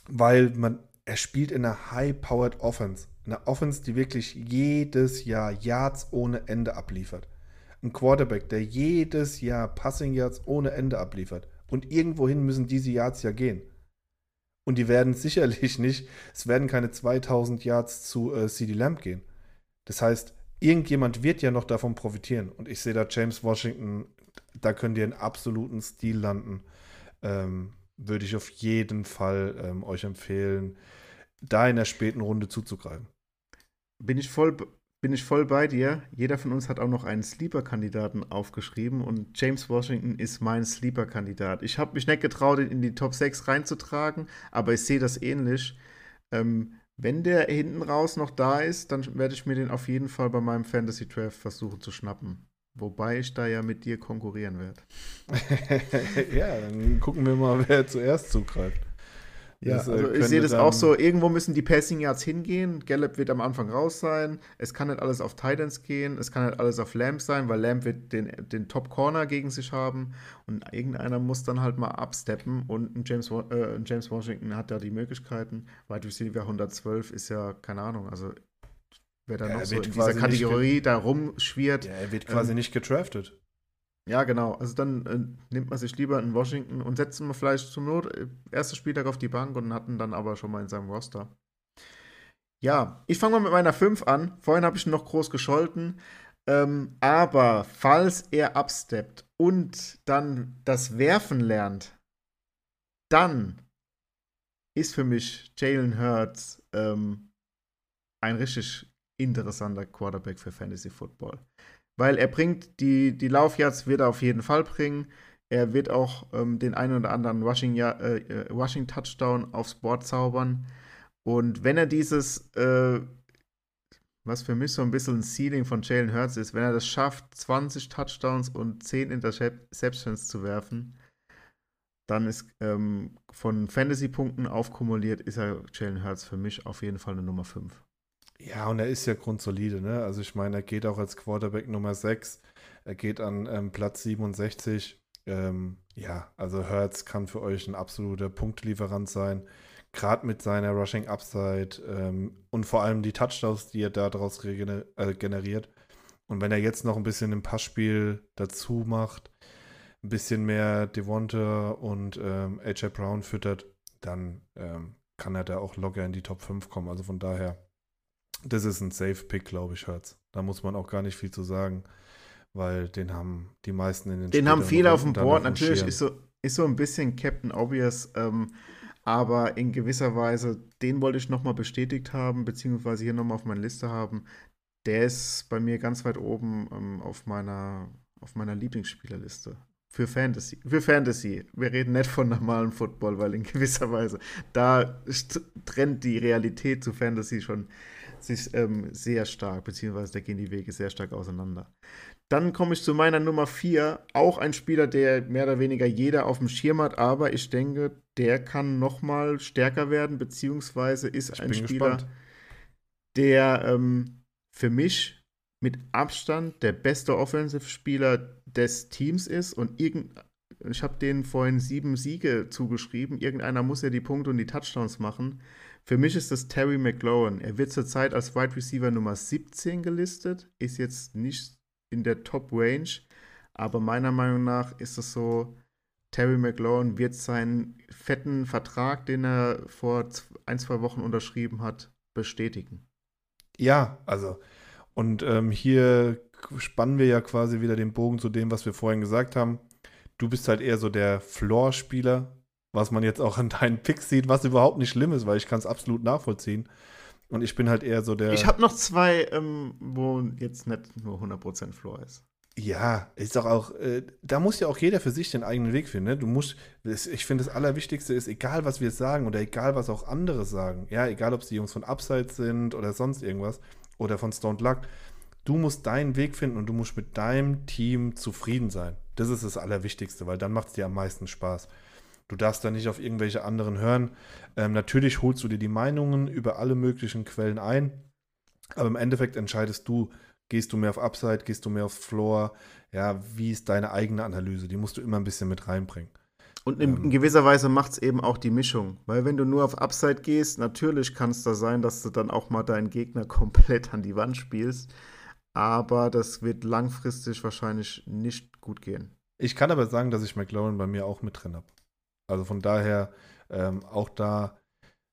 weil man, er spielt in einer High-Powered Offense. Eine Offense, die wirklich jedes Jahr Yards ohne Ende abliefert. Ein Quarterback, der jedes Jahr Passing Yards ohne Ende abliefert. Und irgendwohin müssen diese Yards ja gehen. Und die werden sicherlich nicht, es werden keine 2000 Yards zu äh, CD Lamb gehen. Das heißt, irgendjemand wird ja noch davon profitieren. Und ich sehe da James Washington, da könnt ihr einen absoluten Stil landen. Ähm, würde ich auf jeden Fall ähm, euch empfehlen, da in der späten Runde zuzugreifen. Bin ich voll, bin ich voll bei dir. Jeder von uns hat auch noch einen Sleeper-Kandidaten aufgeschrieben und James Washington ist mein Sleeper-Kandidat. Ich habe mich nicht getraut, ihn in die Top 6 reinzutragen, aber ich sehe das ähnlich. Ähm, wenn der hinten raus noch da ist, dann werde ich mir den auf jeden Fall bei meinem Fantasy Draft versuchen zu schnappen. Wobei ich da ja mit dir konkurrieren werde. ja, dann gucken wir mal, wer zuerst zugreift. Ja, das, äh, also ich sehe das auch so, irgendwo müssen die Passing Yards hingehen. Gallup wird am Anfang raus sein. Es kann nicht alles auf Titans gehen. Es kann nicht alles auf Lamb sein, weil Lamb wird den, den Top Corner gegen sich haben. Und irgendeiner muss dann halt mal absteppen. Und ein James, äh, James Washington hat da die Möglichkeiten. Wide Receiver 112 ist ja, keine Ahnung, also wer da ja, noch so in dieser Kategorie da rumschwirrt. Ja, er wird quasi ähm, nicht gedraftet. Ja, genau. Also dann äh, nimmt man sich lieber in Washington und setzt man vielleicht zum Not äh, erster Spieltag auf die Bank und hat ihn dann aber schon mal in seinem Roster. Ja, ich fange mal mit meiner 5 an. Vorhin habe ich ihn noch groß gescholten. Ähm, aber falls er absteppt und dann das Werfen lernt, dann ist für mich Jalen Hurts ähm, ein richtig interessanter Quarterback für Fantasy Football weil er bringt die, die Laufyards wird er auf jeden Fall bringen. Er wird auch ähm, den einen oder anderen Rushing, äh, äh, Rushing Touchdown aufs Board zaubern. Und wenn er dieses, äh, was für mich so ein bisschen ein Ceiling von Jalen Hurts ist, wenn er das schafft, 20 Touchdowns und 10 Interceptions zu werfen, dann ist ähm, von Fantasy-Punkten aufkumuliert, ist er Jalen Hurts für mich auf jeden Fall eine Nummer 5. Ja, und er ist ja grundsolide, ne? Also ich meine, er geht auch als Quarterback Nummer 6. Er geht an ähm, Platz 67. Ähm, ja, also Hertz kann für euch ein absoluter Punktlieferant sein. Gerade mit seiner Rushing Upside ähm, und vor allem die Touchdowns, die er daraus äh, generiert. Und wenn er jetzt noch ein bisschen im Passspiel dazu macht, ein bisschen mehr Devonta und ähm, AJ Brown füttert, dann ähm, kann er da auch locker in die Top 5 kommen. Also von daher, das ist ein Safe-Pick, glaube ich, Hurts. Da muss man auch gar nicht viel zu sagen, weil den haben die meisten in den Den haben viele auf dem Board. Natürlich ist so, ist so ein bisschen Captain Obvious, ähm, aber in gewisser Weise, den wollte ich nochmal bestätigt haben, beziehungsweise hier nochmal auf meiner Liste haben. Der ist bei mir ganz weit oben ähm, auf meiner, auf meiner Lieblingsspielerliste. Für Fantasy. Für Fantasy. Wir reden nicht von normalem Football, weil in gewisser Weise da trennt die Realität zu Fantasy schon sich ähm, sehr stark, beziehungsweise da gehen die Wege sehr stark auseinander. Dann komme ich zu meiner Nummer 4. Auch ein Spieler, der mehr oder weniger jeder auf dem Schirm hat, aber ich denke, der kann noch mal stärker werden, beziehungsweise ist ich ein Spieler, gespannt. der ähm, für mich mit Abstand der beste Offensive-Spieler des Teams ist und irgend, ich habe denen vorhin sieben Siege zugeschrieben. Irgendeiner muss ja die Punkte und die Touchdowns machen. Für mich ist das Terry McLaurin. Er wird zurzeit als Wide Receiver Nummer 17 gelistet, ist jetzt nicht in der Top Range, aber meiner Meinung nach ist es so, Terry McLaurin wird seinen fetten Vertrag, den er vor ein, zwei Wochen unterschrieben hat, bestätigen. Ja, also und ähm, hier spannen wir ja quasi wieder den Bogen zu dem, was wir vorhin gesagt haben. Du bist halt eher so der Floor-Spieler, was man jetzt auch an deinen Picks sieht, was überhaupt nicht schlimm ist, weil ich kann es absolut nachvollziehen. Und ich bin halt eher so der. Ich habe noch zwei, ähm, wo jetzt nicht nur 100% Floor ist. Ja, ist doch auch, äh, da muss ja auch jeder für sich den eigenen Weg finden. Ne? Du musst, ich finde, das Allerwichtigste ist, egal was wir sagen oder egal was auch andere sagen, ja, egal ob es die Jungs von Upside sind oder sonst irgendwas, oder von Stone Luck. Du musst deinen Weg finden und du musst mit deinem Team zufrieden sein. Das ist das Allerwichtigste, weil dann macht es dir am meisten Spaß. Du darfst da nicht auf irgendwelche anderen hören. Ähm, natürlich holst du dir die Meinungen über alle möglichen Quellen ein, aber im Endeffekt entscheidest du, gehst du mehr auf Upside, gehst du mehr auf Floor, ja, wie ist deine eigene Analyse? Die musst du immer ein bisschen mit reinbringen. Und in, in ähm. gewisser Weise macht es eben auch die Mischung. Weil wenn du nur auf Upside gehst, natürlich kann es da sein, dass du dann auch mal deinen Gegner komplett an die Wand spielst. Aber das wird langfristig wahrscheinlich nicht gut gehen. Ich kann aber sagen, dass ich McLaurin bei mir auch mit drin habe. Also von daher ähm, auch da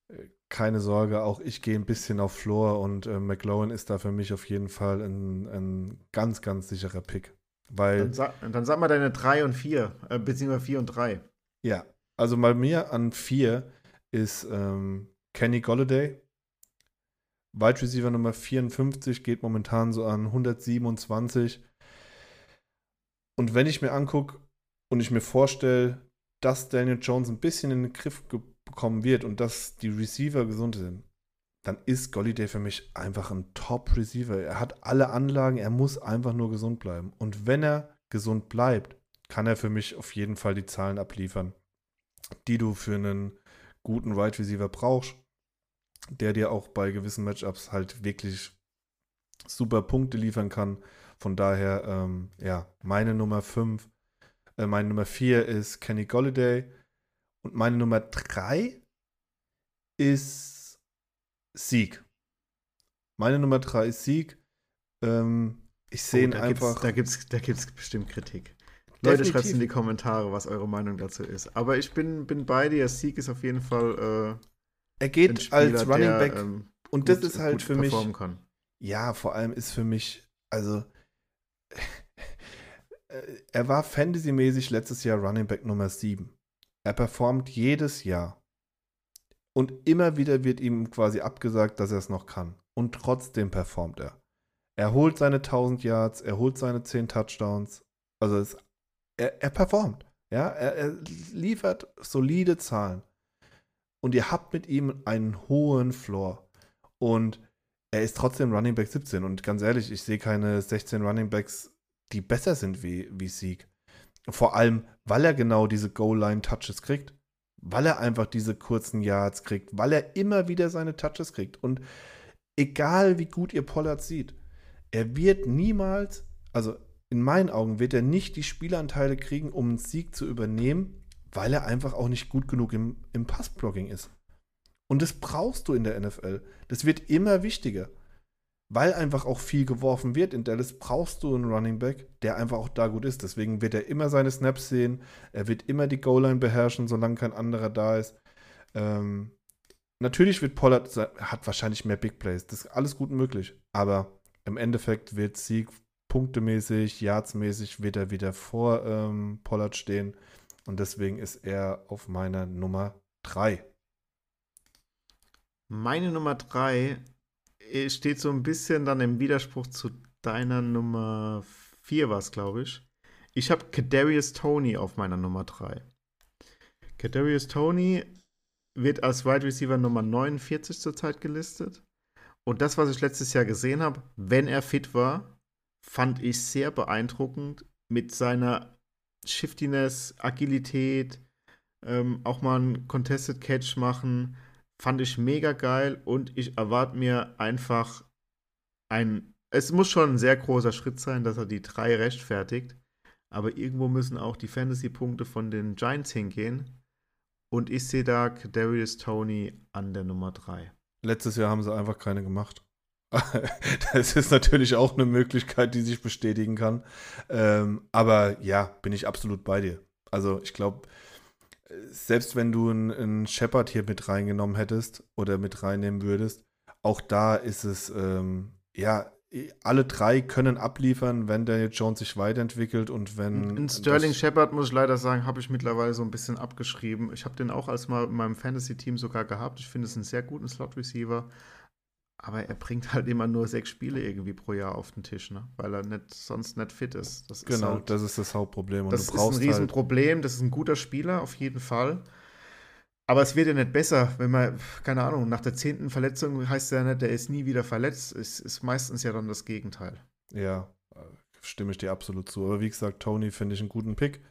äh, keine Sorge, auch ich gehe ein bisschen auf Floor und äh, McLaurin ist da für mich auf jeden Fall ein, ein ganz, ganz sicherer Pick. Weil dann, sa dann sag mal deine 3 und 4, äh, beziehungsweise 4 und 3. Ja, also bei mir an vier ist ähm, Kenny Golladay. Wide Receiver Nummer 54 geht momentan so an 127. Und wenn ich mir angucke und ich mir vorstelle, dass Daniel Jones ein bisschen in den Griff bekommen wird und dass die Receiver gesund sind, dann ist Golladay für mich einfach ein Top-Receiver. Er hat alle Anlagen, er muss einfach nur gesund bleiben. Und wenn er gesund bleibt, kann er für mich auf jeden Fall die Zahlen abliefern, die du für einen guten Wide Receiver brauchst, der dir auch bei gewissen Matchups halt wirklich super Punkte liefern kann. Von daher, ähm, ja, meine Nummer 5, äh, meine Nummer 4 ist Kenny Golliday und meine Nummer 3 ist Sieg. Meine Nummer 3 ist Sieg. Ähm, ich sehe oh, ihn einfach. Gibt's, da gibt es bestimmt Kritik. Leute, schreibt in die Kommentare, was eure Meinung dazu ist. Aber ich bin, bin bei dir. Sieg ist auf jeden Fall. Äh, er geht Spieler, als Running der, Back. Ähm, und gut, das ist halt für mich. Kann. Ja, vor allem ist für mich. Also. Er war fantasymäßig letztes Jahr Running Back Nummer 7. Er performt jedes Jahr. Und immer wieder wird ihm quasi abgesagt, dass er es noch kann. Und trotzdem performt er. Er holt seine 1000 Yards, er holt seine 10 Touchdowns. Also es er, er performt. Ja, er, er liefert solide Zahlen. Und ihr habt mit ihm einen hohen Floor. Und er ist trotzdem Running Back 17. Und ganz ehrlich, ich sehe keine 16 Running Backs, die besser sind wie, wie Sieg. Vor allem, weil er genau diese Goal-Line-Touches kriegt. Weil er einfach diese kurzen Yards kriegt. Weil er immer wieder seine Touches kriegt. Und egal wie gut ihr Pollard sieht, er wird niemals, also in meinen Augen wird er nicht die Spielanteile kriegen, um einen Sieg zu übernehmen, weil er einfach auch nicht gut genug im, im Passblocking ist. Und das brauchst du in der NFL. Das wird immer wichtiger. Weil einfach auch viel geworfen wird. In Dallas brauchst du einen Running Back, der einfach auch da gut ist. Deswegen wird er immer seine Snaps sehen. Er wird immer die Goal-Line beherrschen, solange kein anderer da ist. Ähm, natürlich wird Pollard, hat wahrscheinlich mehr Big Plays. Das ist alles gut möglich. Aber im Endeffekt wird Sieg punktemäßig, yardsmäßig, wird er wieder vor ähm, Pollard stehen. Und deswegen ist er auf meiner Nummer 3. Meine Nummer 3 äh, steht so ein bisschen dann im Widerspruch zu deiner Nummer 4 war es, glaube ich. Ich habe Kadarius Tony auf meiner Nummer 3. Kadarius Tony wird als Wide Receiver Nummer 49 zurzeit gelistet. Und das, was ich letztes Jahr gesehen habe, wenn er fit war, fand ich sehr beeindruckend mit seiner Shiftiness, Agilität, ähm, auch mal einen Contested Catch machen, fand ich mega geil und ich erwarte mir einfach ein. Es muss schon ein sehr großer Schritt sein, dass er die drei rechtfertigt. Aber irgendwo müssen auch die Fantasy-Punkte von den Giants hingehen. Und ich sehe da Darius Tony an der Nummer 3. Letztes Jahr haben sie einfach keine gemacht. das ist natürlich auch eine Möglichkeit, die sich bestätigen kann. Ähm, aber ja, bin ich absolut bei dir. Also ich glaube, selbst wenn du einen, Shepard hier mit reingenommen hättest oder mit reinnehmen würdest, auch da ist es, ähm, ja, alle drei können abliefern, wenn Daniel Jones sich weiterentwickelt und wenn. In Sterling Shepard, muss ich leider sagen, habe ich mittlerweile so ein bisschen abgeschrieben. Ich habe den auch als mal in meinem Fantasy-Team sogar gehabt. Ich finde es einen sehr guten Slot-Receiver. Aber er bringt halt immer nur sechs Spiele irgendwie pro Jahr auf den Tisch, ne? weil er nicht, sonst nicht fit ist. Das genau, ist halt, das ist das Hauptproblem. Und das ist ein halt Riesenproblem. Halt das ist ein guter Spieler, auf jeden Fall. Aber es wird ja nicht besser, wenn man, keine Ahnung, nach der zehnten Verletzung heißt ja nicht, der ist nie wieder verletzt. Es ist meistens ja dann das Gegenteil. Ja, stimme ich dir absolut zu. Aber wie gesagt, Tony finde ich einen guten Pick.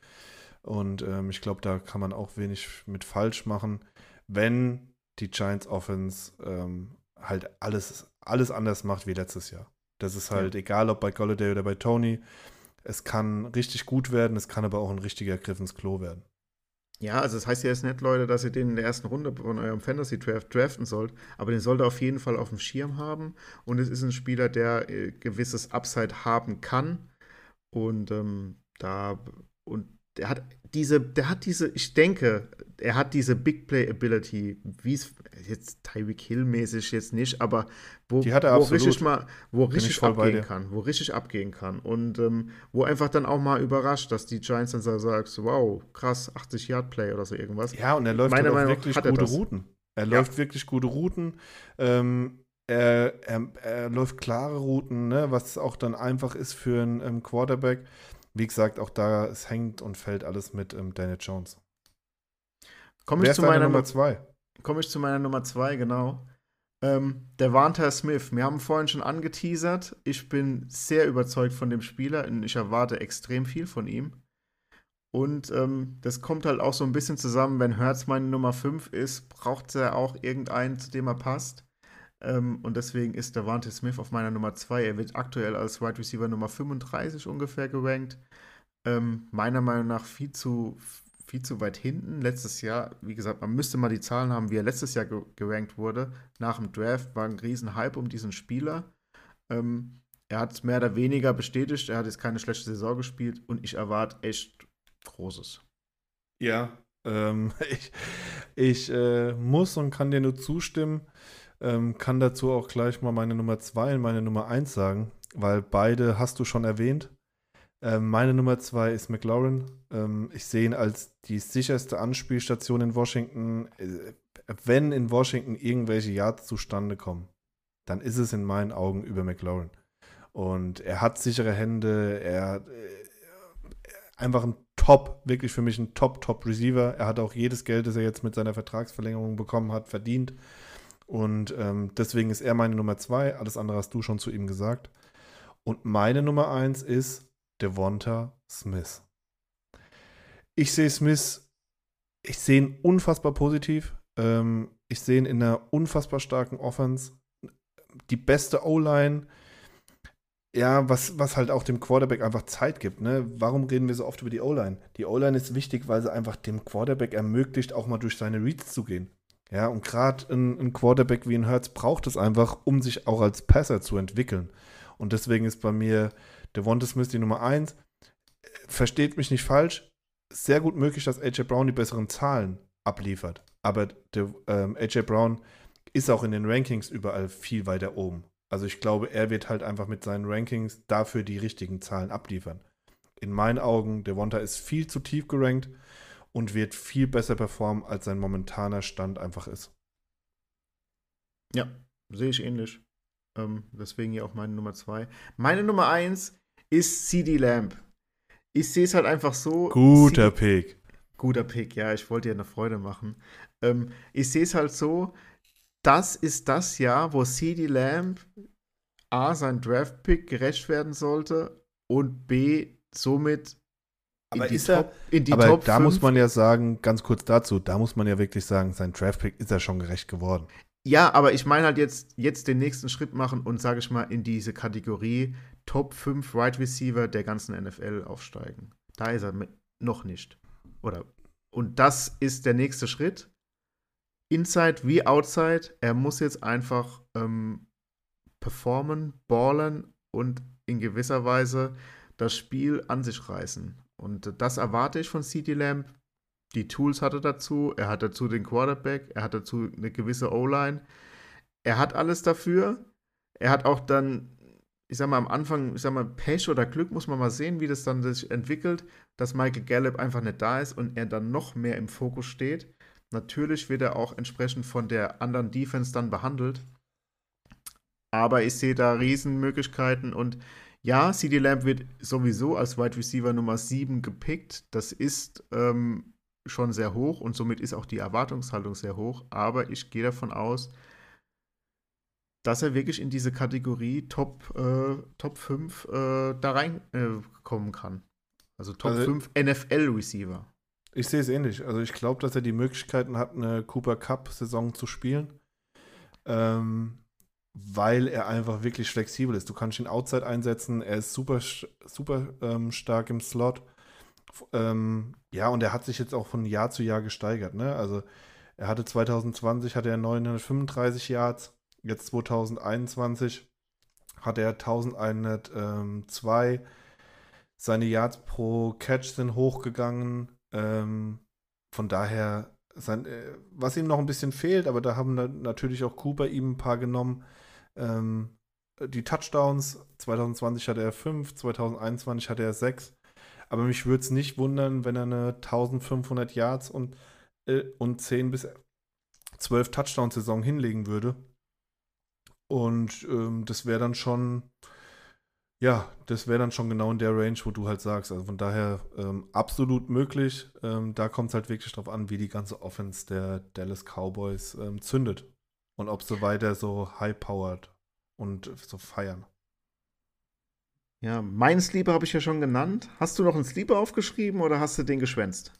Und ähm, ich glaube, da kann man auch wenig mit falsch machen, wenn die Giants Offense ähm, halt alles, alles anders macht wie letztes Jahr. Das ist halt ja. egal, ob bei Golladay oder bei Tony. Es kann richtig gut werden, es kann aber auch ein richtiger Griff ins Klo werden. Ja, also das heißt ja jetzt nicht, Leute, dass ihr den in der ersten Runde von eurem Fantasy Draft draften sollt, aber den sollt ihr auf jeden Fall auf dem Schirm haben. Und es ist ein Spieler, der äh, gewisses Upside haben kann. Und ähm, da und der hat diese, der hat diese, ich denke, er hat diese Big Play Ability, wie es jetzt Tyreek Hill mäßig jetzt nicht, aber wo, wo richtig mal, wo richtig abgehen kann, wo richtig abgehen kann und ähm, wo einfach dann auch mal überrascht, dass die Giants dann so sagst, wow, krass, 80 Yard Play oder so irgendwas. Ja, und er läuft Meiner halt wirklich gute das. Routen. Er ja. läuft wirklich gute Routen. Ähm, er, er, er, läuft klare Routen, ne, was auch dann einfach ist für einen ähm, Quarterback. Wie gesagt, auch da, es hängt und fällt alles mit ähm, Daniel Jones. Komme ich zu meiner Nummer zwei? Komme ich zu meiner Nummer zwei, genau. Ähm, der Warnter Smith. Wir haben vorhin schon angeteasert. Ich bin sehr überzeugt von dem Spieler und ich erwarte extrem viel von ihm. Und ähm, das kommt halt auch so ein bisschen zusammen, wenn Hertz meine Nummer 5 ist, braucht er auch irgendeinen, zu dem er passt. Ähm, und deswegen ist der Devante Smith auf meiner Nummer 2. Er wird aktuell als Wide Receiver Nummer 35 ungefähr gerankt. Ähm, meiner Meinung nach viel zu, viel zu weit hinten. Letztes Jahr, wie gesagt, man müsste mal die Zahlen haben, wie er letztes Jahr gerankt wurde. Nach dem Draft war ein riesen Hype um diesen Spieler. Ähm, er hat es mehr oder weniger bestätigt. Er hat jetzt keine schlechte Saison gespielt und ich erwarte echt Großes. Ja, ähm, ich, ich äh, muss und kann dir nur zustimmen. Ähm, kann dazu auch gleich mal meine Nummer 2 und meine Nummer 1 sagen, weil beide hast du schon erwähnt. Ähm, meine Nummer 2 ist McLaurin. Ähm, ich sehe ihn als die sicherste Anspielstation in Washington. Äh, wenn in Washington irgendwelche Yards zustande kommen, dann ist es in meinen Augen über McLaurin. Und er hat sichere Hände, er äh, einfach ein Top, wirklich für mich ein Top, Top Receiver. Er hat auch jedes Geld, das er jetzt mit seiner Vertragsverlängerung bekommen hat, verdient. Und ähm, deswegen ist er meine Nummer zwei. Alles andere hast du schon zu ihm gesagt. Und meine Nummer eins ist Devonta Smith. Ich sehe Smith, ich sehe ihn unfassbar positiv. Ähm, ich sehe ihn in einer unfassbar starken Offense. Die beste O-Line. Ja, was, was halt auch dem Quarterback einfach Zeit gibt. Ne? Warum reden wir so oft über die O-Line? Die O-Line ist wichtig, weil sie einfach dem Quarterback ermöglicht, auch mal durch seine Reads zu gehen. Ja, und gerade ein, ein, Quarterback wie ein Hertz braucht es einfach, um sich auch als Passer zu entwickeln. Und deswegen ist bei mir Devonta Smith die Nummer 1. Versteht mich nicht falsch, sehr gut möglich, dass AJ Brown die besseren Zahlen abliefert. Aber der, ähm, AJ Brown ist auch in den Rankings überall viel weiter oben. Also ich glaube, er wird halt einfach mit seinen Rankings dafür die richtigen Zahlen abliefern. In meinen Augen, der Wonta ist viel zu tief gerankt und wird viel besser performen, als sein momentaner Stand einfach ist. Ja, sehe ich ähnlich. Ähm, deswegen hier auch meine Nummer zwei. Meine Nummer eins ist CD Lamp. Ich sehe es halt einfach so. Guter Pick. Guter Pick, ja, ich wollte dir eine Freude machen. Ähm, ich sehe es halt so, das ist das Jahr, wo CD Lamb A, sein Draft-Pick gerecht werden sollte und B, somit aber in die, Top, er, in die aber Top da 5. muss man ja sagen, ganz kurz dazu, da muss man ja wirklich sagen, sein Draft-Pick ist ja schon gerecht geworden. Ja, aber ich meine halt jetzt, jetzt den nächsten Schritt machen und, sage ich mal, in diese Kategorie Top 5 Wide Receiver der ganzen NFL aufsteigen. Da ist er noch nicht. Oder und das ist der nächste Schritt. Inside wie Outside, er muss jetzt einfach ähm, performen, ballen und in gewisser Weise das Spiel an sich reißen. Und das erwarte ich von CD Lamb. Die Tools hat er dazu, er hat dazu den Quarterback, er hat dazu eine gewisse O-Line. Er hat alles dafür. Er hat auch dann, ich sag mal, am Anfang, ich sag mal, Pech oder Glück muss man mal sehen, wie das dann sich entwickelt, dass Michael Gallup einfach nicht da ist und er dann noch mehr im Fokus steht. Natürlich wird er auch entsprechend von der anderen Defense dann behandelt. Aber ich sehe da Riesenmöglichkeiten und ja, CD Lamb wird sowieso als Wide Receiver Nummer 7 gepickt. Das ist ähm, schon sehr hoch und somit ist auch die Erwartungshaltung sehr hoch. Aber ich gehe davon aus, dass er wirklich in diese Kategorie Top, äh, Top 5 äh, da reinkommen äh, kann. Also Top also, 5 NFL-Receiver. Ich sehe es ähnlich. Also ich glaube, dass er die Möglichkeiten hat, eine Cooper Cup-Saison zu spielen. Ähm, weil er einfach wirklich flexibel ist. Du kannst ihn outside einsetzen, er ist super, super ähm, stark im Slot. Ähm, ja, und er hat sich jetzt auch von Jahr zu Jahr gesteigert. Ne? Also er hatte 2020 hatte er 935 Yards, jetzt 2021 hat er 1102. Seine Yards pro Catch sind hochgegangen. Ähm, von daher, sein, äh, was ihm noch ein bisschen fehlt, aber da haben natürlich auch Cooper ihm ein paar genommen. Ähm, die Touchdowns, 2020 hatte er 5, 2021 hatte er 6. Aber mich würde es nicht wundern, wenn er eine 1500 Yards und, äh, und 10 bis 12 Touchdown-Saison hinlegen würde. Und ähm, das wäre dann schon ja, das wäre dann schon genau in der Range, wo du halt sagst. Also von daher ähm, absolut möglich. Ähm, da kommt es halt wirklich drauf an, wie die ganze Offense der Dallas Cowboys ähm, zündet. Und ob sie weiter so high-powered und so feiern. Ja, meinen Sleeper habe ich ja schon genannt. Hast du noch einen Sleeper aufgeschrieben oder hast du den geschwänzt?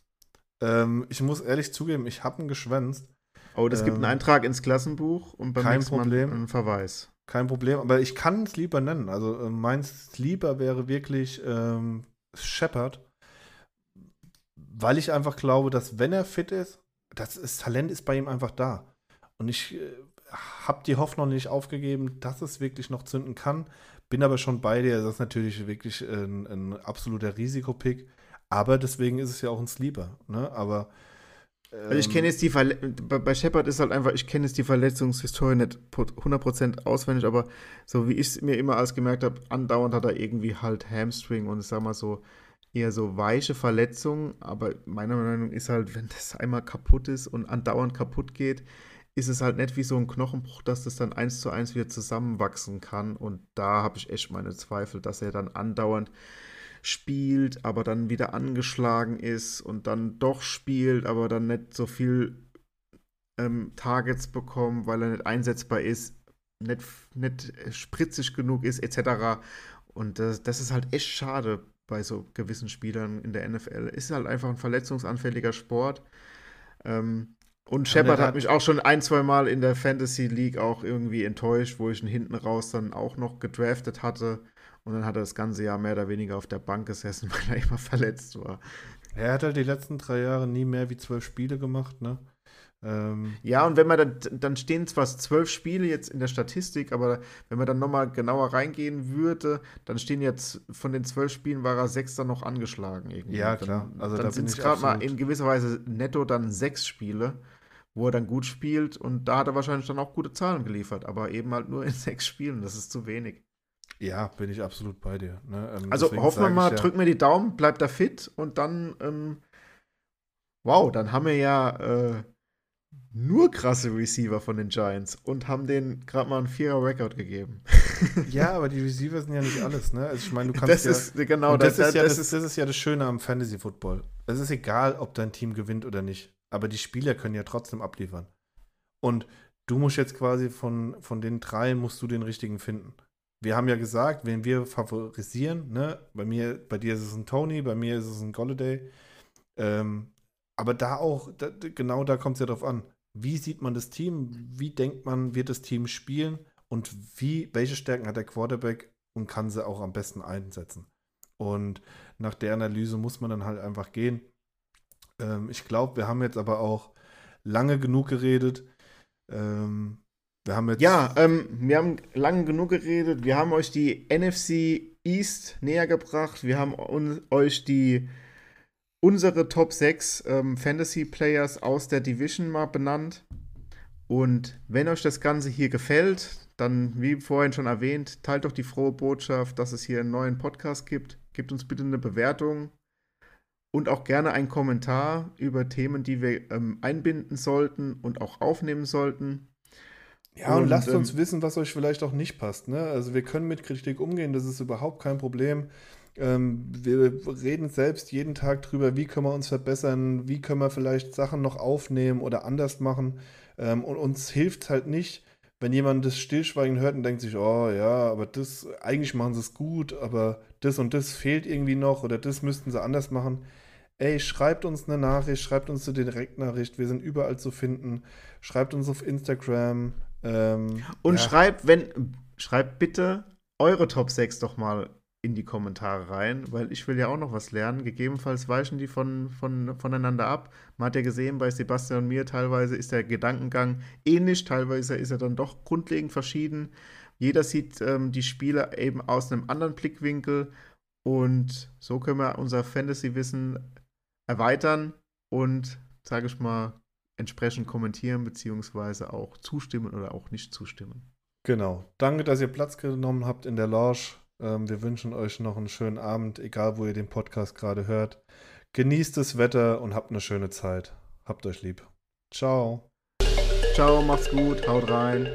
Ähm, ich muss ehrlich zugeben, ich habe ihn geschwänzt. Oh, das gibt einen ähm, Eintrag ins Klassenbuch und beim kein Problem. Einen Verweis. Kein Problem, aber ich kann Sleeper nennen. Also äh, mein Sleeper wäre wirklich ähm, Shepard, weil ich einfach glaube, dass wenn er fit ist, das, das Talent ist bei ihm einfach da. Und ich äh, habe die Hoffnung nicht aufgegeben, dass es wirklich noch zünden kann. Bin aber schon bei dir. Das ist natürlich wirklich ein, ein absoluter Risikopick. Aber deswegen ist es ja auch ein Sleeper. Ne? Aber also ich kenne jetzt die Verle bei Shepard ist halt einfach, ich kenne jetzt die Verletzungshistorie nicht 100% auswendig, aber so wie ich es mir immer alles gemerkt habe, andauernd hat er irgendwie halt Hamstring und ich sag mal so eher so weiche Verletzungen, aber meiner Meinung nach ist halt, wenn das einmal kaputt ist und andauernd kaputt geht, ist es halt nicht wie so ein Knochenbruch, dass das dann eins zu eins wieder zusammenwachsen kann und da habe ich echt meine Zweifel, dass er dann andauernd spielt, aber dann wieder angeschlagen ist und dann doch spielt, aber dann nicht so viel ähm, Targets bekommt, weil er nicht einsetzbar ist, nicht, nicht spritzig genug ist, etc. Und das, das ist halt echt schade bei so gewissen Spielern in der NFL. Ist halt einfach ein verletzungsanfälliger Sport. Ähm, und Shepard hat mich auch schon ein, zwei Mal in der Fantasy League auch irgendwie enttäuscht, wo ich ihn hinten raus dann auch noch gedraftet hatte. Und dann hat er das ganze Jahr mehr oder weniger auf der Bank gesessen, weil er immer verletzt war. Er hat halt die letzten drei Jahre nie mehr wie zwölf Spiele gemacht, ne? Ähm, ja, und wenn man dann, dann stehen zwar zwölf Spiele jetzt in der Statistik, aber wenn man dann nochmal genauer reingehen würde, dann stehen jetzt von den zwölf Spielen war er sechster noch angeschlagen irgendwie. Ja, klar. Also dann da sind es gerade mal in gewisser Weise netto dann sechs Spiele, wo er dann gut spielt und da hat er wahrscheinlich dann auch gute Zahlen geliefert, aber eben halt nur in sechs Spielen, das ist zu wenig. Ja, bin ich absolut bei dir. Ne? Ähm, also hoffen wir mal, ja, drück mir die Daumen, bleibt er fit und dann, ähm, wow, dann haben wir ja äh, nur krasse Receiver von den Giants und haben denen gerade mal einen Vierer-Record gegeben. ja, aber die Receiver sind ja nicht alles, ne? Also ich meine, du kannst das ja, ist genau das, das, ist ja das, das, das, ist ja das Schöne am Fantasy Football. Es ist egal, ob dein Team gewinnt oder nicht, aber die Spieler können ja trotzdem abliefern. Und du musst jetzt quasi von, von den drei musst du den richtigen finden. Wir haben ja gesagt, wenn wir favorisieren, ne, bei mir, bei dir ist es ein Tony, bei mir ist es ein Golladay. Ähm, aber da auch, da, genau da kommt es ja drauf an. Wie sieht man das Team? Wie denkt man, wird das Team spielen? Und wie, welche Stärken hat der Quarterback und kann sie auch am besten einsetzen? Und nach der Analyse muss man dann halt einfach gehen. Ähm, ich glaube, wir haben jetzt aber auch lange genug geredet. Ähm, wir haben jetzt. Ja, ähm, wir haben lange genug geredet. Wir haben euch die NFC East näher gebracht. Wir haben euch die unsere Top 6 ähm, Fantasy Players aus der Division mal benannt. Und wenn euch das Ganze hier gefällt, dann, wie vorhin schon erwähnt, teilt doch die frohe Botschaft, dass es hier einen neuen Podcast gibt. Gebt uns bitte eine Bewertung und auch gerne einen Kommentar über Themen, die wir ähm, einbinden sollten und auch aufnehmen sollten. Ja, und, und lasst ähm, uns wissen, was euch vielleicht auch nicht passt. Ne? Also wir können mit Kritik umgehen, das ist überhaupt kein Problem. Ähm, wir reden selbst jeden Tag drüber, wie können wir uns verbessern, wie können wir vielleicht Sachen noch aufnehmen oder anders machen. Ähm, und uns hilft halt nicht, wenn jemand das Stillschweigen hört und denkt sich, oh ja, aber das, eigentlich machen sie es gut, aber das und das fehlt irgendwie noch oder das müssten sie anders machen. Ey, schreibt uns eine Nachricht, schreibt uns eine Direktnachricht, wir sind überall zu finden. Schreibt uns auf Instagram. Ähm, und ja. schreibt, wenn, schreibt bitte eure Top 6 doch mal in die Kommentare rein, weil ich will ja auch noch was lernen. Gegebenenfalls weichen die von, von, voneinander ab. Man hat ja gesehen, bei Sebastian und mir teilweise ist der Gedankengang ähnlich, teilweise ist er dann doch grundlegend verschieden. Jeder sieht ähm, die Spiele eben aus einem anderen Blickwinkel und so können wir unser Fantasy-Wissen erweitern und, sage ich mal, entsprechend kommentieren beziehungsweise auch zustimmen oder auch nicht zustimmen. Genau. Danke, dass ihr Platz genommen habt in der Lounge. Ähm, wir wünschen euch noch einen schönen Abend, egal wo ihr den Podcast gerade hört. Genießt das Wetter und habt eine schöne Zeit. Habt euch lieb. Ciao. Ciao, macht's gut, haut rein.